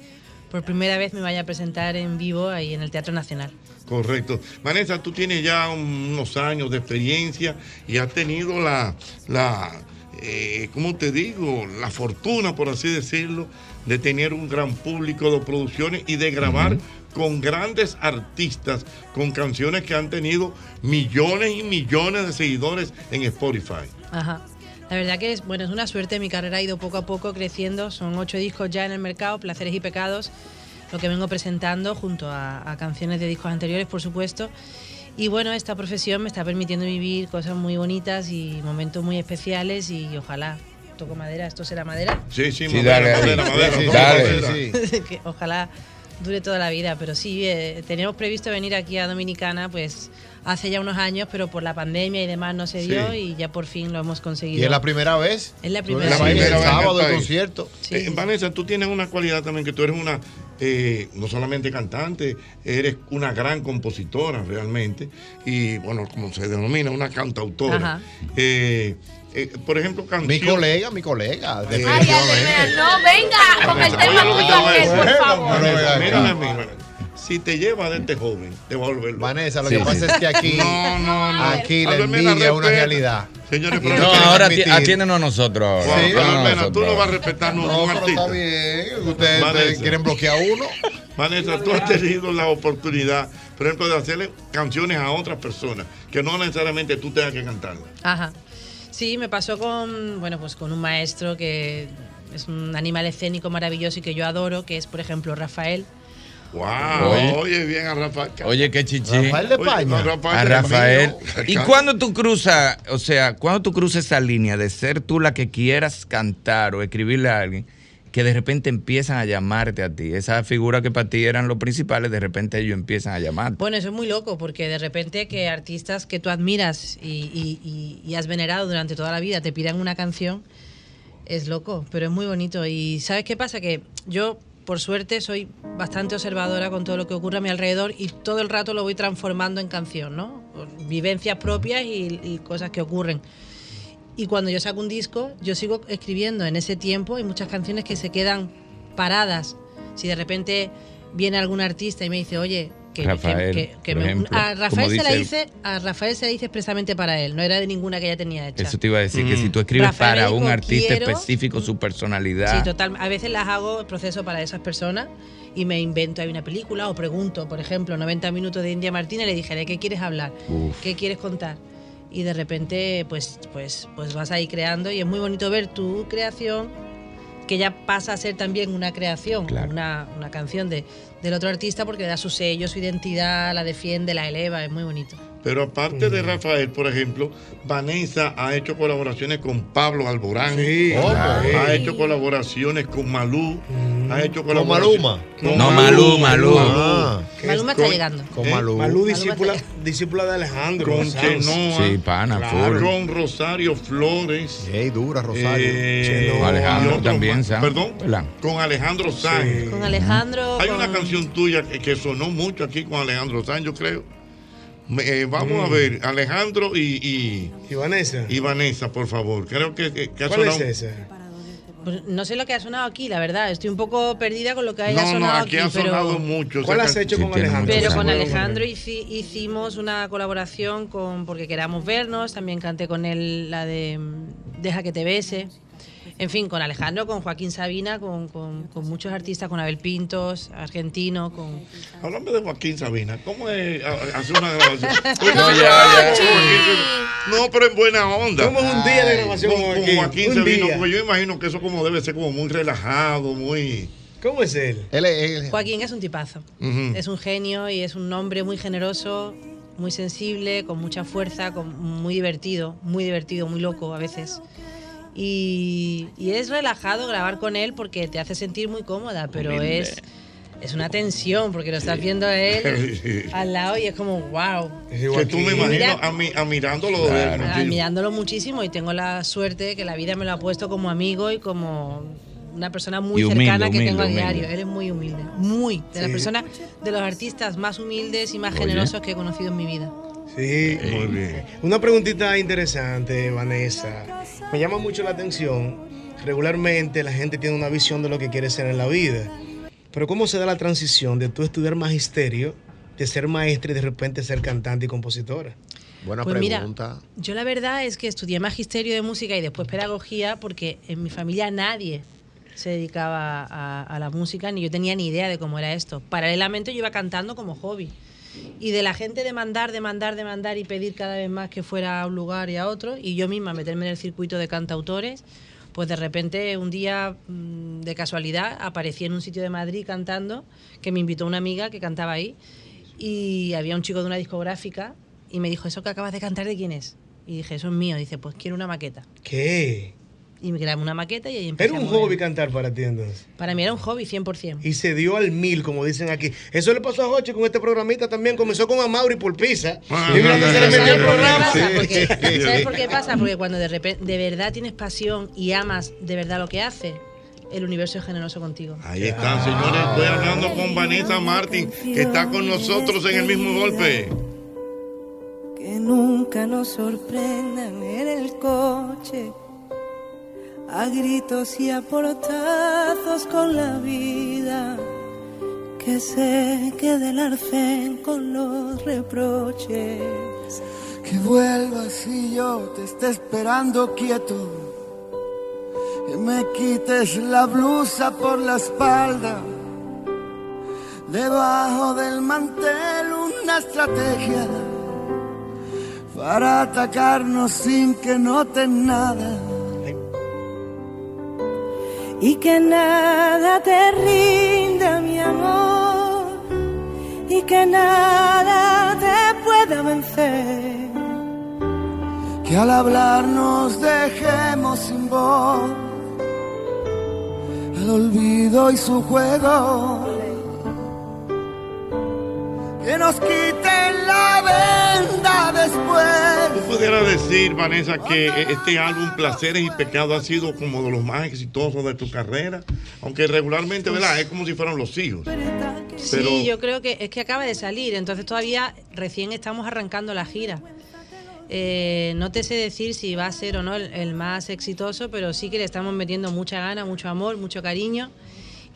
por primera vez, me vaya a presentar en vivo ahí en el Teatro Nacional. Correcto. Vanessa, tú tienes ya unos años de experiencia y has tenido la, la eh, ¿cómo te digo? La fortuna, por así decirlo, de tener un gran público de producciones y de grabar con grandes artistas, con canciones que han tenido millones y millones de seguidores en Spotify. Ajá. La verdad que es, bueno, es una suerte, mi carrera ha ido poco a poco creciendo, son ocho discos ya en el mercado, Placeres y Pecados, lo que vengo presentando junto a, a canciones de discos anteriores, por supuesto. Y bueno, esta profesión me está permitiendo vivir cosas muy bonitas y momentos muy especiales y ojalá, toco madera, esto será madera. Sí, sí, Sí, madera, dale, madera, madera, Sí, sí, toca dale, madera. sí. que ojalá dure toda la vida, pero sí, eh, teníamos previsto venir aquí a Dominicana pues hace ya unos años, pero por la pandemia y demás no se dio Sí. y ya por fin lo hemos conseguido. ¿Y es la primera vez? Es la La primera primera vez. El sábado el Ahí. concierto. Eh, Vanessa, tú tienes una cualidad también que tú eres una, eh, no solamente cantante, eres una gran compositora realmente y bueno, como se denomina, una cantautora. Ajá. Eh, eh, por ejemplo, Mi canciones. colega, mi colega. Ay, definitivamente. No, venga con el tema tuyo aquel, por favor. Vanessa, mírame a mí, Vanessa. Si te lleva de este joven, te va a volver. Vanessa, lo que pasa es que aquí, No, no, no. aquí la envidia es una realidad. Señores, pero No, ahora atiéndenos a nosotros atiéndenos a Albert Mena, tú nosotros no vas a ahora. respetar a un, No, un pero artista. está bien. Ustedes Vanessa. quieren bloquear a uno. Vanessa, tú has tenido la oportunidad, por ejemplo, de hacerle canciones a otras personas que no necesariamente tú tengas que cantarlas. Ajá. Sí, me pasó con, bueno, pues con un maestro que es un animal escénico maravilloso y que yo adoro, que es, por ejemplo, Rafael. Wow, Oye. oye, bien a Rafael. Oye, qué chichi. Rafael de Oye, España. no, Rafael A Rafael. Camino. ¿Y cuando tú cruzas, o sea, cuando tú cruzas esa línea de ser tú la que quieras cantar o escribirle a alguien, que de repente empiezan a llamarte a ti? Esas figuras que para ti eran los principales, de repente ellos empiezan a llamarte. Bueno, eso es muy loco, porque de repente que artistas que tú admiras y, y- has venerado durante toda la vida te pidan una canción, es loco, pero es muy bonito. Y ¿sabes qué pasa? Que yo, por suerte, soy bastante observadora con todo lo que ocurre a mi alrededor y todo el rato lo voy transformando en canción, ¿no? Vivencias propias y cosas que ocurren. Y cuando yo saco un disco, yo sigo escribiendo en ese tiempo. Hay muchas canciones que se quedan paradas. Si de repente viene algún artista y me dice, oye, que, que- Rafael, que- que por me- a Rafael se la dice- hice, a Rafael se la hice expresamente para él, no era de ninguna que ya tenía hecha. Eso te iba a decir, que Mm. si tú escribes Rafael para dijo, un artista "Quiero". específico, su personalidad. Sí, total. A veces las hago el proceso para esas personas y me invento ahí una película o pregunto, por ejemplo, 90 minutos de India Martínez, le dije, ¿de qué quieres hablar? Uf. ¿Qué quieres contar? Y de repente, pues, pues, pues vas ahí creando y es muy bonito ver tu creación que ya pasa a ser también una creación, Claro. una, una canción de, del otro artista porque le da su sello, su identidad, la defiende, la eleva, es muy bonito. Pero aparte de Rafael, por ejemplo, Vanessa ha hecho colaboraciones con Pablo Alborán. Sí. Ha hecho colaboraciones con Malú. Ha hecho ¿Con Maluma? con No, Malú, Malú. Ah, Maluma está con- llegando. con ¿Eh? Malú. Malú, Maluma discípula, discípula de Alejandro. con. Chenoa. Sí, pana, Claro. Con Rosario Flores. Ey, dura, Rosario. eh, Chenoa. Alejandro también, Perdón. Con Alejandro Sanz. Con Alejandro. Hay con- una canción tuya que, que sonó mucho aquí con Alejandro Sanz, yo creo. Eh, vamos a ver, Alejandro y, y, ¿Y Vanessa? y Vanessa, por favor. Creo que, que, que ha ¿Cuál es sonado- esa? Pues no sé lo que ha sonado aquí, la verdad. Estoy un poco perdida con lo que haya No, no, sonado aquí aquí, ha pero, sonado mucho. ¿Cuál has hecho Sí, con Alejandro? pero con Alejandro hici- hicimos una colaboración con Porque Queramos Vernos, también canté con él la de mm, Deja que te bese. En fin, con Alejandro, con Joaquín Sabina, con, con- con muchos artistas, con Abel Pintos, argentino, con... Hablando de Joaquín Sabina, ¿cómo es hacer una grabación? No, ya, ya. No, pero en buena onda. ¿Cómo es un día de grabación con, Joaquín? Joaquín Sabina, porque yo imagino que eso como debe ser como muy relajado, muy... ¿Cómo es él? Él es- él- Joaquín es un tipazo. Es un genio y es un hombre muy generoso, muy sensible, con mucha fuerza, con, muy divertido, muy divertido, muy loco a veces. Y, y es relajado grabar con él porque te hace sentir muy cómoda, pero Humilde. es, es una tensión porque lo estás viendo a él al lado y es como, wow. que tú me imagino Mira- a mí, admirándolo de él Claro. Admirándolo muchísimo y tengo la suerte que la vida me lo ha puesto como amigo y como una persona muy humilde, cercana que humilde, tengo a humilde. diario. Eres muy humilde, muy. De las Sí. personas, de los artistas más humildes y más Oye. generosos que he conocido en mi vida. Sí. Muy bien. Una preguntita interesante, Vanessa. Me llama mucho la atención. Regularmente la gente tiene una visión de lo que quiere ser en la vida. Pero ¿cómo se da la transición de tú estudiar magisterio, de ser maestra y de repente ser cantante y compositora? Buena Pues mira, pregunta. Yo la verdad es que estudié magisterio de música y después pedagogía porque en mi familia nadie se dedicaba a, a la música ni yo tenía ni idea de cómo era esto. Paralelamente yo iba cantando como hobby. Y de la gente demandar, demandar, demandar y pedir cada vez más que fuera a un lugar y a otro, y yo misma meterme en el circuito de cantautores, pues de repente un día mm, de casualidad aparecí en un sitio de Madrid cantando, que me invitó una amiga que cantaba ahí, y había un chico de una discográfica y me dijo, ¿eso que acabas de cantar de quién es? Y dije, eso es mío. Dice, pues quiero una maqueta. ¿Qué? Y me grabé una maqueta y ahí empecé. Era a un mover. hobby cantar para ti entonces. Para mí era un hobby 100%. Y se dio al mil, como dicen aquí. Eso le pasó a Joche con este programita también. Comenzó con Amaury por pizza. y mira que se le metió el programa. pasa? Porque- ¿Sabes por qué pasa? Porque cuando de repente de verdad tienes pasión y amas de verdad lo que haces, el universo es generoso contigo. Ahí está, señores. Estoy hablando con Vanessa Martín, que está con nosotros en el mismo golpe. que nunca nos sorprendan en el coche, a gritos y a portazos con la vida, que se quede el arcén con los reproches. Que vuelvas y yo te esté esperando quieto. Que me quites la blusa por la espalda. Debajo del mantel una estrategia para atacarnos sin que noten nada. Y que nada te rinda mi amor y que nada te pueda vencer. Que al hablar nos dejemos sin voz. El olvido y su juego. Que nos quiten la venda después. ¿Tú pudieras decir, Vanessa, que este álbum Placeres y Pecados ha sido como de los más exitosos de tu carrera? Aunque regularmente, ¿verdad? Es como si fueran los hijos. Pero, Sí, yo creo que es que acaba de salir, entonces todavía recién estamos arrancando la gira. Eh, no te sé decir si va a ser o no el, el más exitoso, pero sí que le estamos metiendo mucha gana, mucho amor, mucho cariño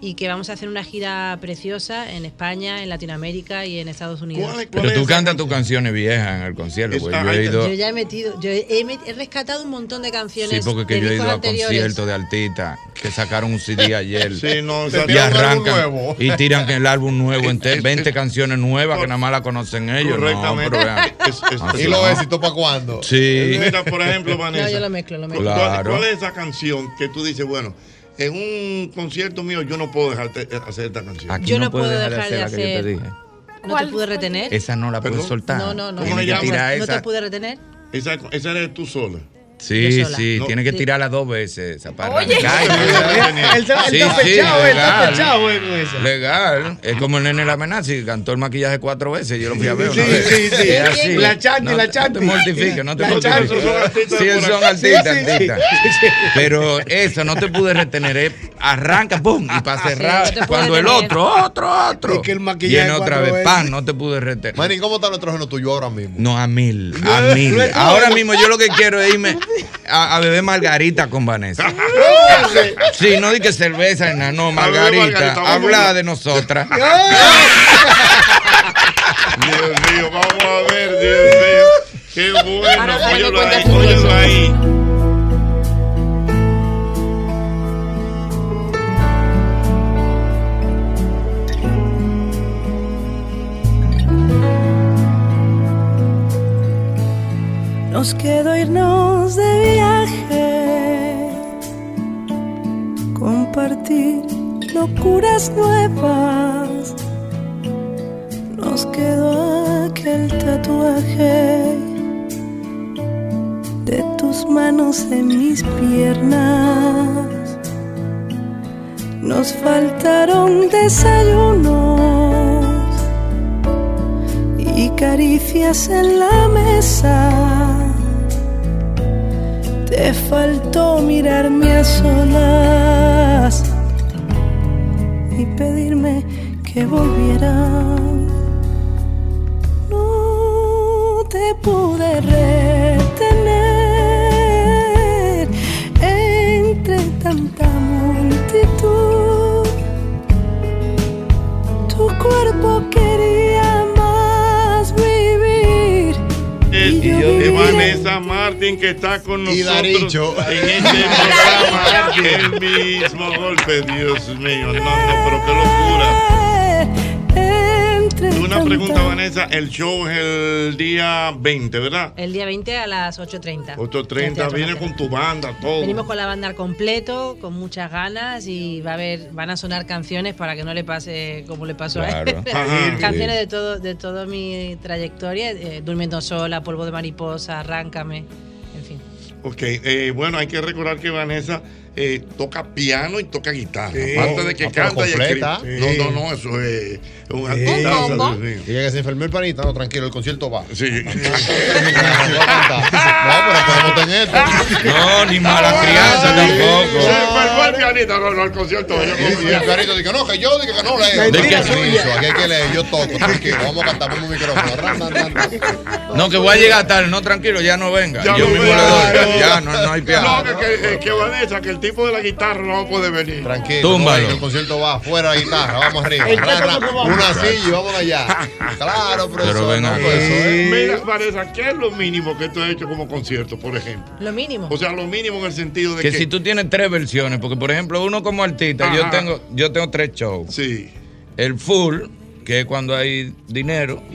y que vamos a hacer una gira preciosa en España, en Latinoamérica y en Estados Unidos. Pero tú cantas tus canciones viejas en el concierto, porque yo he ido. Yo ya he metido, yo he, met- he rescatado un montón de canciones. Sí, porque que yo he ido a conciertos de artistas que sacaron un CD ayer. Sí, no, y arrancan nuevo. y tiran el álbum nuevo entero, 20 canciones nuevas que nada más la conocen ellos. No, Correctamente. vean. Es- es- Así ¿Y los no. éxitos para cuándo? Sí. Mira, por ejemplo, Vanessa. No, yo lo mezclo, lo mezclo. ¿cuál- Claro. ¿Cuál es esa canción que tú dices, bueno, en un concierto mío yo no puedo dejar de hacer esta canción? Aquí Yo no puedo dejar dejar de la que yo te hacer- dije. ¿No te pude retener? Esa no la puedes ¿Perdón? soltar. No, no, no. ¿Cómo ¿No te pude retener? Esa, esa eres tú sola. Sí, sí, No. tienes que Sí. tirarla dos veces esa para Oye. arrancar. Él está- Sí, está sí, fechado, él está eh, con esa. Legal. Es como el nene la amenaza y cantó el maquillaje cuatro veces. Yo lo fui a ver. Sí, sí, sí. Es así. La chanti, No la chanti. No te mortifiques, no te mortifiques. chanti, son artistas Sí, son artistas, Sí, sí, sí. artistas. Pero eso no te pude retener. es arranca, pum, y para cerrar. no te pude cuando el otro, otro, otro. Y que el maquillaje Viene otra vez, pan, no te pude retener. Manny, ¿cómo está el nitrógeno tuyo ahora mismo? No, a mil, a mil. Ahora mismo yo lo que quiero es irme a, a beber margarita con Vanessa. Sí, no di que cerveza, nada, no, margarita. Habla de nosotras. Dios mío, vamos a ver, Dios mío. Qué bueno, óyelo ahí, óyelo ahí. Nos quedó irnos de viaje, compartir locuras nuevas. Nos quedó aquel tatuaje de tus manos en mis piernas. Nos faltaron desayunos y caricias en la mesa. Te faltó mirarme a solas y pedirme que volviera. No te pude retener entre tanta multitud. Vanessa Martín que está con Y nosotros Daricho. en este programa. El mismo golpe, Dios mío. No, no, pero qué locura. Una pregunta, Vanessa. El show es el día 20, ¿verdad? El día 20 a las 8.30. 8.30, viene con tu banda, todo. Venimos con la banda al completo, con muchas ganas y va a haber, van a sonar canciones para que no le pase como le pasó a él. Ajá. canciones de todo, de toda mi trayectoria, eh, Durmiendo sola, Polvo de mariposa, Arráncame, en fin. Ok, eh, bueno, hay que recordar que Vanessa eh, toca piano y toca guitarra. Sí. Aparte de que Ah, canta y escribe. completa. No, no, no, eso es un Sí. Diga que se enfermó el panita, no, tranquilo, el concierto va. Sí. no, pero esto. No, ni mala crianza tampoco. Se enfermó el pianista, no, no, el concierto. Y, el pianito dice que no, que yo dije que no leo. ¿De qué? Aquí hay que leer, yo toco, tranquilo, vamos a cantar por un micrófono. Ran, ran, ran, ran. No, que voy a llegar tarde. No, tranquilo, ya no venga. Ya Yo no mismo venga. le doy. Ya no, no hay piano. No, que, que, que Vanessa, que el tipo de la guitarra no puede venir. Tranquilo, Túmbalo. no, el concierto va afuera la guitarra, vamos arriba. Va. una silla y vamos allá. Claro, profesor. Pero ven no, acá. pues es. Mira, Vanessa, ¿qué es lo mínimo que tú has hecho como concierto, por ejemplo? Lo mínimo. O sea, lo mínimo en el sentido de Que que. si tú tienes tres versiones, porque por ejemplo, uno como artista, yo tengo, yo tengo tres shows. Sí. El full, que es cuando hay dinero.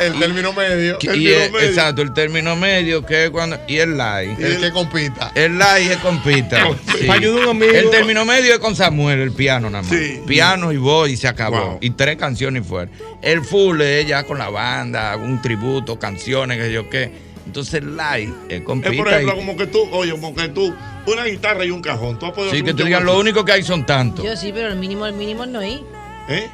El término medio. Que- El y término el- medio. Exacto, el término medio, que es cuando. Y el live. El que compita. El live es compita. Sí. Un amigo. El término medio es con Samuel, el piano nada más. Sí. Piano y voz y se acabó. Wow. Y tres canciones y fuera. El full es ya con la banda, un tributo, canciones, que yo qué. Entonces el live es Es compita. por ejemplo, y- como que tú, oye, como que tú, una guitarra y un cajón. Tú has podido sí, que digas, así? lo único que hay son tantos. Yo sí, pero el mínimo, el mínimo no hay. ¿Eh?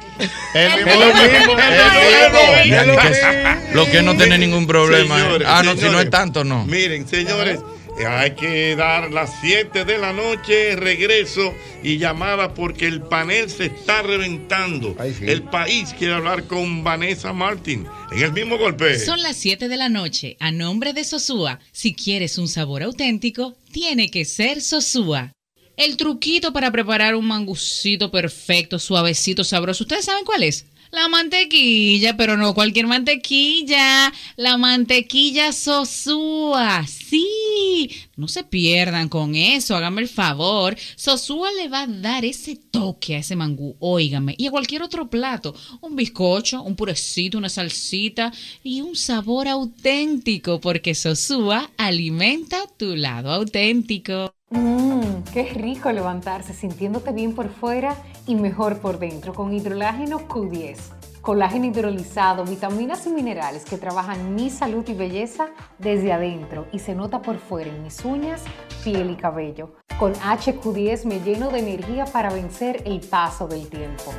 El mismo. mismo, Es lo mismo, es lo mismo. Lo que no tiene ningún problema. Señores, ah, no, si no es tanto, no. Miren, señores, eh, hay que dar las 7 de la noche, regreso y llamada porque el panel se está reventando. El país quiere hablar con Vanessa Martin en el mismo golpe. Son las 7 de la noche. A nombre de Sosúa, si quieres un sabor auténtico, tiene que ser Sosúa. El truquito para preparar un mangucito perfecto, suavecito, sabroso, ¿ustedes saben cuál es? La mantequilla, pero no cualquier mantequilla, la mantequilla Sosúa. Sí, no se pierdan con eso, háganme el favor. Sosúa le va a dar ese toque a ese mangú, óigame, y a cualquier otro plato, un bizcocho, un purecito, una salsita y un sabor auténtico, porque Sosúa alimenta tu lado auténtico. Mmm, qué rico levantarse sintiéndote bien por fuera y mejor por dentro con hidrolágeno Q10. Colágeno hidrolizado, vitaminas y minerales que trabajan mi salud y belleza desde adentro y se nota por fuera en mis uñas, piel y cabello. Con HQ10 me lleno de energía para vencer el paso del tiempo.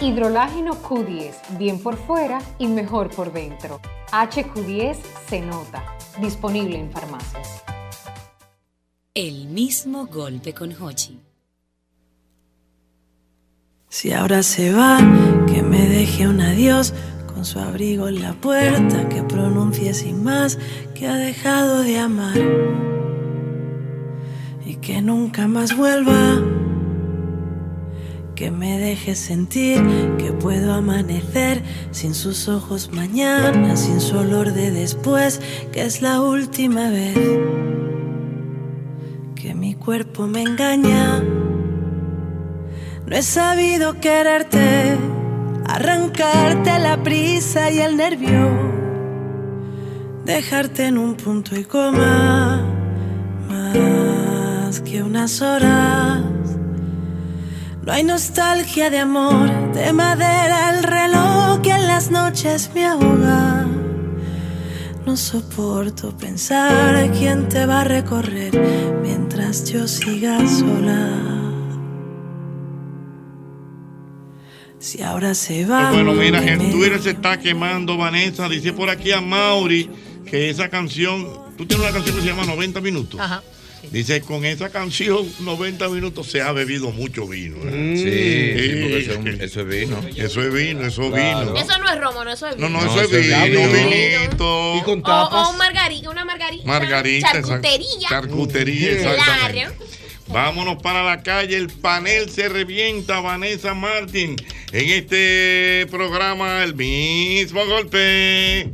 Hidrolágeno Q10, bien por fuera y mejor por dentro. HQ10 se nota. Disponible en farmacias. El mismo golpe con Hochi. Si ahora se va, que me deje un adiós con su abrigo en la puerta, que pronuncie sin más que ha dejado de amar y que nunca más vuelva. Que me deje sentir que puedo amanecer sin sus ojos mañana, sin su olor de después, que es la última vez que mi cuerpo me engaña. No he sabido quererte, arrancarte la prisa y el nervio, dejarte en un punto y coma, más que unas horas. No hay nostalgia de amor, de madera el reloj que en las noches me ahoga. No soporto pensar quién te va a recorrer mientras yo siga sola. Si ahora se va. Bueno, mira, en Twitter se está quemando Vanessa. Dice por aquí a Mauri que esa canción, tú tienes una canción que se llama 90 minutos. Ajá. Dice, con esa canción, 90 minutos, se ha bebido mucho vino. ¿eh? Mm. Sí, sí, porque eso es un- eso es vino. Eso es vino, eso es Claro. vino. Eso no es romo, no eso es No, vino. no, No, eso es eso es vino, vino. vinito. Y con O, tapas. o un margarita, una margarita. Margarita. exacto. Charcutería. Charcutería, exactamente. Claro. Vámonos para la calle, el panel se revienta, Vanessa Martin, en este programa El mismo golpe.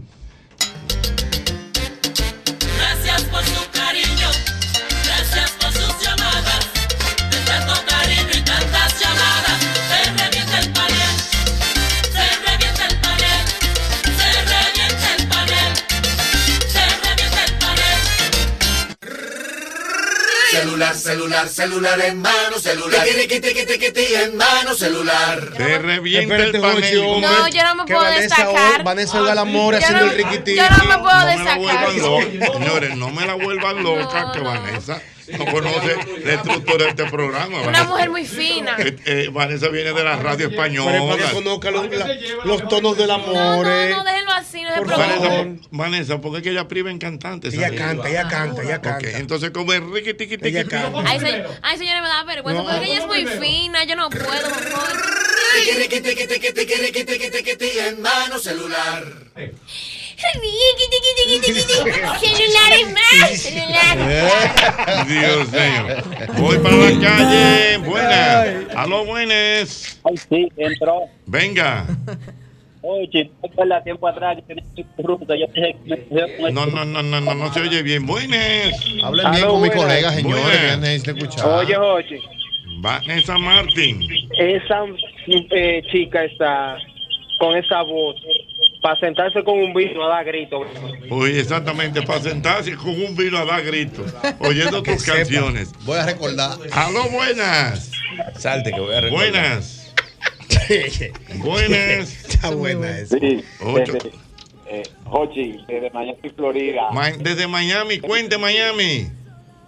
Celular, celular, celular en mano, celular. Tiquiti, tiquiti, tiquiti, en mano, celular. Te revienta Espérate, el hombre, No, yo no me puedo Vanessa, destacar. Vanessa Olga Lamora Yo haciendo el riquitito. yo no me puedo destacar. Señores, no me la vuelvan loca que Vanessa no conoce la estructura de este programa. Una Vanessa. mujer muy fina. Eh, eh, Vanessa viene de la radio Pero es para que española. conozca los, la- los tonos del amor. eh. No, déjenlo así, no Por. Vanessa, Vanessa, porque es que ella priva en cantantes. Ella canta, ella canta, ella canta. entonces como Enrique tiqui. canta. Ay, se- ay, señora, me da vergüenza No. porque ella es muy fina. Yo no puedo, en mano, celular. es más. Dios mío. Voy para la calle. Buenas. Aló, buenas. Ay, sí, entró. Venga. Oye, ¿te acuerdas tiempo atrás? Yo tenía ruta, yo dije que No, no, no, no, no, no se oye bien. Buenas. Hablen bien con mi colega, señores, que escuchar. Oye, Jochi, Vanessa Martín. esa eh, chica está con esa voz para sentarse con un vino a dar grito. Oye, exactamente, para sentarse con un vino a dar gritos, oyendo tus canciones. Voy a recordar. Aló, buenas. Salte que voy a recordar. Buenas. Buenas. Está buena esa. Sí, Ocho. desde, eh, desde Miami, Florida. Ma- Desde Miami, cuente Miami.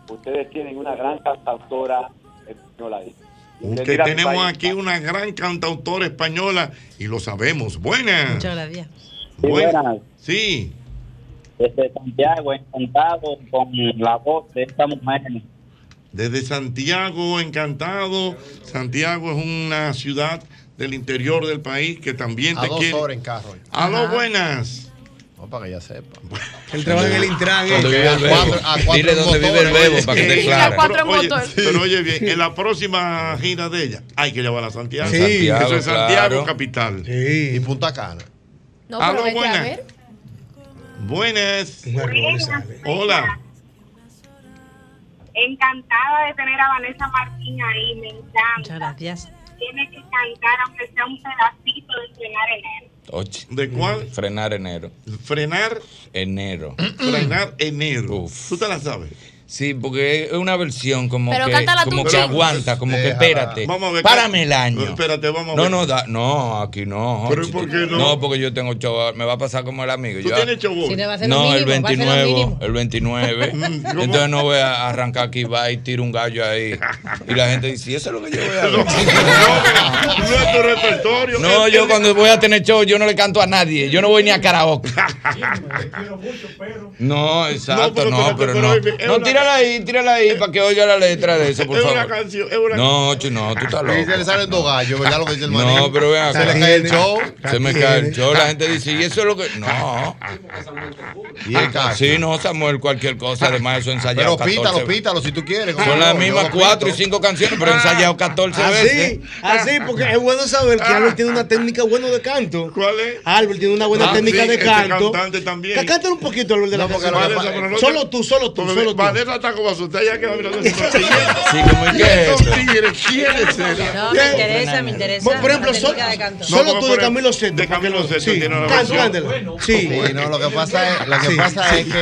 Ustedes tienen una gran cantautora española ahí. Que tenemos país. aquí una gran cantautora española y lo sabemos. Buenas. Muchas gracias. Sí, buenas. Sí. Desde Santiago, encantado con la voz de esta mujer. Desde Santiago, encantado. Santiago es una ciudad del interior del país que también A te dos quiere. horas en carro. Aló, Ajá. buenas. No, para que ella sepa. Él trabaja en el Intran. eh. Donde vive el A bebo. cuatro- a cuatro Dile dónde vive el motores, bebo para que te claro. cuatro pero, oye, motor. pero oye bien, en la próxima gira de ella hay que llevarla a Santiago. Sí. Santiago, Eso es Santiago, claro. capital. Y Sí. Punta Cana. No, Aló, pero vete a buenas. ver. Buenas. Hola. Encantada de tener a Vanessa Martín ahí, me encanta. Muchas gracias. Tiene que cantar, aunque sea un pedacito de frenar enero. ¿De cuál? frenar enero. Frenar, Enero. frenar enero. Uf. ¿Tú te la sabes? Sí, porque es una versión como Pero que, tú, como que aguanta, como que Déjala. espérate. Vamos a ver. Párame el año. Espérate, vamos a No, ver. no, da- no, aquí no. ¿Pero por qué no? porque yo tengo show, me va a pasar como el amigo. ¿Tú Yo- tienes hoy? Si va a no, el mínimo, va a hacer lo 29, mínimo. el 29. Mm, ¿cómo? Entonces no voy a arrancar aquí, va y tiro un gallo ahí. Y la gente dice, "¿Y eso es lo que yo voy a No, hacer. no es tu repertorio. No, El- yo el- cuando voy a tener show, yo no le canto a nadie. Yo no voy ni a karaoke. No, exacto, pero no, pero pero no. No, tírala ahí, tírala ahí para que oiga la letra de eso, por Es una favor. canción, es una No, Chu, no, tú estás Y se le loco. salen dos gallos, ¿verdad? Lo que dice el maní. No, pero ven Se le cae el show. Se me cae el show, la gente dice, ¿y eso es lo que.? No. Y el. Sí, no, Samuel, cualquier cosa, además eso ensayado. Pero pítalo, 14 pítalo si tú quieres. Son las mismas cuatro y cinco canciones, pero ensayado 14 Así, veces. así, porque es bueno saber que Albert tiene una técnica buena de canto. ¿Cuál es? Albert tiene una buena Ah, técnica sí, de este canto. cantante también. Que cántale un poquito, Albert, de la canción. Solo tú, solo tú, solo tú. Vanessa está como asustada ya que va mirando ese Sí, como es que es Estos eso. tigres, ¿quiénes serán? No, me interesa, me interesa. Por, por ejemplo, solo No, tú de Camilo Sesto. de Camilo Sesto sí. tiene una versión. Sí. Sí, no, lo que pasa es, lo que Sí. pasa es que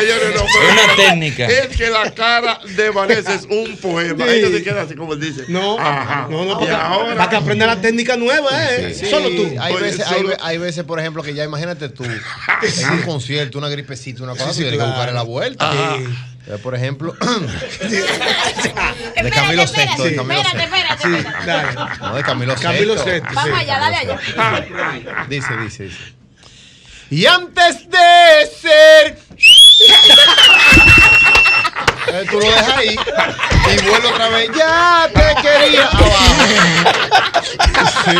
Señores, no, una técnica. Es que la cara de Vanessa es un poema. Sí. Ella se queda así como él dice. No, Ajá. no, no, ahora. para que aprenda la técnica nueva, ¿eh? Sí, Solo tú. Hay Oye, veces, hay, solo- hay veces, por ejemplo, que ya imagínate tú en un concierto, una gripecita, una cosa, Sí, tú tienes claro. que buscarle la vuelta. Por ejemplo, de Espérate, Camilo espérate, Sesto, de Camilo espérate, espérate, Sí, espérate. dale. No, de Camilo Sesto. Camilo Sesto. sí. Vamos allá, dale allá. Dice, dice, dice. Y antes de ser. Eh, tú lo dejas ahí y vuelve otra vez. Ya te quería abajo. Sí,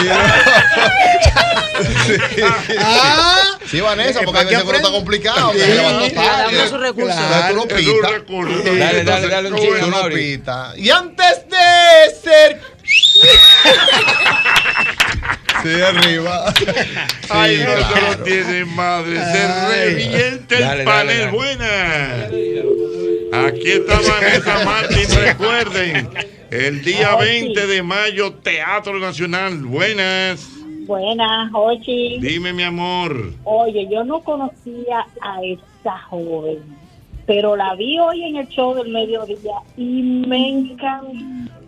sí. Ah, Sí, Vanessa, Eh, porque a ¿para qué veces está complicado. Sí, Se levantó le damos tarde. su recurso. Entonces tú no Es un pitas. recurso. Dale, dale, Entonces, dale. Tú no pitas. Y antes de ser. Sí, arriba. Ay, no, claro. no tiene madre. Se Ay. revienta el Dale, panel. dale. Buena. Aquí está Vanessa Martín. Recuerden, el día 20 de mayo, Teatro Nacional. Buenas. Buenas, Jochi. Dime, mi amor. Oye, yo no conocía a esa joven. pero la vi hoy en el show del mediodía y me encantó.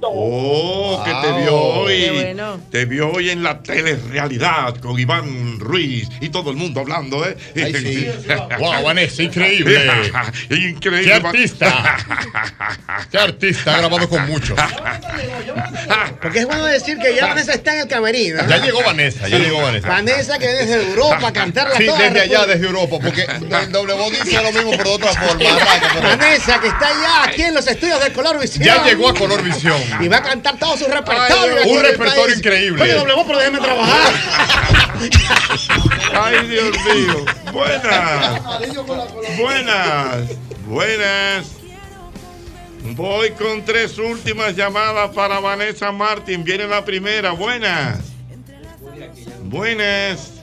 Oh, que te vio hoy. Qué bueno. Te vio hoy en la telerrealidad con Iván Ruiz y todo el mundo hablando, ¿eh? Ay, sí. Wow, Vanessa, increíble. increíble. ¡Qué artista! ¡Qué artista! Ha grabado con muchos. Porque es bueno decir que ya Vanessa está en el camerino. ¿no? Ya llegó Vanessa, ya llegó Vanessa. Vanessa que viene desde Europa a cantarla Sí, toda desde la allá, desde Europa, porque el doble voz dice lo mismo, pero de otra forma. Vanessa que está ya aquí en los estudios de Color Visión. Ya llegó a Color Visión. Y va a cantar todo su repertorio. Ay, un repertorio país. increíble. Oye, doble voz, pero déjeme trabajar. Ay, Dios mío. Buenas. Buenas. Buenas. Voy con tres últimas llamadas para Vanessa Martín. Viene la primera. Buenas. Buenas.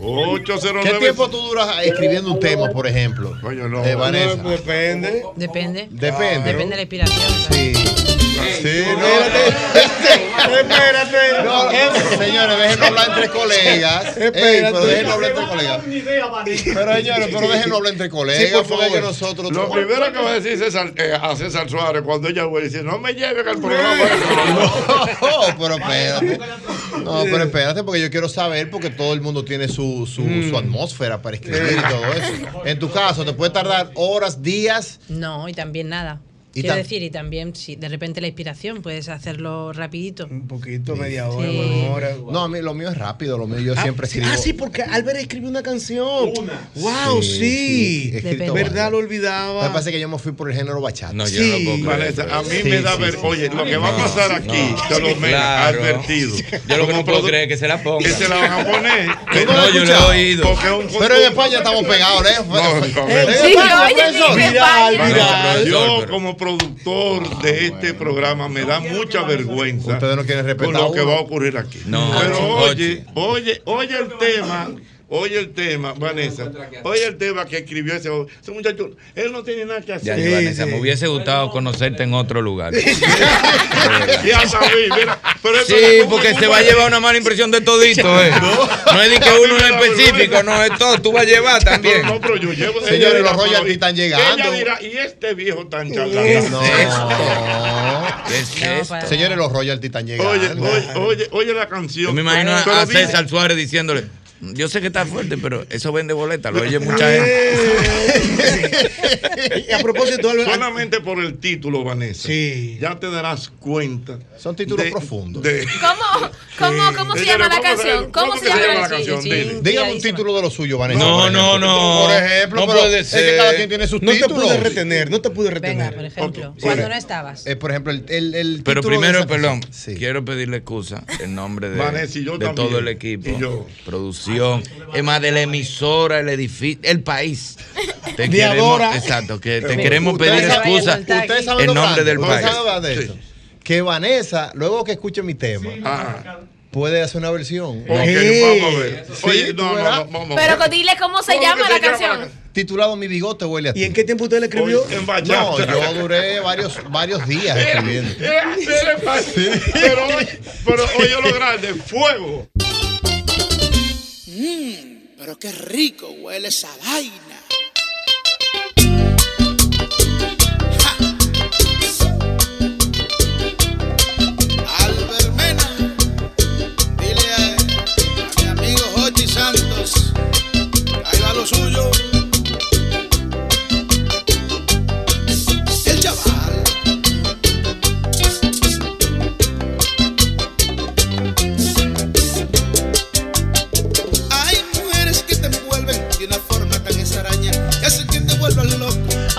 809. ¿Qué tiempo tú duras escribiendo un tema, por ejemplo? Vanessa. No, depende. Depende. Depende. Depende de la inspiración. Sí. Espérate. No, señores, déjenlo hablar entre colegas. Espérate. pero déjenlo hablar entre colegas. Pero señores, pero déjenlo hablar entre colegas. Porque nosotros. Lo primero que va a decir César, eh, a César Suárez cuando ella vuelve dice, no me lleven al programa. No, pero espérate. No, pero espérate, porque yo quiero saber, porque todo el mundo tiene su, su, Mm. su atmósfera para escribir y todo eso. En tu caso, te puede tardar horas, días. No, y también nada. Y Quiero decir, y también, si de repente la inspiración, puedes hacerlo rapidito. Un poquito, media hora, Sí. una hora. No, a mí lo mío es rápido, lo mío yo Ah, siempre sí, escribo. Ah, sí, porque Albert escribió una canción. Wow, Sí, sí. sí, ¿Verdad? Lo Lo que olvidaba. pasa es que yo me fui por el género bachata. No, yo no puedo creer. A mí Sí, me da sí, ver, sí. oye, lo que va a No, pasar aquí, no. te lo me Claro. advertido. Yo lo que no puedo creer es que se la ponga. Que se la van a poner. No, yo lo he oído. Pero en España estamos pegados, ¿eh? Sí, no. oye, Viral, viral. Yo como productor de este programa me da mucha vergüenza Ustedes no quieren respetar con lo que uno. va a ocurrir aquí. No, Pero oye, oye, oye el tema. Oye el tema, Vanessa. Oye el tema que escribió ese, ese muchacho. Él no tiene nada que hacer. Ya, Vanessa, me hubiese gustado conocerte en otro lugar. Ya sabí, mira. Pero Sí, porque se va a llevar una mala impresión de todito, ¿eh? No es de que uno en específico, no es todo, tú vas a llevar también. No, pero yo llevo. Señores, los pero- están llegando. Ella dirá, y este viejo tan No. charlatán. ¿Qué es esto? Señores, los royalties están llegando. Oye, oye, oye, oye la canción. Yo me imagino a- Pero a dime- César Suárez diciéndole, yo sé que está fuerte, pero eso vende boleta, lo oye mucha gente. Y a propósito, Albert, Solamente por el título, Vanessa. Ya te darás cuenta. Son títulos de- profundos. de- ¿Cómo, cómo, cómo se llama la canción? ¿Cómo, se llama la canción? Dígame un título de lo suyo, Vanessa. No, no, no. Por ejemplo, No puede es que ser. cada quien tiene sus no te títulos. pude retener, no te pude retener. Venga, por ejemplo, cuando Sí. no estabas. Eh, por ejemplo, el, el, el Pero título primero, perdón, quiero pedirle excusa en nombre de, Vanessa, y yo de también. todo el equipo, Y yo. Es más de la emisora, el edificio, el país. Te De queremos, ahora. exacto, que te queremos pedir excusa en nombre del país. Que Vanessa, luego que escuche mi tema, Ah, puede hacer una versión. ok, vamos a ver. Sí, Oye, tú no, no, no, vamos. Pero dile cómo se ¿Cómo llama la llama canción. Titulado Mi bigote huele a ti. ¿Y en qué tiempo usted le escribió? En No, bachata. yo duré varios, varios días escribiendo. Eh, eh, Pero, pero oye lo grande, fuego. Mmm, pero qué rico huele esa vaina. Ja.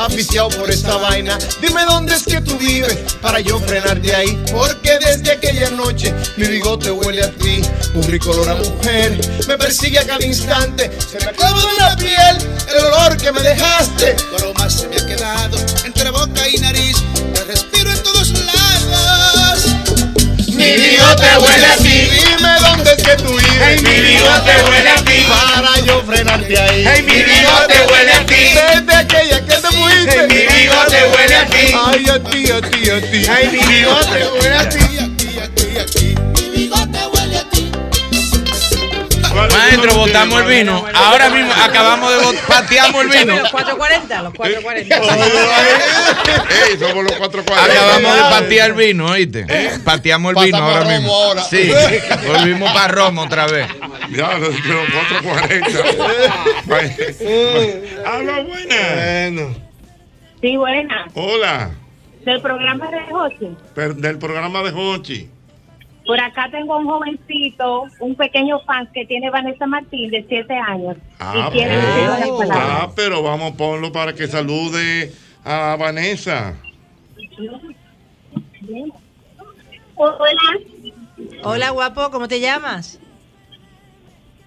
Aficiado por esta vaina, dime dónde es que tú vives para yo frenarte ahí. Porque desde aquella noche mi bigote huele a ti. Un rico olor a mujer me persigue a cada instante. Se me clava de la piel el olor que me dejaste. Tu aroma se me ha quedado entre boca y nariz. Te respiro en todos lados. Mi bigote huele a ti. Dime dónde es que tú vives. mi bigote huele a ti. Para yo frenarte ahí. Hey, mi bigote huele a ti. Desde aquella que te fuiste. Hey, mi bigote huele a ti. Ay, a ti, a ti, a ti. Ay, mi bigote huele a ti. Aquí, aquí, aquí. Mi bigote huele a ti. Maestro, botamos el vino. Ahora mismo acabamos de bot- pateamos el vino. Los 440, los 440. Ey, somos los 440. Acabamos de patear el vino, ¿oíste? Pateamos el vino ahora a mismo. Sí, volvimos para Roma otra vez. Ya, los 440. Habla buena. Sí, buena. Hola. Del programa de. Per- Del programa de Hochi. Por acá tengo un jovencito, un pequeño fan que tiene Vanessa Martín de 7 años. Ah, y quiere pero- ah, pero vamos a ponlo para que salude a Vanessa. Hola, Hola, guapo, ¿cómo te llamas?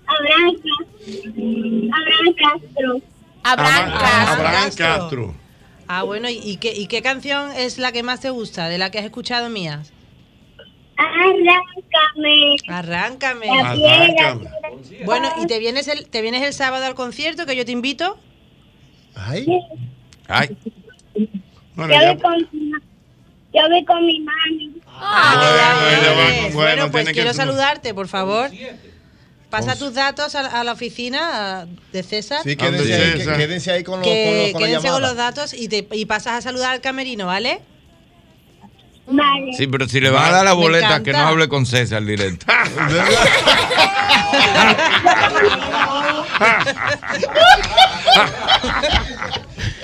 Abraham Castro. Abraham Castro. Abraham Castro. Ah, bueno, ¿y, y qué, ¿y qué canción es la que más te gusta, de la que has escuchado mías? Arráncame. Arráncame. Piedra. Bueno, ¿y te vienes el, te vienes el sábado al concierto que yo te invito? Ay. Ay. Bueno, yo, ya- voy con, yo voy con mi mami. Ah, Bueno, ella va con- Bueno, bueno, pues quiero que- saludarte, por favor. Pasa tus datos a, a la oficina de César. Sí, quédense ahí, quédense ahí con, los, con, que los- con la quédense con los datos y, te, y pasas a saludar al camerino, ¿vale? Vale. Sí, pero si le van a dar la boleta, que no hable con César directo.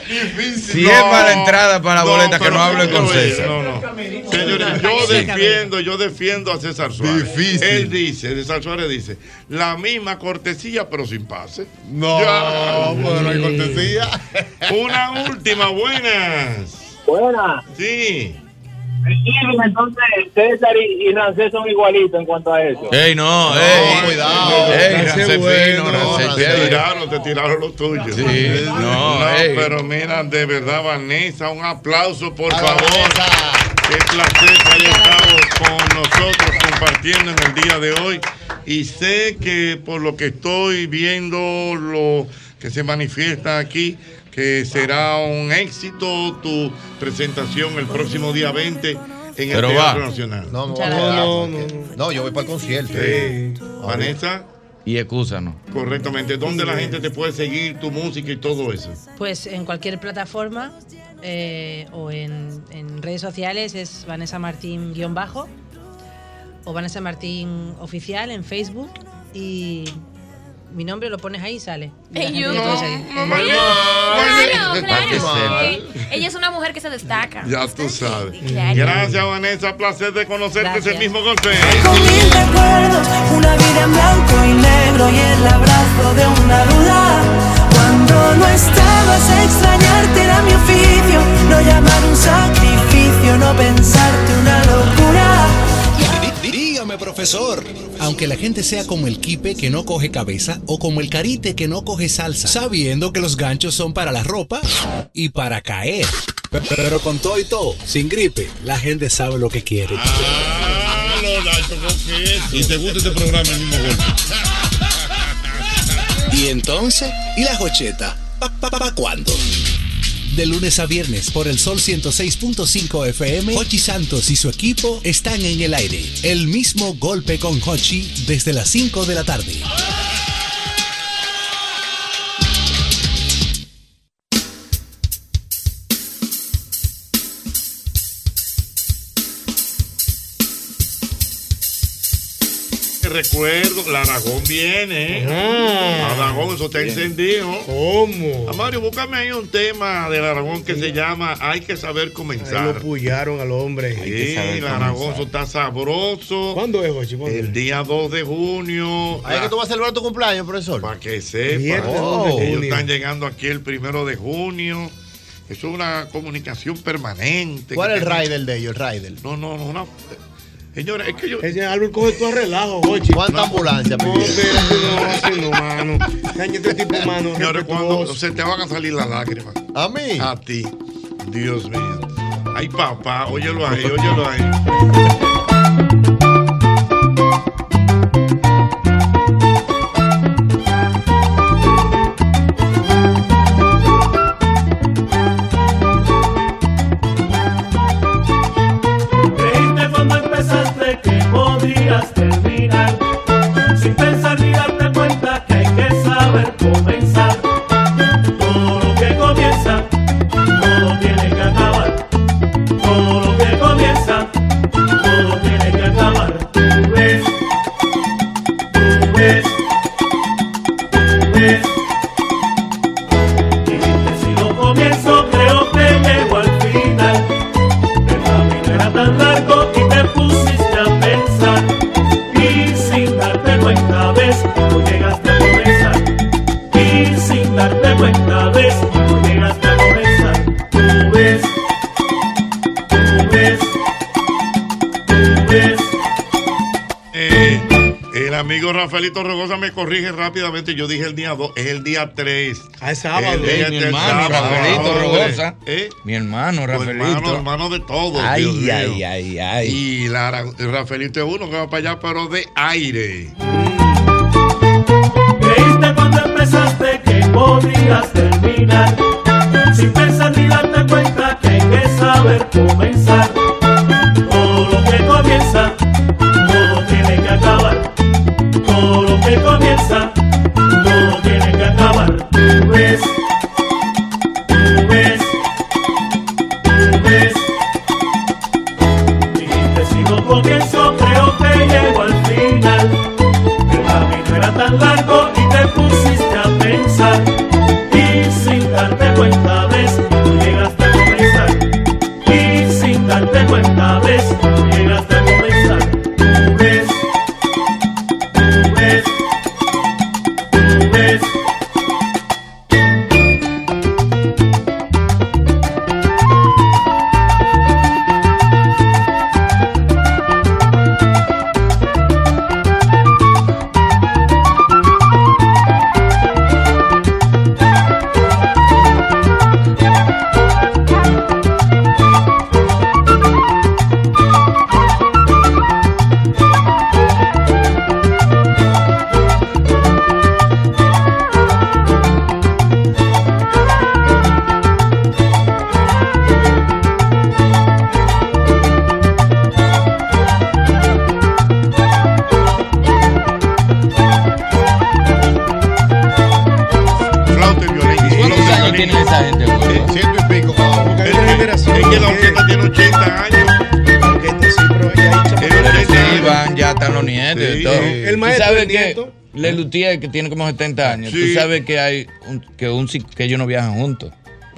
Si es para la entrada, para la boleta, que no hable con César. No, no. Señores, yo defiendo, yo defiendo a César Suárez. Difícil. Él dice, César Suárez dice, la misma cortesía, pero sin pase. No, pues no hay cortesía. Una última, buenas. Buenas. Sí. Entonces, César y, y Rancés son igualitos en cuanto a eso. Ey, no, ey. cuidado. Ey, Rancé Rancé bueno, fino, Rancé Te tiraron, te tiraron los tuyos. Sí, no, ey. pero mira, de verdad, Vanessa, un aplauso, por favor. Qué placer que haya estado con nosotros compartiendo en el día de hoy. Y sé que por lo que estoy viendo, lo que se manifiesta aquí, que será un éxito tu presentación el próximo día 20 en el Teatro va. Nacional. No, quedar, No, porque- no, yo voy para el concierto. Sí. Vanessa, Y excúsanos. correctamente. ¿Dónde la gente te puede seguir tu música y todo eso? Pues en cualquier plataforma eh, o en, en redes sociales es Vanessa Martín guion bajo o Vanessa Martín oficial en Facebook y mi nombre lo pones ahí y sale. Y seguir. Claro, claro. Ella es una mujer que se destaca. Ya tú sabes. Claro. Gracias, Vanessa. Placer de conocerte. Es el mismo golpe. Con mil recuerdos, una vida en blanco y negro y el abrazo de una duda. Cuando no estabas a extrañarte era mi oficio, no llamar un sacrificio, no pensarte una locura. Dí- Dígame, profesor. Aunque la gente sea como el kipe que no coge cabeza o como el carite que no coge salsa, sabiendo que los ganchos son para la ropa y para caer. Pe- Pero con todo y todo, sin gripe, la gente sabe lo que quiere. Y te gusta este programa, el mismo golpe. ¿Y entonces? ¿Y la jocheta? ¿Pa, pa, pa- pa cuándo? De lunes a viernes por el Sol 106.5 FM, Hochi Santos y su equipo están en el aire. El mismo golpe con Hochi desde las 5 de la tarde. Te recuerdo, la Aragón viene. Ah. Aragón, eso está encendido. ¿Cómo? Mario, búscame ahí un tema del Aragón que se llama Hay que saber Ahí comenzar. lo pullaron al hombre. Sí, el Aragón eso está sabroso. ¿Cuándo es, Jochi? ¿Cuándo El día 2 de junio. Ahí es que tú vas a celebrar tu cumpleaños, profesor. Para que sepa. Ellos están llegando aquí el primero de junio. Eso es una comunicación permanente. ¿Cuál es el rider de ellos, el rider? No, no, no. Una... Señores, es que yo. Ese Albert coge todo a relajo, Jochi. ¿Cuánta ambulancia No, espérate, no, mano. Este tipo, mano. Señores, cuando se te van a salir las lágrimas. ¿A mí? A ti. Dios mío. Ay, papá, óyelo ahí, óyelo ahí. Rafaelito Rogosa me corrige rápidamente. Yo dije el día 2, es el día 3. Ah, es sábado. Ey, mi hermano Rafaelito Rogosa. ¿Eh? Mi hermano Rafaelito. hermano, hermano de todos. Ay, Dios mío. ay, ay, ay. Y la, Rafaelito es uno que va para allá, pero de aire. Creíste cuando empezaste que podías terminar Sin pensar ni darte cuenta que hay que saber comenzar comienza, todo tiene que acabar. Tú ves, tú ves, tú ves. Dijiste si no comienzo creo que llego al final. El camino era tan largo Que tiene como 70 años, Sí. tú sabes que hay un, que, un, que ellos no viajan juntos.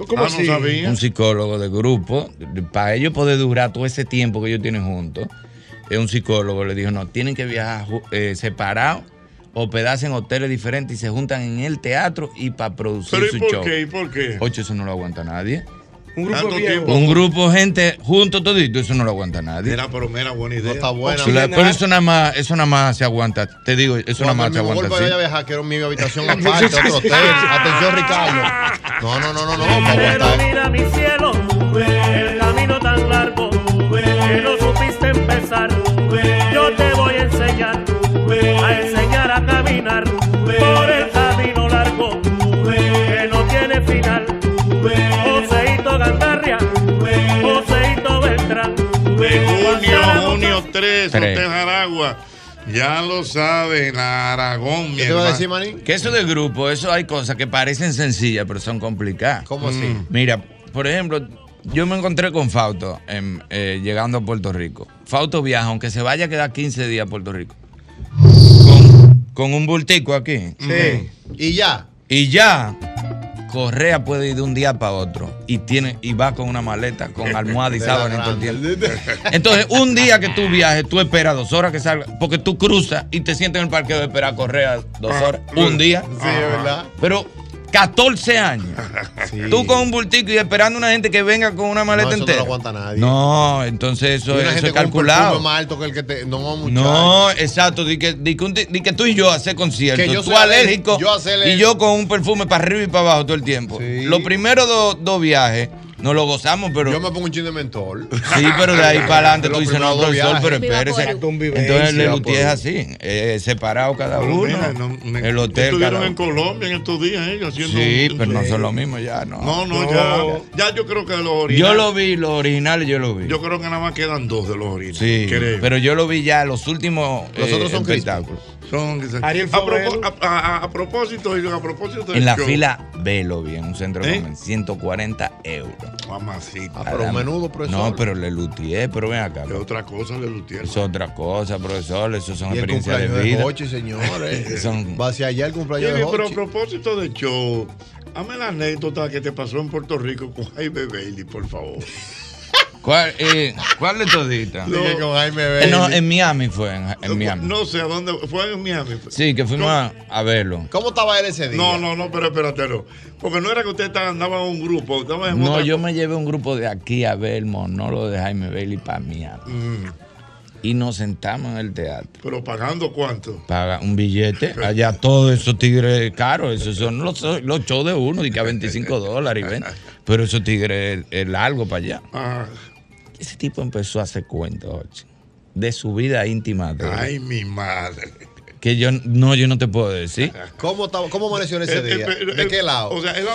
¿Cómo Ah, no sabía. Un psicólogo de grupo, para ellos poder durar todo ese tiempo que ellos tienen juntos, es un psicólogo le dijo, no, tienen que viajar eh, separados, hospedarse en hoteles diferentes y se juntan en el teatro y para producir ¿Pero y su por show. qué? ¿Y por qué? Ocho, eso no lo aguanta nadie. Un grupo tiempo. Un grupo gente junto todito, eso no lo aguanta nadie. Mira, pero mira, buena idea. está buena. Pero eso nada más, eso nada más se aguanta. Te digo, eso nada más se aguanta así. vaya a viajar, quiero mi habitación aparte, otro hotel. Atención, Ricardo. No, no, no, no, no, para Pero aguantar. mira mi cielo, el camino tan largo que no supiste empezar. Yo te voy a enseñar, a enseñar a caminar por el Ya lo saben, Aragón, mi ¿Qué te va a decir, Manín? Que eso de grupo, eso hay cosas que parecen sencillas, pero son complicadas. ¿Cómo así? Mm. Mira, por ejemplo, yo me encontré con Fausto en, eh, llegando a Puerto Rico. Fausto viaja, aunque se vaya a quedar 15 días a Puerto Rico. Con, con un bultico aquí. Sí. Y ya. Y ya, Correa puede ir de un día para otro y tiene y va con una maleta con almohada y sábana y todo el tiempo. Entonces, un día que tú viajes, tú esperas dos horas que salga, porque tú cruzas y te sientes en el parqueo de esperar a Correa dos Ah, horas. Un día. Sí, es verdad. Pero 14 años. Tú con un bultico y esperando una gente que venga con una maleta No, eso no entera. lo aguanta nadie. No, entonces eso, Y una eso gente es con un calculado. más alto que el que te. No. No, exacto. Di que, di que un ti- di que tú y yo hacer conciertos. Que yo tú alérgico. yo y yo con un perfume para arriba y para abajo todo el tiempo. Los primeros dos dos viajes nos lo gozamos, pero. Yo me pongo un chin de mentol. Sí, pero de ahí para adelante tú dices, no, dos profesor, pero espérese. Entonces el Lelutier es así, eh, separado cada Pero uno. mira, no, me- el hotel Estuvieron en Colombia en estos días ellos haciendo. Sí, un- pero no son lo mismo ya, no. No, no, ya. Ya yo creo que los originales. Yo lo vi, los originales yo lo vi. Yo creo que nada más quedan dos de los originales. Sí, creo. pero yo lo vi ya los últimos Los eh, otros son espectáculos. Son, Ariel a, a, a- a propósito, y a propósito del En la show. fila B lo vi en un centro ¿Eh? comercial, 140 euros. Mamacita. Ah, pero menudo, profesor. No, pero le lutié, pero ven acá. Es otra cosa, le Lutier. Es otra cosa, profesor. Eso son experiencias de cumpleaños de vida. Hochi, señores. Son- Va hacia allá el cumpleaños de pero a propósito de show, hazme la anécdota que te pasó en Puerto Rico con Jaime Bailey, por favor. ¿Cuál, eh, ¿Cuál de toditas? Dije con Jaime Bailey. no, en Miami fue, en, en Miami. No sé a dónde fue en Miami. Sí, que fuimos a, a verlo. ¿Cómo estaba él ese día? No, no, no, pero espérate, no. Porque no era que usted andaba en un grupo, estaba en No, otra yo me llevé un grupo de aquí a ver el monólogo de Jaime Bailey para Miami. Mm. Y nos sentamos en el teatro. Pero pagando cuánto. Paga un billete. Allá todos esos tigres caros. Esos son los, los shows de uno, de que a 25 dólares. y ven. Pero esos tigres es, es largo para allá. Ah, Ese tipo empezó a hacer cuentos de su vida íntima. de ay, mi madre. Que yo no, yo no te puedo decir. ¿Cómo, cómo amaneció en ese Él- día? él- ¿De él- qué lado? O sea, él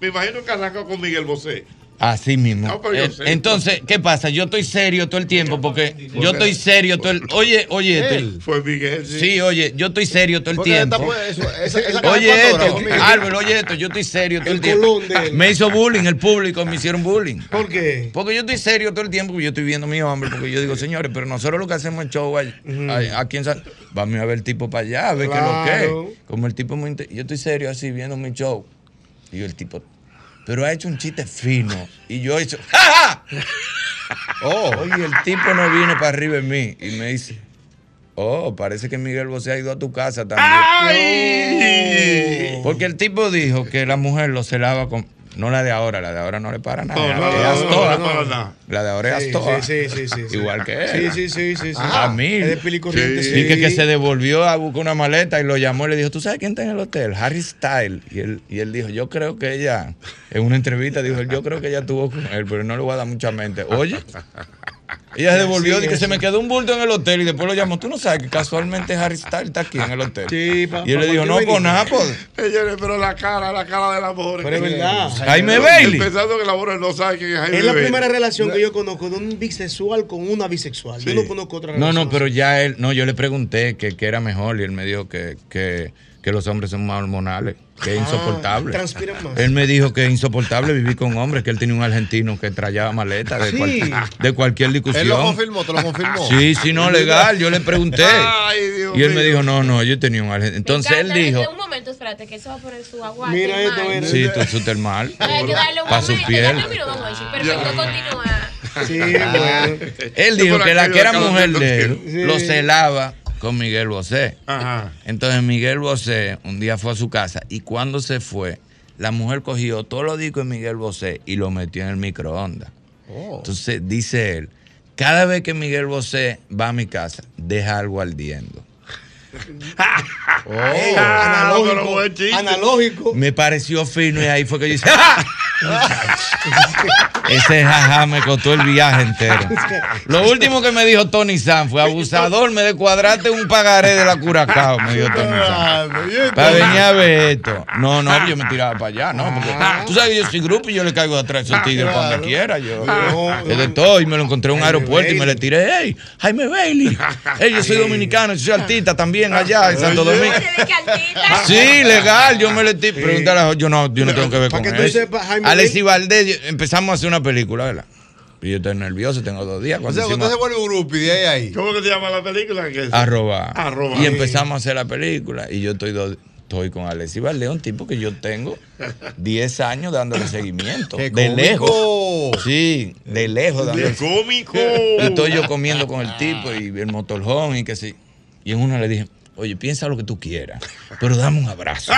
me imagino que arranca con Miguel Bosé. Así mismo. No, Eh. Entonces, ¿qué pasa? Yo estoy serio todo el tiempo porque yo estoy serio todo el. Oye, oye, esto. Él. Fue Miguel. Sí. Sí, oye, yo estoy serio todo el tiempo. pues, esa- esa Oye esto. Álvaro, oye esto, yo estoy serio todo el, El tiempo. Me hizo bullying, el público me hicieron bullying. ¿Por qué? Porque yo estoy serio todo el tiempo, porque yo estoy viendo a mi hombre, porque yo digo, señores, pero nosotros lo que hacemos el show ahí- ahí- aquí en San... Vamos a ver el tipo para allá, a ver qué es lo que es. Como el tipo es muy... Yo estoy serio así, viendo mi show. Y yo, el tipo... Pero ha hecho un chiste fino. Y yo he hecho... ¡Ja, ja! Oh, oye, el tipo no viene para arriba en mí. Y me dice... Oh, parece que Miguel Bosé ha ido a tu casa también. ¡Ay! Porque el tipo dijo que la mujer lo celaba con. No la de ahora, la de ahora no le para nada. No, no, es no. La de ahora es Sí, Astoa. sí, sí, sí, sí. Igual que él. sí, sí, sí, sí. A mí. Es de. Y que, que se devolvió a buscar una maleta y lo llamó y le dijo, ¿tú sabes quién está en el hotel? Harry Style. Y él, y él dijo, yo creo que ella, en una entrevista dijo, yo creo que ella estuvo con él, pero no le voy a dar mucha mente. Oye, ella se devolvió Sí, y que se me quedó un bulto en el hotel y después lo llamó. Tú no sabes que casualmente Harry Style está aquí en el hotel. Sí, pa- y él pa- le dijo, no, pues nada, pues. Pero la cara, la cara de la mujer. Pero es verdad. Jaime Bailey. Pensando que la mujer no sabe quién es Jaime Es la Bailey. primera relación que yo conozco de un bisexual con una bisexual. Yo no conozco otra No, relación. no, pero ya él, no, yo le pregunté que, que era mejor y él me dijo que, que, los hombres son más hormonales, que es Ah, insoportable. transpiran más. Él me dijo que es insoportable vivir con hombres, que él tenía un argentino que trayaba maletas de, Sí. cual- de cualquier discusión. Él lo confirmó, te lo confirmó. Sí, sí, no, legal. Yo le pregunté. Ay, Dios y él me dijo, no, no, yo tenía un argentino. Entonces él dijo, Un momento, espérate, que eso va a poner su agua. Mira esto, mira. sí, tú su termal. Hay que darle un Para su piel. Perfecto, continúa. Sí, bueno. Él dijo que la que era mujer de él lo celaba con Miguel Bosé. Ajá. Entonces Miguel Bosé un día fue a su casa y cuando se fue, la mujer cogió todos los discos de Miguel Bosé y lo metió en el microondas. Oh. Entonces dice él, cada vez que Miguel Bosé va a mi casa, deja algo ardiendo. Ey, Ah, pero analógico. analógico. Me pareció fino y ahí fue que yo hice, ¡Ah! Ese jajá me costó el viaje entero. Lo último que me dijo Tony San fue abusador, me descuadraste un pagaré de la Curacao, me dijo Tony San. Para venir a ver esto. No, no, yo me tiraba para allá, ¿no? Porque tú sabes que yo soy grupo y yo le caigo atrás a esos tigres para donde quiera. Yo, es de todo. Y me lo encontré en un aeropuerto y me le tiré. ¡Ey, Jaime Bailey! ¡Ey, yo soy dominicano, yo soy artista también allá en Santo Domingo! Sí, legal, yo me le. Pregúntale a yo no, yo no tengo que ver Para con que tú eso. sepas, Jaime Alexis Valdés, empezamos a hacer una película, ¿verdad? Y yo estoy nervioso, tengo dos días. O Cuando sea, que hicimos usted se vuelve un grupo y de ahí ahí. ¿Cómo que se llama la película? ¿Qué es? arroba. Arroba. Y empezamos a hacer la película. Y yo estoy, do- estoy con Alexis Valdés, un tipo que yo tengo 10 años dándole seguimiento. ¡Qué de cómico! lejos. Sí, de lejos dándole ¡Qué cómico! Y estoy yo comiendo con el tipo y el motorhome y que sí. Y en una le dije, oye, piensa lo que tú quieras, pero dame un abrazo.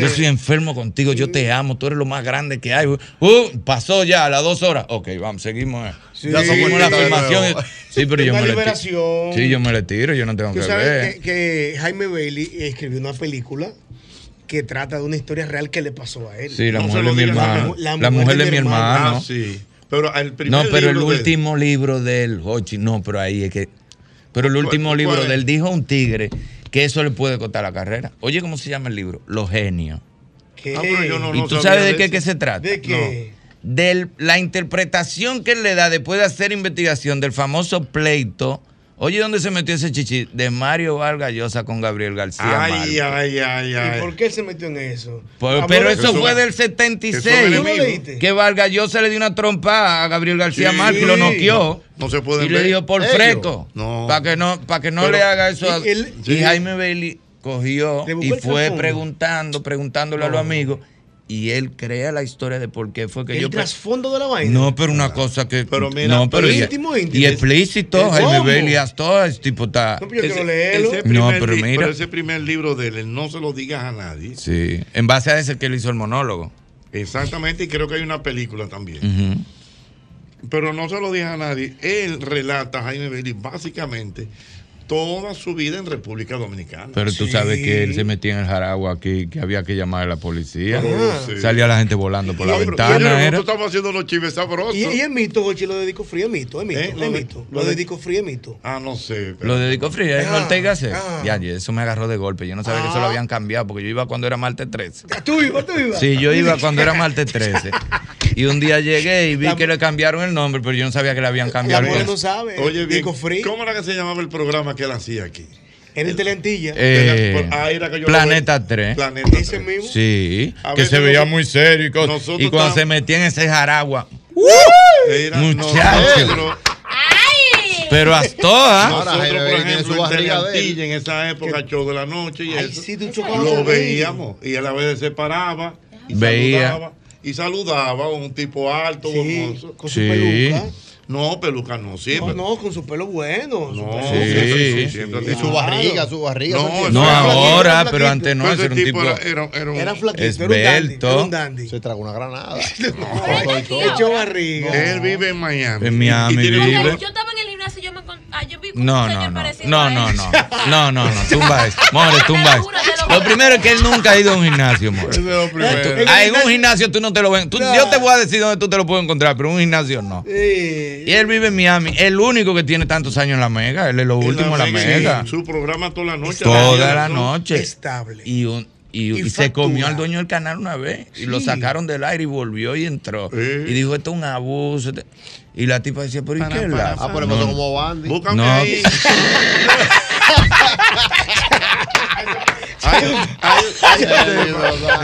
Yo soy enfermo contigo, yo te amo, tú eres lo más grande que hay. Uh, pasó ya a las dos horas. Ok, vamos, seguimos. eh. Ya somos la de filmación. Sí, pero yo me le liberación. tiro. Sí, yo me le tiro, yo no tengo Tú que sabes ver. que, que Jaime Bailey escribió una película que trata de una historia real que le pasó a él. Sí, la No mujer de mi la hermano. mu- La, mujer de mi hermano. Ah, sí. Pero el primer No, pero el libro de- último libro del Hochi, no, pero ahí es que. Pero el ¿Cuál- último cuál libro es? del dijo un tigre que eso le puede costar la carrera. Oye, ¿cómo se llama el libro? Los genios. ¿Qué? Ah, pero yo no- ¿Y no tú sabes de de qué, que se trata? ¿De qué? De la interpretación que él le da después de hacer investigación del famoso pleito. Oye, ¿dónde se metió ese chichi? De Mario Vargas Llosa con Gabriel García. Ay, Márquez. ay, ay, ¿Y ay. por qué se metió en eso? Pues, pero eso Eso- fue del eso 76. es ¿Tú lo enemigo. leíste? Que Vargas Llosa le dio una trompa a Gabriel García Sí. Márquez y lo noqueó. No se puede Y le dijo por Ellos. fresco. No. Para que no, para que no Pero- le haga eso. a- Y Jaime Bailey cogió y fue preguntando, preguntándole a los amigos. Y él crea la historia de por qué fue que El yo. pre- trasfondo de la vaina. No, pero una cosa que. Pero mira, no, pero pero y, íntimo, íntimo. y explícito. Jaime Bailey, hasta ese tipo está. No, pero yo quiero leerlo. No, pero mira. ese primer libro de él, no se lo digas a nadie. Sí. En base a ese que él hizo el monólogo. Exactamente, y creo que hay una película también. Pero no se lo dije a nadie. Él relata, Jaime Bailey, básicamente toda su vida en República Dominicana. Pero tú sabes que él se metía en el jaragua aquí, que había que llamar a la policía. Ah, sí. Salía la gente volando por la Pero ventana. nosotros era. estamos haciendo los chives sabrosos. Y, y el mito, Jochi, lo dedico frío, es mito, es mito, ¿Eh? es Lo mito. lo Lo de- dedico frío, es mito. Ah, no sé. Lo dedicó Fría en Ah, Ortega ah. Ya, eso me agarró de golpe. Yo no sabía que eso lo habían cambiado porque yo iba cuando era martes 13. Tú ibas, tú ibas. Sí, yo iba cuando era martes 13. Y un día llegué y vi que le cambiaron el nombre, pero yo no sabía que le habían cambiado. mujer el- no sabe. Oye, bien. ¿cómo era que se llamaba el programa que él hacía aquí? En el Telentilla. Eh, Ah, era que yo Planeta veía. 3. Planeta Ese mismo. Sí, A que se veía nosotros- muy serio y, cuando estábamos- se metía en ese jaragua, Era muchacho. nosotros- Pero hasta. Nosotros, por ejemplo, en. Teleantilla, en esa época, show de la noche y Ay, eso, sí, tú lo veíamos. Y a veces se paraba y Veía. saludaba. Y saludaba a un tipo alto, hermoso. Con su Sí. peluca. No, peluca no, siempre. No, no, con su pelo bueno. su No, pelo- Sí. siempre Y su barriga, su barriga. No. No Era ahora, flaquito, pero antes no, Pero ese ese era un tipo era, era, era un- Era flaquito, era un dandy. Esbelto. Era un dandy. Se tragó una granada. Echó barriga. Él vive en Miami. En Miami vive. Yo estaba en el gimnasio y yo me ah, yo vi un No, señor no, no. parecido No, no, no. No, no, no. Tumba eso. More, tumba eso. Lo primero es que él nunca ha ido a un gimnasio, more. Eso es lo primero. Ah, en un gimnasio tú no te lo ves. Tú- yo te voy a decir dónde tú te lo puedes encontrar, pero en un gimnasio no. Sí. Y él vive en Miami. El único que tiene tantos años en la mega. Él es lo último en la mega. Su programa toda la noche. Toda la ¿no? noche. Estable. Y, un- y, Y y se comió al dueño del canal una vez. Y lo sacaron del aire y volvió y entró. Sí. Y dijo, esto es un abuso. este- Y la tipa decía, pero ¿y Para, qué para, la? Ah, pero No, como Bandy. Búscame No. ahí. Hay- hay- hay-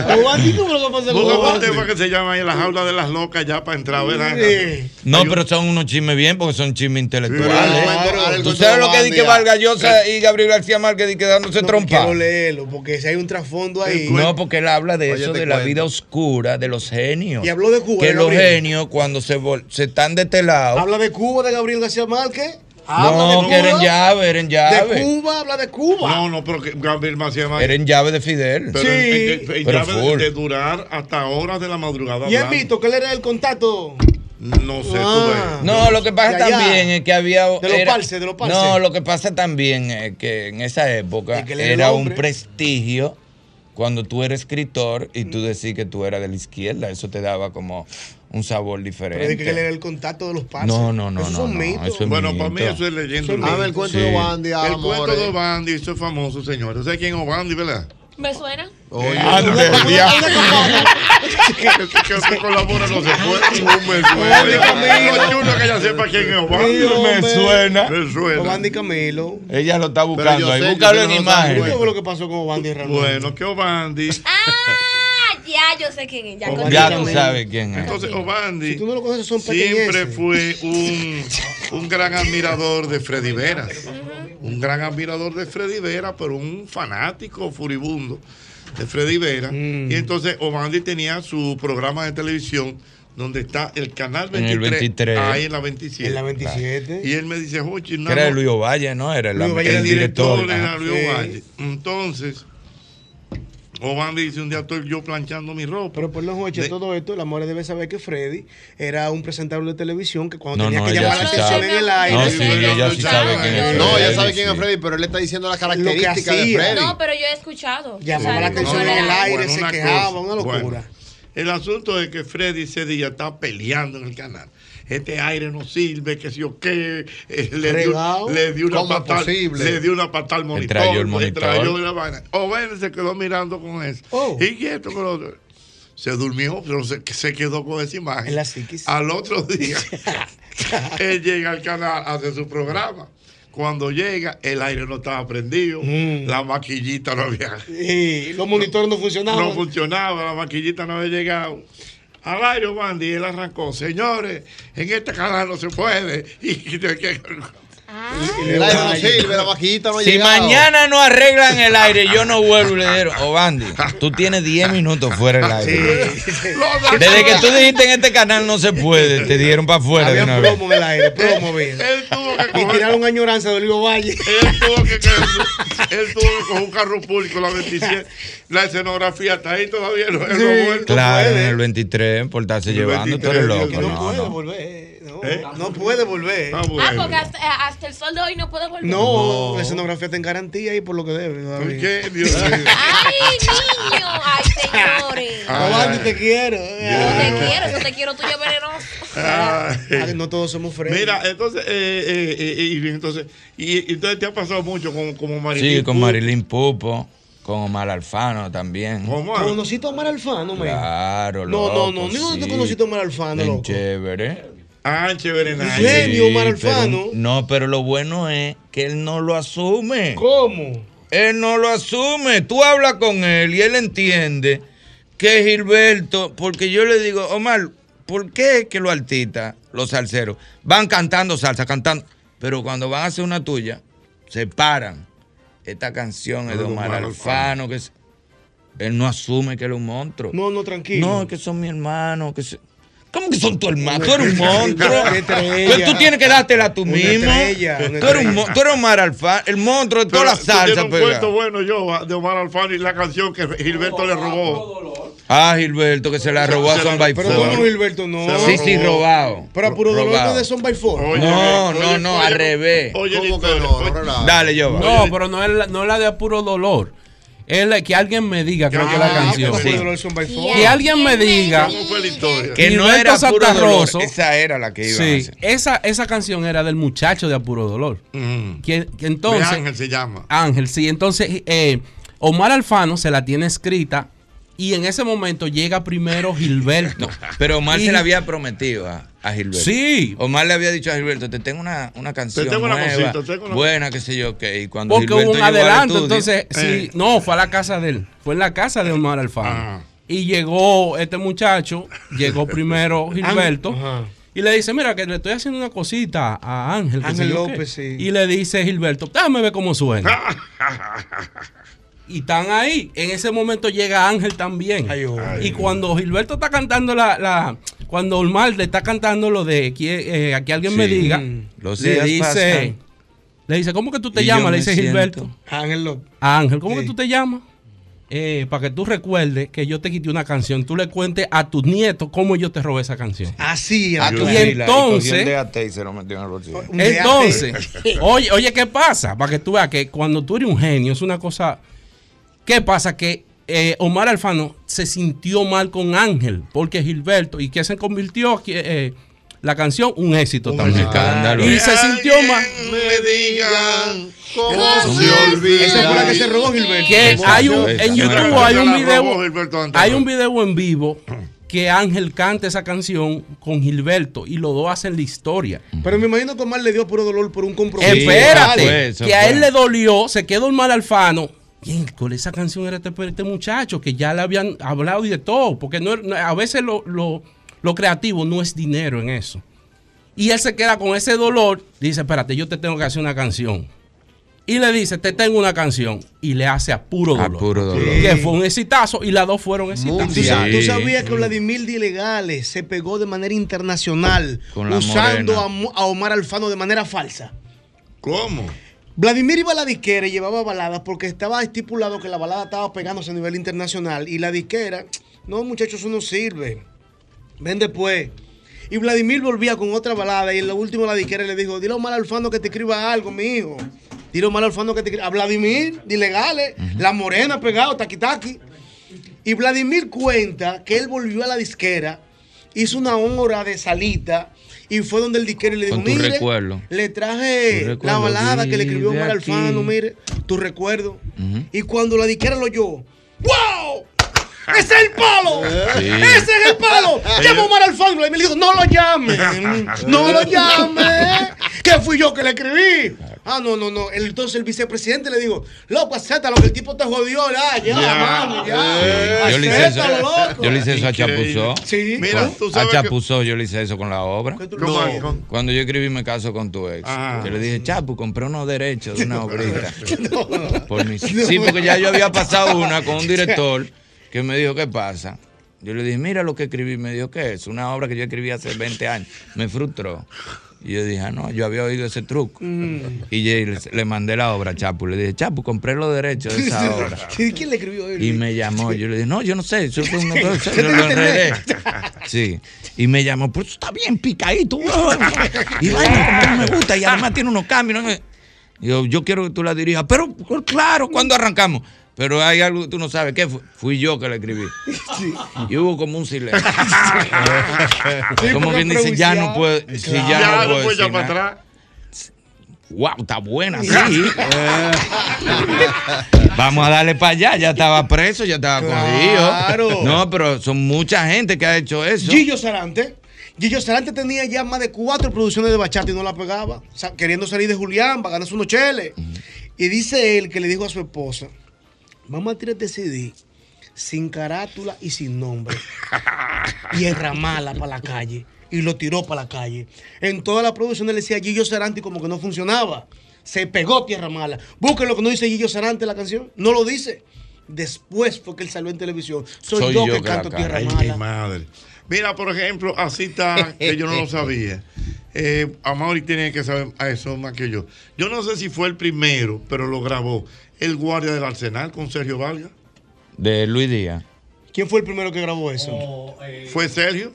Pero, Bandy, ¿cómo lo que pasa con Búscame un tema que se llama ahí La jaula de las locas ya para entrar, ¿verdad? Sí. No, pero son unos chismes bien porque son chismes intelectuales. Claro. ¿Tú sabes lo que di que Bandy, Vargas Llosa y Gabriel García Márquez que dándose No, trompa? Quiero leerlo, porque si hay un trasfondo ahí. No, porque él habla de Oye, eso, de la vida oscura, de los genios. Y habló de Cuba, Que los Gabriel. genios, cuando se están de este lado, Habla de Cuba, de Gabriel García Márquez. Habla no, de que eran Cuba. llave, eran De llave. Cuba, habla de Cuba. No, no, pero que Gabriel Macías Márquez- Eran llave de Fidel. Pero Sí. en- en- en Pero llave full. de durar hasta horas de la madrugada. y hablando. mito que él era el contacto. No sé, tú Ah. ves. No, lo que pasa De allá. también es que había. De los parces, de los parces. No, lo que pasa también es que en esa época Es que él era el era un prestigio cuando tú eres escritor y tú decís que tú eras de la izquierda. Eso te daba como un sabor Pero diferente. que él era el contacto de los parces. No, no, no, Esos no, eso es Bueno, para mí eso es leyenda. Eso es. Dame el cuento Sí. de Bandy, El cuento de Obandi, eso es famoso, señor. ¿Usted quién es Obandi, verdad? ¿Me suena? Oye, Ande, diablo. que, que usted colabora no se puede. No me suena. Lo chulo que ella sepa quién es Obandi. Me suena. Me suena. Obandi Camilo. Ella lo está buscando ahí. Búscalo en no imagen. ¿Qué fue lo que pasó con Obandi realmente? Bueno, que Obandi. Ah, ya, yo sé quién es. Ya, Obandi Ya tú sabes quién es. Entonces, Obandi Si tú no lo conoces, son siempre fue un, un gran admirador de Freddy Veras. Un gran admirador de Freddy Vera, pero un fanático furibundo de Freddy Vera. Mm. Y entonces Obandi tenía su programa de televisión donde está el canal En el 23, 23. ahí en la 27. En la 27. Y él me dice, Jochi, Que era Luis Ovalle, ¿no? Era el, Luis Ovalle el el director. director era. Luis Sí. Ovalle. Entonces, Obandi dice, un día estoy yo planchando mi ropa. Pero por los Joche, De- todo esto, el amor debe saber que Freddy era un presentador de televisión que cuando No, tenía no, que llamar la sí atención sabe. en el aire. No, sí, ella sí sabe quién es No, Freddy, ya sabe quién sí. es Freddy, pero él le está diciendo las características de. Freddy. No, pero yo he escuchado. Llamaba O la atención en el aire, Bueno, se una quejaba, cosa. una locura. Bueno, el asunto es que Freddy ese día está peleando en el canal. Este aire no sirve, que si o qué. eh, le, dio, le dio una ¿Cómo es patada. posible? Le dio una patada al monitor. trayó el le monitor. trayó la vaina. Owen se quedó mirando con eso. Oh. Y esto con lo otro. Se durmió, pero se, se quedó con esa imagen. En la psiquis. Al otro día, él llega al canal, hace su programa. Cuando llega, el aire no estaba prendido, Mm. la maquillita no había Y los monitores no funcionaban. no funcionaba, la maquillita no había llegado. Al aire, Wandy, él arrancó. Señores, en este canal no se puede. Y, y de que- El aire no sirve, la maquillita no ha Si llegado. mañana no arreglan el aire, yo no vuelvo y le digo, Obandi, tú tienes 10 minutos fuera del aire. Desde que tú dijiste en este canal no se puede, te dieron para afuera de una vez. en el aire, plomo, bien. él tuvo que Y coger, tiraron añoranza de Olivo Valle. él tuvo que, él tuvo que coger un carro público, la 27. La escenografía está ahí todavía, no, vuelto. Claro, en el 23, por estarse El llevando, tú 23, eres el loco. No, No, puede no. volver. No. No, ¿Eh? no puede volver. Ah, Ah, porque hasta, eh, hasta el sol de hoy no puede volver. No, la escenografía está en garantía y por lo que debe. ¿Por qué? Dios mío. Ay, niño. Ay, señores. Giovanni, te quiero. Yo te quiero, yo te quiero tuyo venenoso. Ay. No todos somos friends. Mira, entonces, eh, eh, eh, y entonces, y, y entonces te ha pasado mucho como, como Marilyn. Sí, con Pupo. Marilyn Pupo, con Omar Alfano también. ¿Conociste a Omar Alfano, man? Claro, No, no, loco, no. ¿Ni dónde sí. te conociste a Omar Alfano, Bien loco? chévere. Ah, chévere, genio, Omar pero- Alfano. no, pero lo bueno es que él no lo asume. ¿Cómo? Él no lo asume. Tú hablas con él y él entiende que Gilberto, porque yo le digo, Omar, ¿por qué es que los artistas, los salseros, van cantando salsa, cantando, pero cuando van a hacer una tuya, se paran? Esta canción es de Omar Alfano, que es- él no asume que él es un monstruo. No, no, tranquilo. No, es que son mi hermano, que se- ¿Cómo que son tu hermano? Tú eres un monstruo. Pues tú tienes que dártela tú Una mismo. Tú eres, un, tú eres Omar Alfano, el monstruo de toda la tú salsa. un cuento bueno yo de Omar Alfano y la canción que Gilberto le robó. Ah, Gilberto, que se la robó a Son la- by Pero Four. ¿cómo Gilberto no? Sí, sí, robado. Pero a puro dolor no de Son by Four. No, no, no, al revés. Oye, ¿Cómo que no? Dale, yo. No, pero no es, la, no es la de puro dolor. Es la que alguien me diga, creo que es la canción. Que alguien me diga. Que no era puro Santa dolor. Rosa. Esa era la que iba a Sí, hacer. esa, esa canción era del muchacho de Apuro Dolor. Que, que entonces. De Ángel se llama. Ángel, sí. Entonces, eh, Omar Alfano se la tiene escrita y en ese momento llega primero Gilberto. Pero Omar Y- se le había prometido a, a Gilberto. Sí. Omar le había dicho a Gilberto, te tengo una, una canción tengo una nueva, cosita, tengo una- buena, qué sé yo, qué. Y cuando Porque Gilberto hubo un adelanto. estudio- Entonces, sí, Eh. no, fue a la casa de él. Fue en la casa de Omar Alfano. Ah. Y llegó este muchacho, llegó primero Gilberto. Ajá. Y le dice, mira, que le estoy haciendo una cosita a Ángel. que Ángel sé yo qué". López, sí. Y le dice Gilberto, déjame ver cómo suena. y están ahí. En ese momento llega Ángel también. Ay, oh. y cuando Gilberto está cantando la... la cuando Omar le está cantando lo de que, eh, alguien me diga, Los le dice, pasan. le dice, ¿cómo que tú te Y llamas? Le me dice Gilberto. Ángel López. Ángel, ¿cómo que tú te llamas? Eh, para que tú recuerdes que yo te quité una canción, tú le cuentes a tus nietos cómo yo te robé esa canción. Así, Ah, Ángel. Y entonces- cogió el DAT y se lo metió en el bolsillo. Un Entonces, oye, oye, ¿qué pasa? Para que tú veas que cuando tú eres un genio es una cosa. ¿Qué pasa? Que eh, Omar Alfano se sintió mal con Ángel, porque Gilberto, y que se convirtió eh, la canción un éxito también. escándalo. Y se sintió mal. Me digan ¿Cómo se olvida? Esa fue la que se robó Gilberto. Que hay un, en YouTube hay un video, hay un video en vivo que Ángel canta esa canción con Gilberto y los dos hacen la historia. Pero me imagino que Omar le dio puro dolor por un compromiso. Espérate, eso fue, eso que a él le dolió, se quedó mal Alfano. Bien, con esa canción era este, este muchacho que ya le habían hablado y de todo, porque no, no- a veces lo, lo- lo creativo no es dinero en eso. Y él se queda con ese dolor, dice, espérate, yo te tengo que hacer una canción. Y le dice, te tengo una canción. Y le hace a puro A dolor. puro dolor. Que fue un exitazo y las dos fueron exitazos. ¿Tú, sa- Sí. tú sabías que Vladimir de Ilegales se pegó de manera internacional Con usando a, a Omar Alfano de manera falsa? ¿Cómo? Vladimir iba a la disquera y llevaba baladas porque estaba estipulado que la balada estaba pegándose a nivel internacional y la disquera, no muchachos, eso no sirve. Ven después. Y Vladimir volvía con otra balada y en lo último la disquera le dijo, dile a Omar Alfano que te escriba algo, mi hijo. Dile a Omar Alfano que te escriba. A Vladimir, de ilegales, la morena pegado, taqui taqui. Y Vladimir cuenta que él volvió a la disquera, hizo una hora de salita y fue donde el disquero le dijo, mire, recuerdo. le traje la balada que le escribió Omar. Alfano, mire, tu recuerdo. Y cuando la disquera lo oyó, ¡wow! ¡Ese es el palo! Sí. ¡Ese es el palo! ¡Llama a Omar Alfano! Y me dijo, no lo llamen, no lo llamen. Que fui yo que le escribí. Ah, no, no, no. El- Entonces el vicepresidente le dijo, loco, acéptalo, que el tipo te jodió, ya, ya, Ya. mano, ya. Yo le hice eso, Acéptalo, loco. yo le hice eso a. Chapuzó. Sí. Mira, tú A sabes que... Chapuzó yo le hice eso con la obra. ¿Qué tú- ¿Cómo? No. Con- Cuando yo escribí Me caso con tu ex, Ajá. yo le dije, Chapu, compré unos derechos de una obrita. Por mi- Sí, porque ya yo había pasado una con un director que me dijo, ¿qué pasa? Yo le dije, mira lo que escribí. Me dijo, ¿qué es? Una obra que yo escribí hace 20 años. Me frustró. Y yo dije, ah, no, yo había oído ese truco. Mm. Y yo le, le mandé la obra a Chapu. Le dije, Chapu, compré los derechos de esa obra. ¿Quién le escribió él? Y me llamó. Yo le dije, no, yo no sé. Eso fue una cosa, ¿Qué yo lo enredé. Sí. Y me llamó, pues está bien picadito. Y vaina, como no me gusta. Y además tiene unos cambios. Yo, yo quiero que tú la dirijas. Pero pues, claro, ¿cuándo arrancamos? Pero hay algo que tú no sabes. ¿Qué fue? Fui yo que la escribí. Y hubo como un silencio. como porque quien dice, ya no puedo. Si ya, Ya no no puedo puede decir ya para nada. atrás. Wow, está buena, sí. Vamos a darle para allá. Ya estaba preso, ya estaba Claro. cogido. No, pero son mucha gente que ha hecho eso. Gillo Sarante. Gillo Sarante tenía ya más de cuatro producciones de bachata y no la pegaba. O sea, queriendo salir de Julián para ganarse unos cheles. Y dice él que le dijo a su esposa: Vamos a tirar este CD sin carátula y sin nombre. y enramarla para la calle. Y lo tiró para la calle. En toda la producción él decía Gillo Sarante y como que no funcionaba. Se pegó Tierra Mala. Busquen lo que no dice Gillo Sarante en la canción. No lo dice. Después fue que él salió en televisión. Soy, yo, que canto Tierra Ay, Mala. mi madre. Mira, por ejemplo, así está, que yo no lo sabía. Eh, Amaury tiene que saber a eso más que yo. Yo no sé si fue el primero, pero lo grabó. El guardia del Arsenal con Sergio Vargas. De Luis Díaz. ¿Quién fue el primero que grabó eso? ¿Fue Sergio?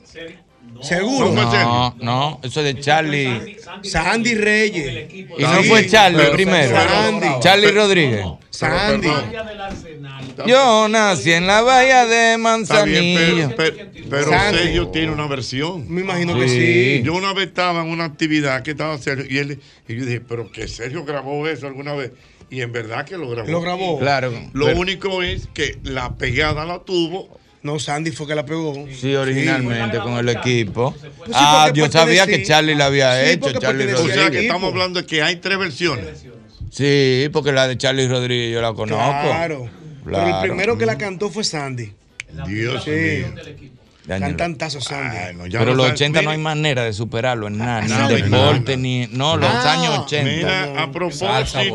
¿Seguro? No No, no, eso es de Charlie. Sandy Reyes. Y no fue Charlie Pero- primero. Sandy. Charlie Rodríguez. Sandy. Yo nací en la bahía de bien, Manzanillo. pero, pero- pero Sandy. Sergio tiene una versión. Me imagino que sí. Yo una vez estaba en una actividad que estaba Sergio y, él, y yo dije, pero que Sergio grabó eso alguna vez. Y en verdad que lo grabó. Lo grabó. Claro. Lo Pero- único es que la pegada la tuvo. No, Sandy fue que la pegó. Sí, originalmente con el equipo. sí, Ah, yo sabía que Charlie la había Sí, hecho. Charlie. O sea, que estamos hablando de que hay tres versiones. Sí, porque la de Charlie Rodríguez yo la conozco. Claro. Pero el primero que la cantó fue Sandy. Dios Sí. mío. Cantantazo Sandy. ya Pero lo los sabes. 80 no Mira. hay manera de superarlo en nada, ni en Nada, deporte, nada. ni. No, los Ah, años 80. Mira, a propósito Salsa, de. Eh,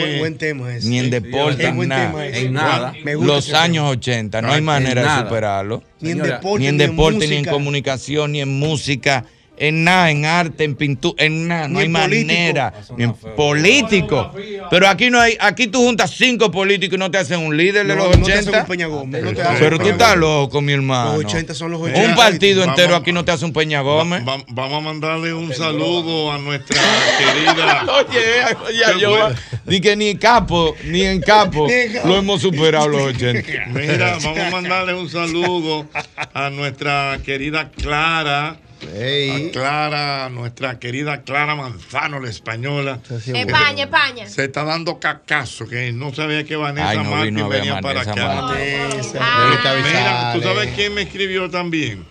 buen, buen tema ese. Ni en deporte, en buen nada. tema ese. En nada. Me gusta Los años 80, no hay manera de nada. superarlo. Ni en deporte, Ni en deporte, ni en música. comunicación, ni en música, en nada, en arte, en pintura, en nada, no hay político. manera. Ni en político. Pero aquí no hay, aquí tú juntas cinco políticos y no te hacen un líder de No, los no te hacen 80. un Peña Gómez, no te hacen Pero tú estás loco, mi hermano. Los 80 son los 80. Un partido Vamos- entero aquí no te hace un Peña Gómez. Va- vamos a mandarle un saludo a nuestra querida. Oye, oye, Qué yo ni que ni capo, ni en capo Ni en capo. lo hemos superado los 80. Mira, vamos a mandarle un saludo a nuestra querida Clara. A Clara, nuestra querida Clara Manzano, la española. España, España. Se está dando cacazo, que no sabía que Vanessa Ay, no Martín ver venía para Vanessa acá. Ah. Mira, ¿tú sabes quién me escribió también?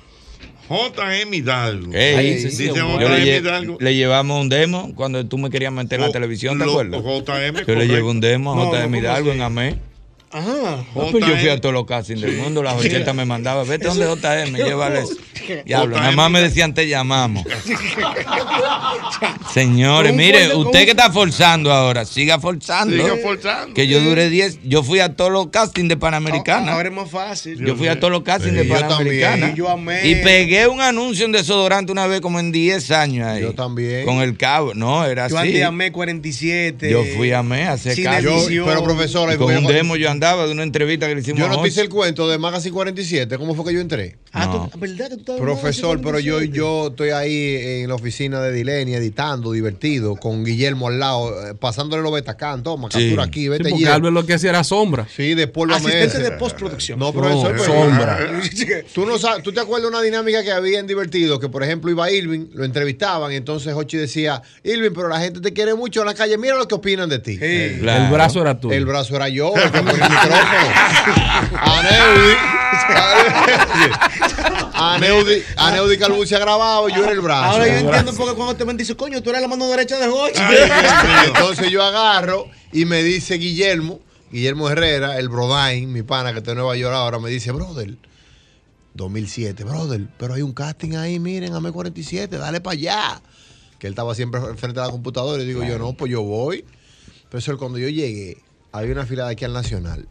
J.M. Hidalgo. Dice yo J.M. le, lle- Hidalgo. le llevamos un demo cuando tú me querías meter en la televisión, ¿te acuerdas? JM, Yo le llevé un demo a No, JM ¿cómo Hidalgo en AME. Ajá. No, pues yo fui a todos los castings del mundo, las 80 me mandaba, vete donde JM, llévale eso. Diablo, nada más me decían te llamamos. Señores, mire, usted que está forzando ahora, siga forzando. Siga forzando. Que yo duré 10, yo fui a todos los castings de Panamericana. Ahora es más fácil. Yo fui a todos los castings de yo Panamericana. Y yo amé. Y pegué un anuncio en desodorante una vez como en 10 años ahí. Yo también. Con el cabo. No, era Yo así. andé a ME 47. Yo fui a ME caso. edición. Pero profesor, Con un demo yo andaba de una entrevista que le hicimos yo no te hice el cuento de Magazine 47, ¿cómo fue que yo entré? Ah, No. tú- ¿verdad que tú Profesor, pero yo, 47? yo estoy ahí en la oficina de Dileni editando, divertido, con Guillermo al lado, eh, pasándole los betacán, toma, Sí. captura aquí, Sí, vete porque allí. Albert lo que hacía era sombra. Sí, de polvo a Asistente de postproducción. No, profesor, No, pero- sombra. ¿Tú, no sabes, ¿Tú te acuerdas de una dinámica que había en Divertido? Que, por ejemplo, iba Irving, lo entrevistaban, y entonces Hochi decía, Irving, pero la gente te quiere mucho en la calle, mira lo que opinan de ti. Sí. Claro. El brazo era tú. El brazo era yo, el que micrófono. Aneudi. Aneudi, Aneudi Calbucci grabado, yo era el brazo. Ahora yo entiendo porque cuando te ven dice, coño, tú eres la mano derecha de Jochi. Entonces yo agarro y me dice Guillermo, Guillermo Herrera, el Brodain, mi pana que está en Nueva York ahora, me dice, brother, 2007, brother, pero hay un casting ahí, miren, a 47, dale para allá. Que él estaba siempre frente a la computadora y digo yo, no, pues yo voy. Pero eso, cuando yo llegué, había una fila de aquí al Nacional.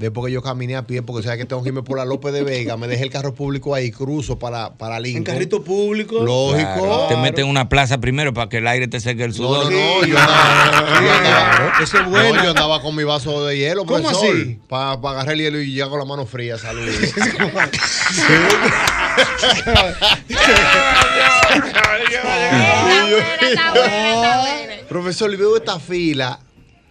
Después que yo caminé a pie, porque sabes que tengo que irme por la López de Vega, me dejé el carro público ahí, cruzo para, para Lincoln. En carrito público. Lógico. Claro, Te meten en una plaza primero para que el aire te seque el sudor. No, no, yo andaba, yo andaba- Eso es bueno. no, yo andaba con mi vaso de hielo, ¿Cómo profesor, así? Para agarrar el hielo y ya con la mano fría, salud. Profesor, y veo esta fila.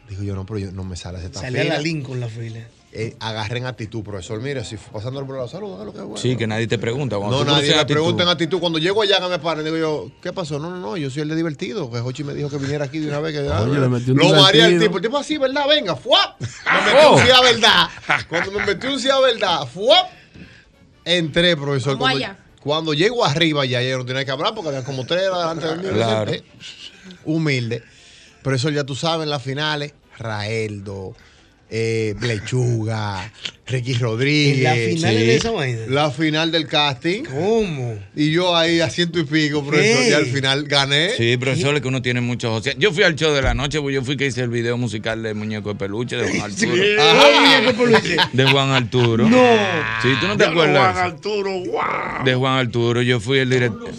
Digo yo, no, pero yo no me sale esta Salía fila. la Lincoln la fila. Eh, agarren actitud, profesor. Mire, si pasando por la salud, haga lo que es bueno. Sí, que nadie te pregunta. Cuando No, nadie me actitud. pregunta en actitud. Cuando llego allá, que me paren, digo yo, ¿qué pasó? No, no, no, yo soy el de divertido. Que Jochi me dijo que viniera aquí de una vez. Que, ah, Oye, le metió un lo maría el tipo. El tipo así, ¿verdad? Venga, ¡fuap! Me metí un sí a verdad. Cuando me metí un sí a verdad, ¡fuap! Entré, profesor. Cuando, allá. cuando llego arriba, ya yo no tenía que hablar porque había como tres delante de mí. Claro. Eh, Humilde. Profesor, ya tú sabes, en las finales, Raeldo. Eh, Lechuga, Ricky Rodríguez. ¿En la final de esa vaina? La final del casting. ¿Cómo? Y yo ahí a ciento y pico, profesor. Y al final gané. Sí, profesor, es que uno tiene muchos. O sea, yo fui al show de la noche, pues yo fui que hice el video musical de Muñeco de Peluche de Juan Arturo. Ajá. Muñeco de Peluche. De Juan Arturo. No. Sí, tú no te Diablo, acuerdas. Juan Arturo, wow. De Juan Arturo, yo fui el director.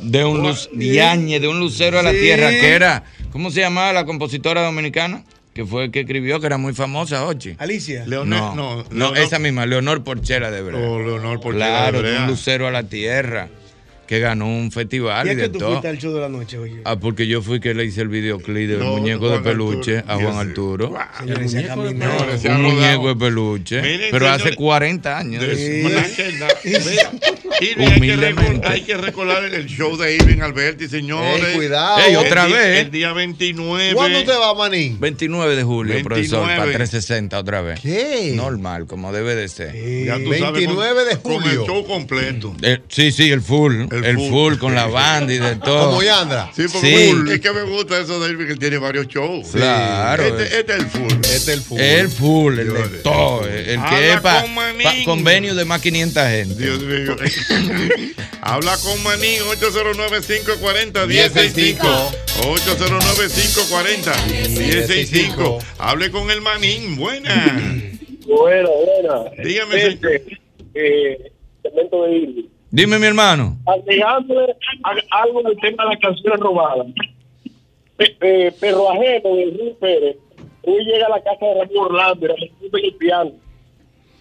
De un luz, diañe, de un lucero a la tierra, que era, ¿cómo se llamaba la compositora dominicana? Que fue el que escribió, que era muy famosa, Ochi. Alicia. Leonor, no, no, no, Leonor- esa misma, Leonor Porchela de verdad. Oh, Leonor Porchela de Claro, de Brea. un lucero a la tierra, que ganó un festival ¿Y y, es de que tú todo. fuiste al show de la noche, oye? Ah, porque yo fui que le hice el videoclip del No, muñeco de peluche Arturo. a Juan Dios. Arturo. Señores. Señores, se ha Un muñeco de peluche. Miren, pero hace señores, 40 años. de de- Irving, hay, que Humildemente. recor- hay que recordar el show de Irving Alberti, señores. Ey, cuidado. Ey, otra el, vez. El día 29. ¿Cuándo te va, manín? 29 de julio, 29. profesor, para 360 otra vez. ¿Qué? Normal, como debe de ser. Ya tú sabes, 29 de con, con julio. el show completo. Eh, sí, sí, el full. El, El full. full. con la banda y de todo. Como Yandra. Sí, porque Sí. full. es que me gusta eso de Irving, que él tiene varios shows. Claro. Este, este es el full. Este es el fútbol. El full, el de todo. El que Habla es para con Manín. convenio de más 500 gente. Dios mío. Habla con Manín 809-540-1065. 809-540-1065. Hable con el Manín. Buena. Buena, buena. Dígame, Este, eh, segmento de Irving. Dime, mi hermano. Agregándole algo del tema de las canciones robadas. Pe- eh, perro ajeno de Ruth Pérez. Hoy llega a la casa de Ramón Orlando y Ramón el piano,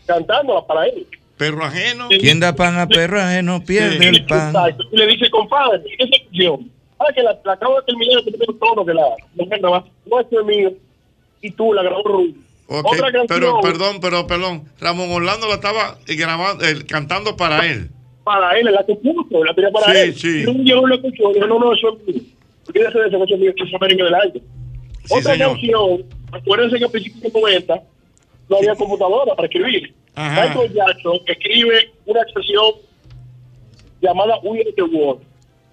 cantándola para él. Perro ajeno. Quien da pan a perro ajeno pierde el pan. Exacto. Y le dice, compadre, ¿qué es esa canción? Ah, que la, la acabo de terminar tener un tono que la mujer no va. No es mío. Y tú la grabó Ruth. Ok, Otra canción pero perdón, pero perdón. Ramón Orlando la estaba grabando, eh, cantando para él. Para él, la que puso, la tenía para Sí, él. sí. Y un día uno lo escuchó, dijo, no, no, eso es mío. Olvídese de eso, eso es mío, que es merengue del año. Sí, Otra señor. canción, acuérdense que a principios de 90 no había computadora para escribir. Ajá. Michael Jackson escribe una expresión llamada We Are the World,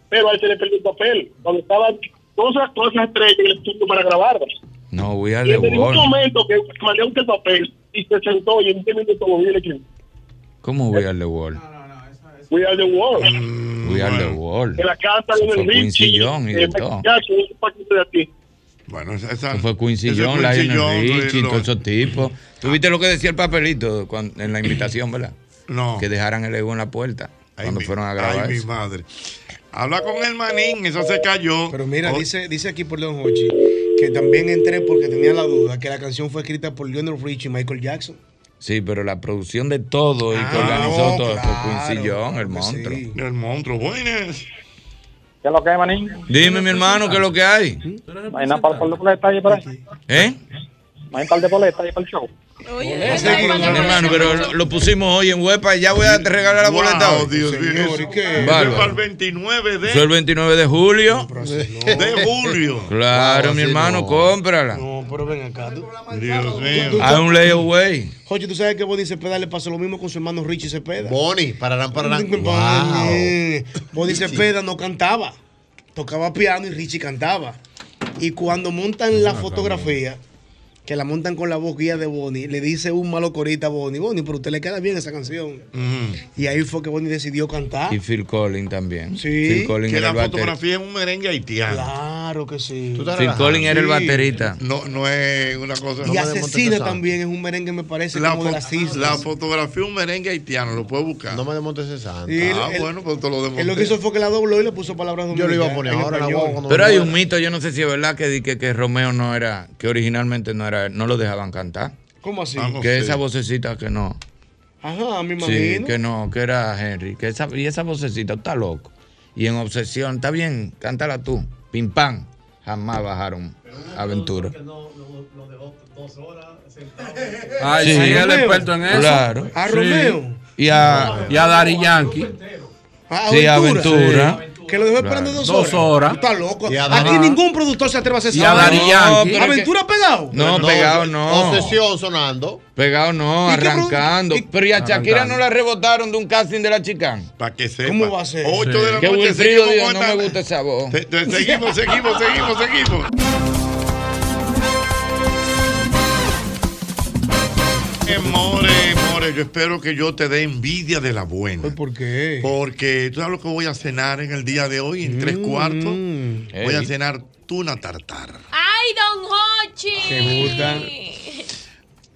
pero a él se le perdió el papel. Cuando estaban todas todas esas estrellas en el estudio para grabarlas. No, we are Y the en ningún world. momento que mandé un papel y se sentó y en 10 minutos equipo. ¿Cómo we are the world? We Are the World. We are the world. que la canta de Richie, Quincy Jones y de eh, todo. De aquí. Bueno, esa, fue Quincy Quincy Lionel Richie, todos esos tipos. ¿Tú viste lo que decía el papelito cuando- en la invitación, verdad? No. Que dejaran el ego en la puerta Ay, cuando mi- fueron a grabar Ay, mi eso. madre. Habla con el manín, eso se cayó. Pero mira, Oh, dice, dice aquí por Leon Hochi que también entré porque tenía la duda que la canción fue escrita por Lionel Richie y Michael Jackson. Sí, pero la producción de todo y que Ah, organizó no, todo claro, fue Quincy el claro que monstruo. sí. El monstruo, buenas. ¿Qué es lo que es, manín? Dime, mi hermano, ¿qué es lo que hay? ¿No hay para el de boleta ahí por ahí? ¿Eh? ¿No hay par de boleta ahí para el show? Oye, hermano, pero lo, lo pusimos hoy en Huepa y ya voy a te regalar la boleta Wow, hoy. Dios mío. Señor, el 29 de, el 29 de julio. de julio. Claro, No, mi hermano, no. cómprala. No, pero ven acá. tú- Dios mío. Hay un layaway. Jochi, tú sabes que Bonnie Cepeda le pasó lo mismo con su hermano Richie Cepeda. Bonnie, pararán, pararán. Wow. Wow. Bonnie Cepeda no cantaba, tocaba piano y Richie cantaba. Y cuando montan la fotografía, que la montan con la voz guía de Bonnie, le dice un malo corita a Bonnie, Bonnie, pero usted le queda bien esa canción. Y ahí fue que Bonnie decidió cantar. Y Phil Collins también. Sí. Phil Collins Que era la fotografía es un merengue haitiano. Claro. Que sí. Phil Collins era el baterista. No, no es una cosa. Y Asesina también es un merengue, me parece, La, como de las islas. la fotografía es un merengue haitiano, lo puedes buscar. No me desmontes ese santo. Y él- ah, bueno, pues te lo desmonté. Él lo que hizo fue que la dobló y le puso palabras Yo lo iba a poner ahora la cuando Pero hay un mito, yo no sé si es verdad que, que, que Romeo no era, que originalmente no era, no lo dejaban cantar. ¿Cómo así? Ah, no que sé. esa vocecita que no. Ajá, me Sí, imagino. que no, que era Henry. Que esa, y esa vocecita está loco. Y en obsesión, está bien, cántala tú. Pim pam. Jamás bajaron aventura. Ay, Sí. sí, él es experto en eso. Claro. A Sí. Romeo. Y a, Y a Dari Yankee. Ah, sí, Aventura. Que lo dejó esperando Claro. dos Dos horas. horas. Está loco. Aquí ningún productor se atreve a hacer Y a Dari ¿Aventura pegado? No, pegado no. Obsesión sonando. Pegado no, ¿Y qué produ- arrancando. y- Pero y a Shakira Arrancando. no la rebotaron de un casting de la chicán. Para que sepa. ¿Cómo va a ser? 8 de la Que noche. Wilfrido dijo, no me gusta esa voz. Seguimos, seguimos, seguimos, seguimos. Eh, Yo espero que yo te dé envidia de la buena. ¿Por qué? Porque tú sabes lo que voy a cenar en el día de hoy, en tres cuartos. Voy a cenar tuna tartar. ¡Ay, don Hochi! Me gusta.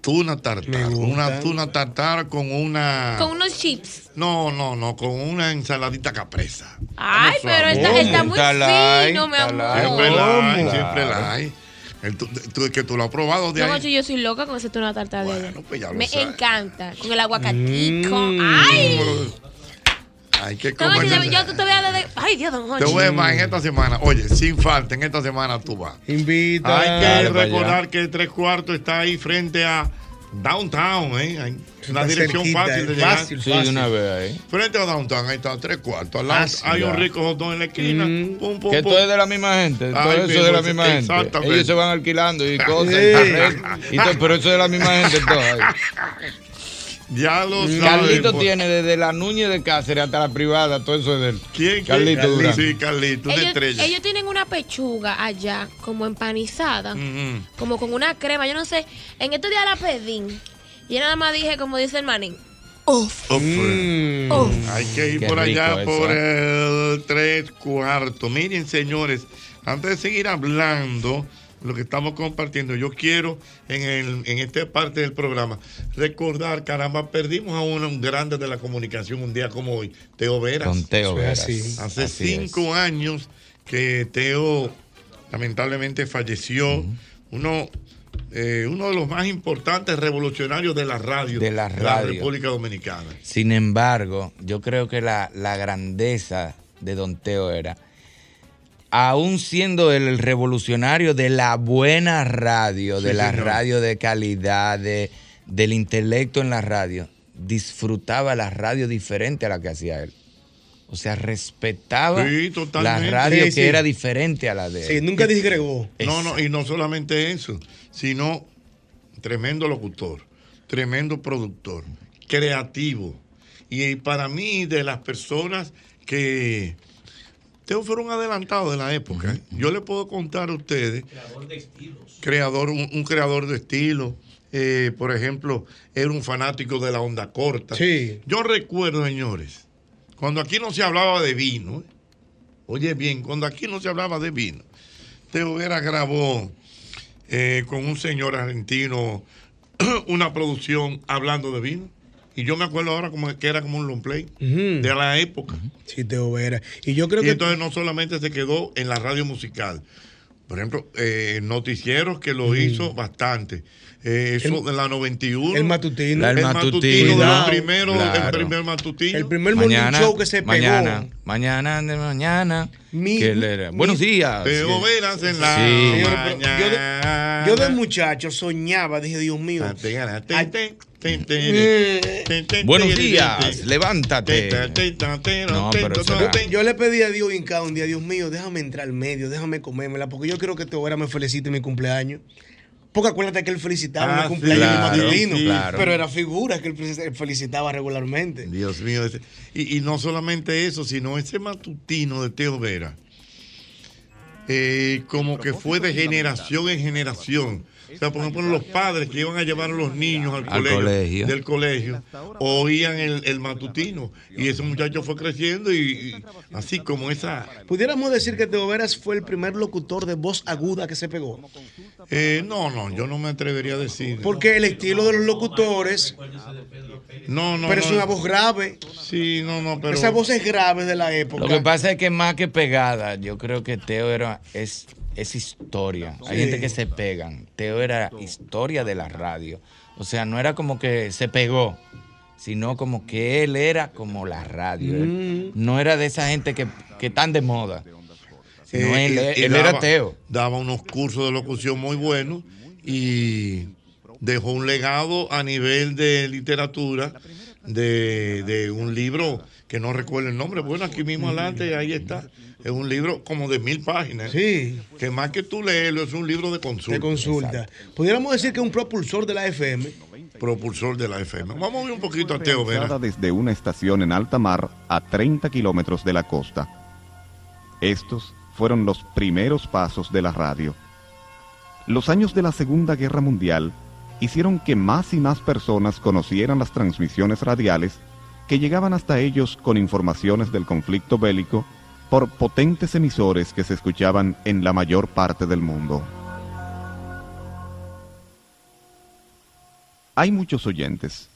Tuna tartar. Una tuna tartar con una. Con unos chips. No, no, no, con una ensaladita capresa. Ay, pero está, está muy fino, mi amor. Siempre la hay, siempre la hay. El tu- tú- que tú lo has probado de ahí. Hochi, yo soy loca con ese tuna tartar de. Bueno, pues ya lo Me sabes. encanta. Con el aguacatico. Mm. ¡Ay! Hay que Don Hochi, comer. yo te voy a dar de... Ay, Dios, don Te Hochi. voy a más en esta semana. Oye, sin falta, en esta semana tú vas. Invita. Hay que recordar que Tres Cuartos está ahí frente a Downtown, ¿eh? Hay una Está dirección cerquita, fácil de llegar. fácil. Sí, de una vez ahí. Frente a Downtown, ahí está Tres Cuartos. Al lado Fácil, hay un rico hot dog en la esquina. Mm. Pum, pum, Que pum. todo es de la misma gente, todo Ay, eso mismo, es de la misma gente. exactamente. Ellos se van alquilando y cosas, Sí. y todo, pero eso es de la misma gente. Todo. Ya lo sabes. Carlito pues. tiene desde la Núñez de Cáceres hasta la privada, todo eso es de él. ¿Quién? Carlito quién? Durán. Sí, Carlito, una Ellos, estrella. ellos tienen una pechuga allá, como empanizada, Ujú. como con una crema. Yo no sé, en estos días la pedí. Y yo nada más dije, como dice el manín, ¡Uf! Uf. Mm. ¡Uf! Hay que ir Qué por allá por el tres cuartos. Miren, señores, antes de seguir hablando, lo que estamos compartiendo, yo quiero en, el, en esta parte del programa recordar, caramba, perdimos a uno un grande de la comunicación un día como hoy, Teo Veras. Con Teo Veras. así. Hace Así cinco años que Teo lamentablemente falleció. Uno, eh, uno de los más importantes revolucionarios de la radio De la radio. República Dominicana. Sin embargo, yo creo que la, la grandeza de Don Teo era, aún siendo el revolucionario de la buena radio, de Sí, la señor. radio de calidad, de, del intelecto en la radio, disfrutaba la radio diferente a la que hacía él. O sea, respetaba Sí, la radio Sí, que sí. era diferente a la de Sí, él. nunca disgregó. No, no, y no solamente eso, sino tremendo locutor, tremendo productor, creativo. Y para mí, de las personas que Teo fueron adelantados de la época. ¿eh? Yo le puedo contar a ustedes. Creador, un, un creador de estilo. Eh, por ejemplo, era un fanático de la onda corta. Sí. Yo recuerdo, señores, cuando aquí no se hablaba de vino, ¿eh? oye bien, cuando aquí no se hablaba de vino, Teo Vera grabó eh, con un señor argentino una producción hablando de vino. Y yo me acuerdo ahora como que era como un long play de la época. Sí, Teo Vera. Y yo creo y que. entonces no solamente se quedó en la radio musical. Por ejemplo, eh, noticieros que lo hizo bastante. Eh, eso El- de la 91. el matutino. La- El, el matutino, matutino. de los Cuidado. primeros, el Claro. primer matutino. El primer Mañana, show que se pegó. mañana, mañana de mañana. Mi- que le era- Buenos mi- días. Teo Sí. Veras en la Sí. Mañana. yo, de, yo de muchacho soñaba, dije, Dios mío. Buenos días, te- levántate. te- te- te- te- No, pero te- Yo le pedí a Dios hincado un día, Dios mío, déjame entrar al medio, déjame comérmela, porque yo quiero que Teo Vera me felicite en mi cumpleaños. Porque acuérdate que él felicitaba Ah, en mi cumpleaños claro, matutino, sí, claro. pero era figura que él fe- él felicitaba regularmente. Dios mío. y no solamente eso, sino ese matutino de Teo Vera eh, como que fue de generación en generación. O sea, por ejemplo, los padres que iban a llevar a los niños al, Al colegio, colegio. del colegio, oían el, el matutino. Y ese muchacho fue creciendo y, y así como esa... Pudiéramos decir que Teo Veras fue el primer locutor de voz aguda que se pegó. Eh, no, no, yo no me atrevería a decir. Porque el estilo de los locutores. No, no. Pero es una voz grave. Sí, no, no, pero. Esa voz es grave de la época. Lo que pasa es que más que pegada, yo creo que Teo era es, es historia. Hay gente que se pegan. Teo era historia de la radio. O sea, no era como que se pegó, sino como que él era como la radio. Mm. No era de esa gente que, que están de moda. Eh, él, él daba- era Teo. Daba unos cursos de locución muy buenos y dejó un legado a nivel de literatura de, de un libro que no recuerdo el nombre. Bueno, aquí mismo adelante, ahí está. Es un libro como de mil páginas. Sí. Que más que tú leerlo, es un libro de consulta. De consulta. Pudiéramos decir que es un propulsor de la FM. Propulsor de la FM. Vamos a ver un poquito a Teo Vera. Desde una estación en alta mar a 30 kilómetros de la costa. Estos fueron los primeros pasos de la radio. Los años de la Segunda Guerra Mundial hicieron que más y más personas conocieran las transmisiones radiales que llegaban hasta ellos con informaciones del conflicto bélico por potentes emisores que se escuchaban en la mayor parte del mundo. Hay muchos oyentes,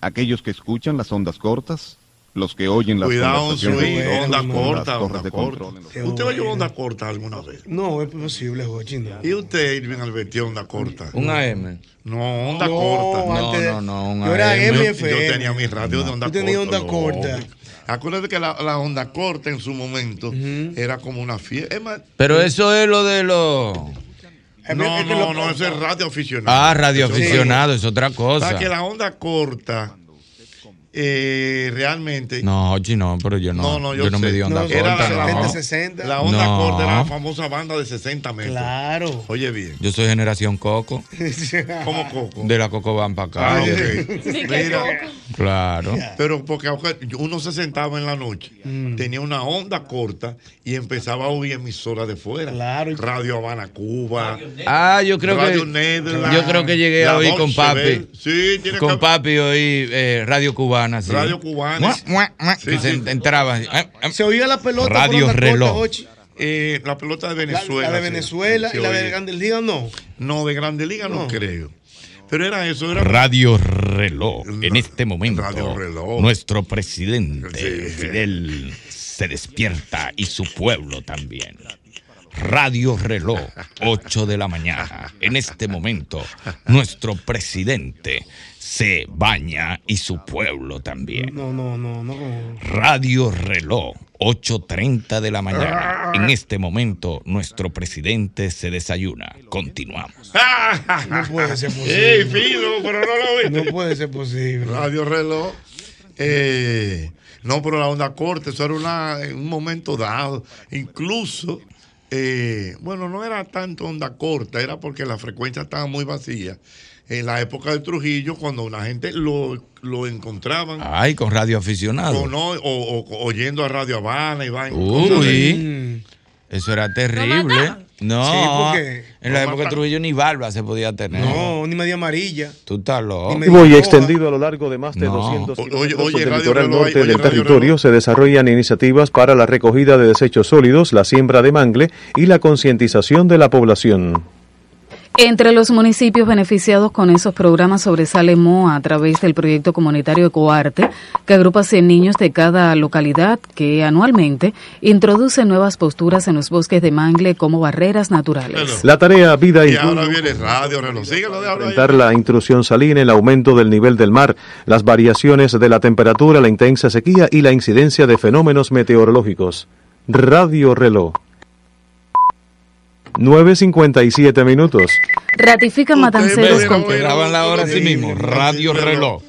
aquellos que escuchan las ondas cortas, los que oyen las Cuidado, Sui, de onda las corta, onda de corta. control. ¿Usted oyó onda corta alguna vez? No, es posible, no. ¿Y usted, Irving Alberti, onda corta? Un AM. No, onda No, corta. antes- No, no, no, un yo era AM. M Yo, FM. yo tenía mi radio de onda corta. tenías onda loco. corta. Acuérdate que la, la onda corta en su momento era como una fiesta. Es más, Pero eso es lo de los... no, no, no, eso es radio aficionado. Ah, radio aficionado, es otra O cosa. sea, que la onda corta eh, realmente. No, Ochi, no, pero yo no. No, no, yo, yo no me di onda Era corta. la, no. la- 60. La onda No. corta era la famosa banda de 60 metros. Claro. Oye bien. Yo soy generación Coco. ¿Cómo Coco? De la Coco van para acá. Ah. Mira, Claro. pero porque uno se sentaba en la noche, tenía una onda corta y empezaba a oír emisoras de fuera. Radio Habana, Cuba. Ah, yo creo Radio que yo creo que llegué la a oír con papi. Sí, tiene con que- papi oí eh, Radio Cubana, sí. Radio Cubana. Mua, mua, mua, Sí, que se sí. entraba. eh, eh, Se oía la pelota. Radio por reloj. corta. Eh, la pelota de La, Venezuela. la de Venezuela y la de. Grandes Ligas no. No, de Grande Liga no, No. creo. Pero era eso, era Radio Reloj. En este momento, Radio Reloj. nuestro presidente Fidel se despierta y su pueblo también. Radio Reloj, 8 de la mañana. En este momento, nuestro presidente se baña y su pueblo también. No, no, no, no. Radio Reloj, 8.30 de la mañana. En este momento, nuestro presidente se desayuna. Continuamos. No puede ser posible. ¡Ey, fino! Pero no lo. No puede ser posible. Radio Reloj. Eh, no, pero la onda corta, eso era una, un momento dado. Incluso, eh, bueno, no era tanto onda corta, era porque la frecuencia estaba muy vacía. En la época de Trujillo, cuando una gente lo, lo encontraban Ay, con radio aficionado. o, no, o, o- oyendo a Radio Habana y vaina. Uy, eso era terrible. No, Sí, porque- en la época de. Trujillo ni barba se podía tener. No, ni media amarilla. Tú estás loco. Y extendido a lo largo de más de No. 200 Oye, kilómetros oye, del litoral norte oye, del Radio territorio se desarrollan iniciativas para la recogida de desechos sólidos, la siembra de mangle y la concientización de la población. Entre los municipios beneficiados con esos programas sobresale Moa a través del proyecto comunitario Ecoarte, que agrupa 100 niños de cada localidad que anualmente introduce nuevas posturas en los bosques de mangle como barreras naturales. La tarea Vida Y ahora viene Radio Reloj. Síguelo, déjalo ahí. enfrentar la intrusión salina, el aumento del nivel del mar, las variaciones de la temperatura, la intensa sequía y la incidencia de fenómenos meteorológicos. Radio Reloj. 9.57 minutos. Ratifican matanceros con... Que graban la hora así mismo. Radio Reloj,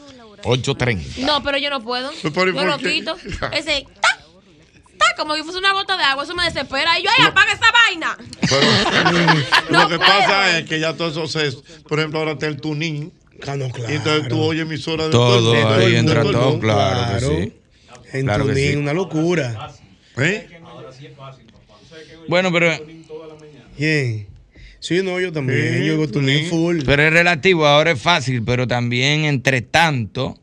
8.30. No, pero yo no puedo. Pero, ¿y Yo por lo quito. Ese ta, ta, como si fuese una gota de agua. Eso me desespera. Y yo, ¡ay, apaga esa vaina! Lo que pasa es que ya todo eso se. Por ejemplo, ahora está el tuning. Y entonces tú oyes emisoras de Todo mundo, ahí entra mundo, todo, ¿no? claro que sí. En Claro tuning, sí. una locura. ¿Eh? Bueno, pero ¿Quién? Sí, no, yo también. yo tuné full. Pero es relativo, ahora es fácil, pero también entre tanto,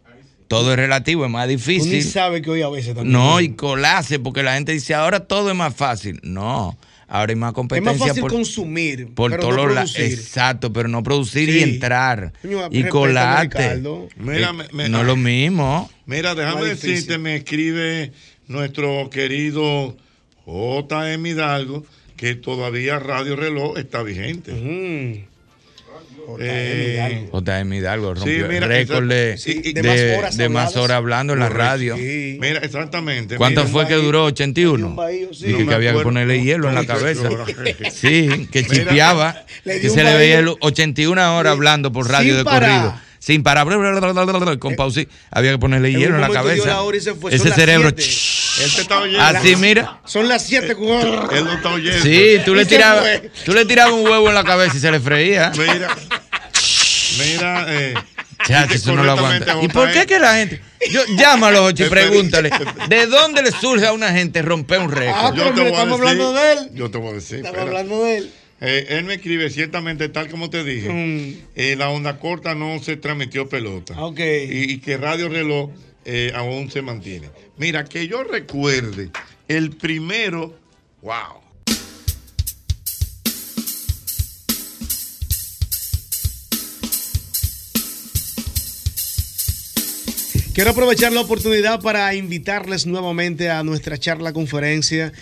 todo es relativo, es más Tú ni difícil. sabes que hoy a veces también. No, y colarse, porque la gente dice ahora todo es más fácil. No, ahora hay más Es competencia más fácil por, consumir, por pero todos no los. Exacto, pero no producir Sí. y entrar. Y colarte. Mira, Eh, me- me- no es lo mismo. Mira, déjame decirte, me escribe nuestro querido J.M. Hidalgo que todavía Radio Reloj está vigente. Eh, JM Hidalgo Sí, rompió mira, el récord de. Sí, de, de más horas de más horas hablando en la radio. Mira, exactamente. ¿Cuánto Mira, fue que duró? 81. sí. Dije No que había que ponerle hielo en la cabeza. Sí, que Mira, chipeaba. le Que se le veía bahío. el 81 horas hablando por radio de corrido. Sin parar. Con pausa. Había que ponerle hielo en la cabeza. Ese cerebro. siete. Él te está oyendo. Así, mira. Son las 7 Él no está oyendo. Sí, tú le tirabas, tú le tirabas un huevo en la cabeza y se le freía. Mira, mira, eh, Chacho, dice eso no lo aguanta. ¿Y por qué que la gente.? Yo, llámalo, Ochi, y Espera. pregúntale. ¿De dónde le surge a una gente romper un récord? Ah, pero mira, estamos hablando de él. Yo te voy a decir. Estamos espera. hablando de él. Eh, él me escribe ciertamente tal como te dije. Mm. eh, la onda corta no se transmitió pelota. Ah, Ok. Y, y que Radio Reloj eh, aún se mantiene. Mira, que yo recuerde, el primero, wow. Quiero aprovechar la oportunidad para invitarles nuevamente a nuestra charla conferencia.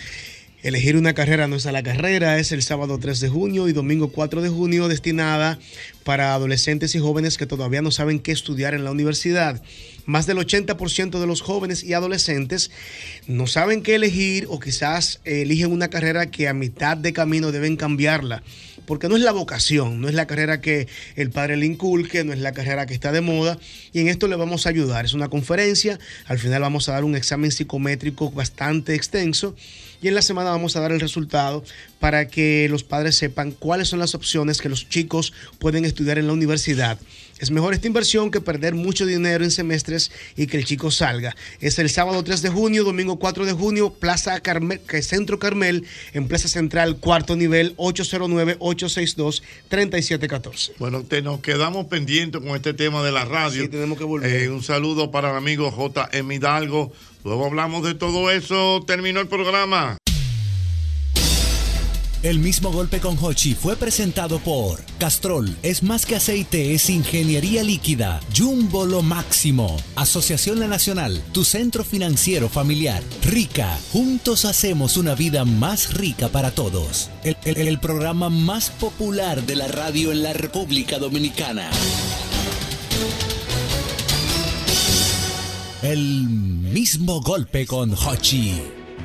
Elegir una carrera no es a la carrera, es el sábado 3 de junio y domingo 4 de junio destinada para adolescentes y jóvenes que todavía no saben qué estudiar en la universidad. Más del 80% de los jóvenes y adolescentes no saben qué elegir o quizás eligen una carrera que a mitad de camino deben cambiarla porque no es la vocación, no es la carrera que el padre le inculque, no es la carrera que está de moda, y en esto le vamos a ayudar. Es una conferencia, al final vamos a dar un examen psicométrico bastante extenso, y en la semana vamos a dar el resultado para que los padres sepan cuáles son las opciones que los chicos pueden estudiar en la universidad. Es mejor esta inversión que perder mucho dinero en semestres y que el chico salga. Es el sábado 3 de junio, domingo 4 de junio, Plaza Carmel, es Centro Carmel, en Plaza Central, cuarto nivel, 809-862-3714. Bueno, te, nos quedamos pendientes con este tema de la radio. Sí, tenemos que volver. Eh, un saludo para el amigo J.M. Hidalgo. Luego hablamos de todo eso. Terminó el programa. El mismo golpe con Hochi fue presentado por Castrol es más que aceite, es ingeniería líquida. Jumbo lo máximo. Asociación La Nacional, tu centro financiero familiar. Rica, juntos hacemos una vida más rica para todos. El, el- el programa más popular de la radio en la República Dominicana. El mismo golpe con Hochi.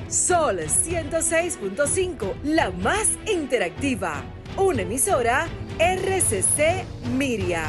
Sol 106.5, la más interactiva. Una emisora RCC Miria.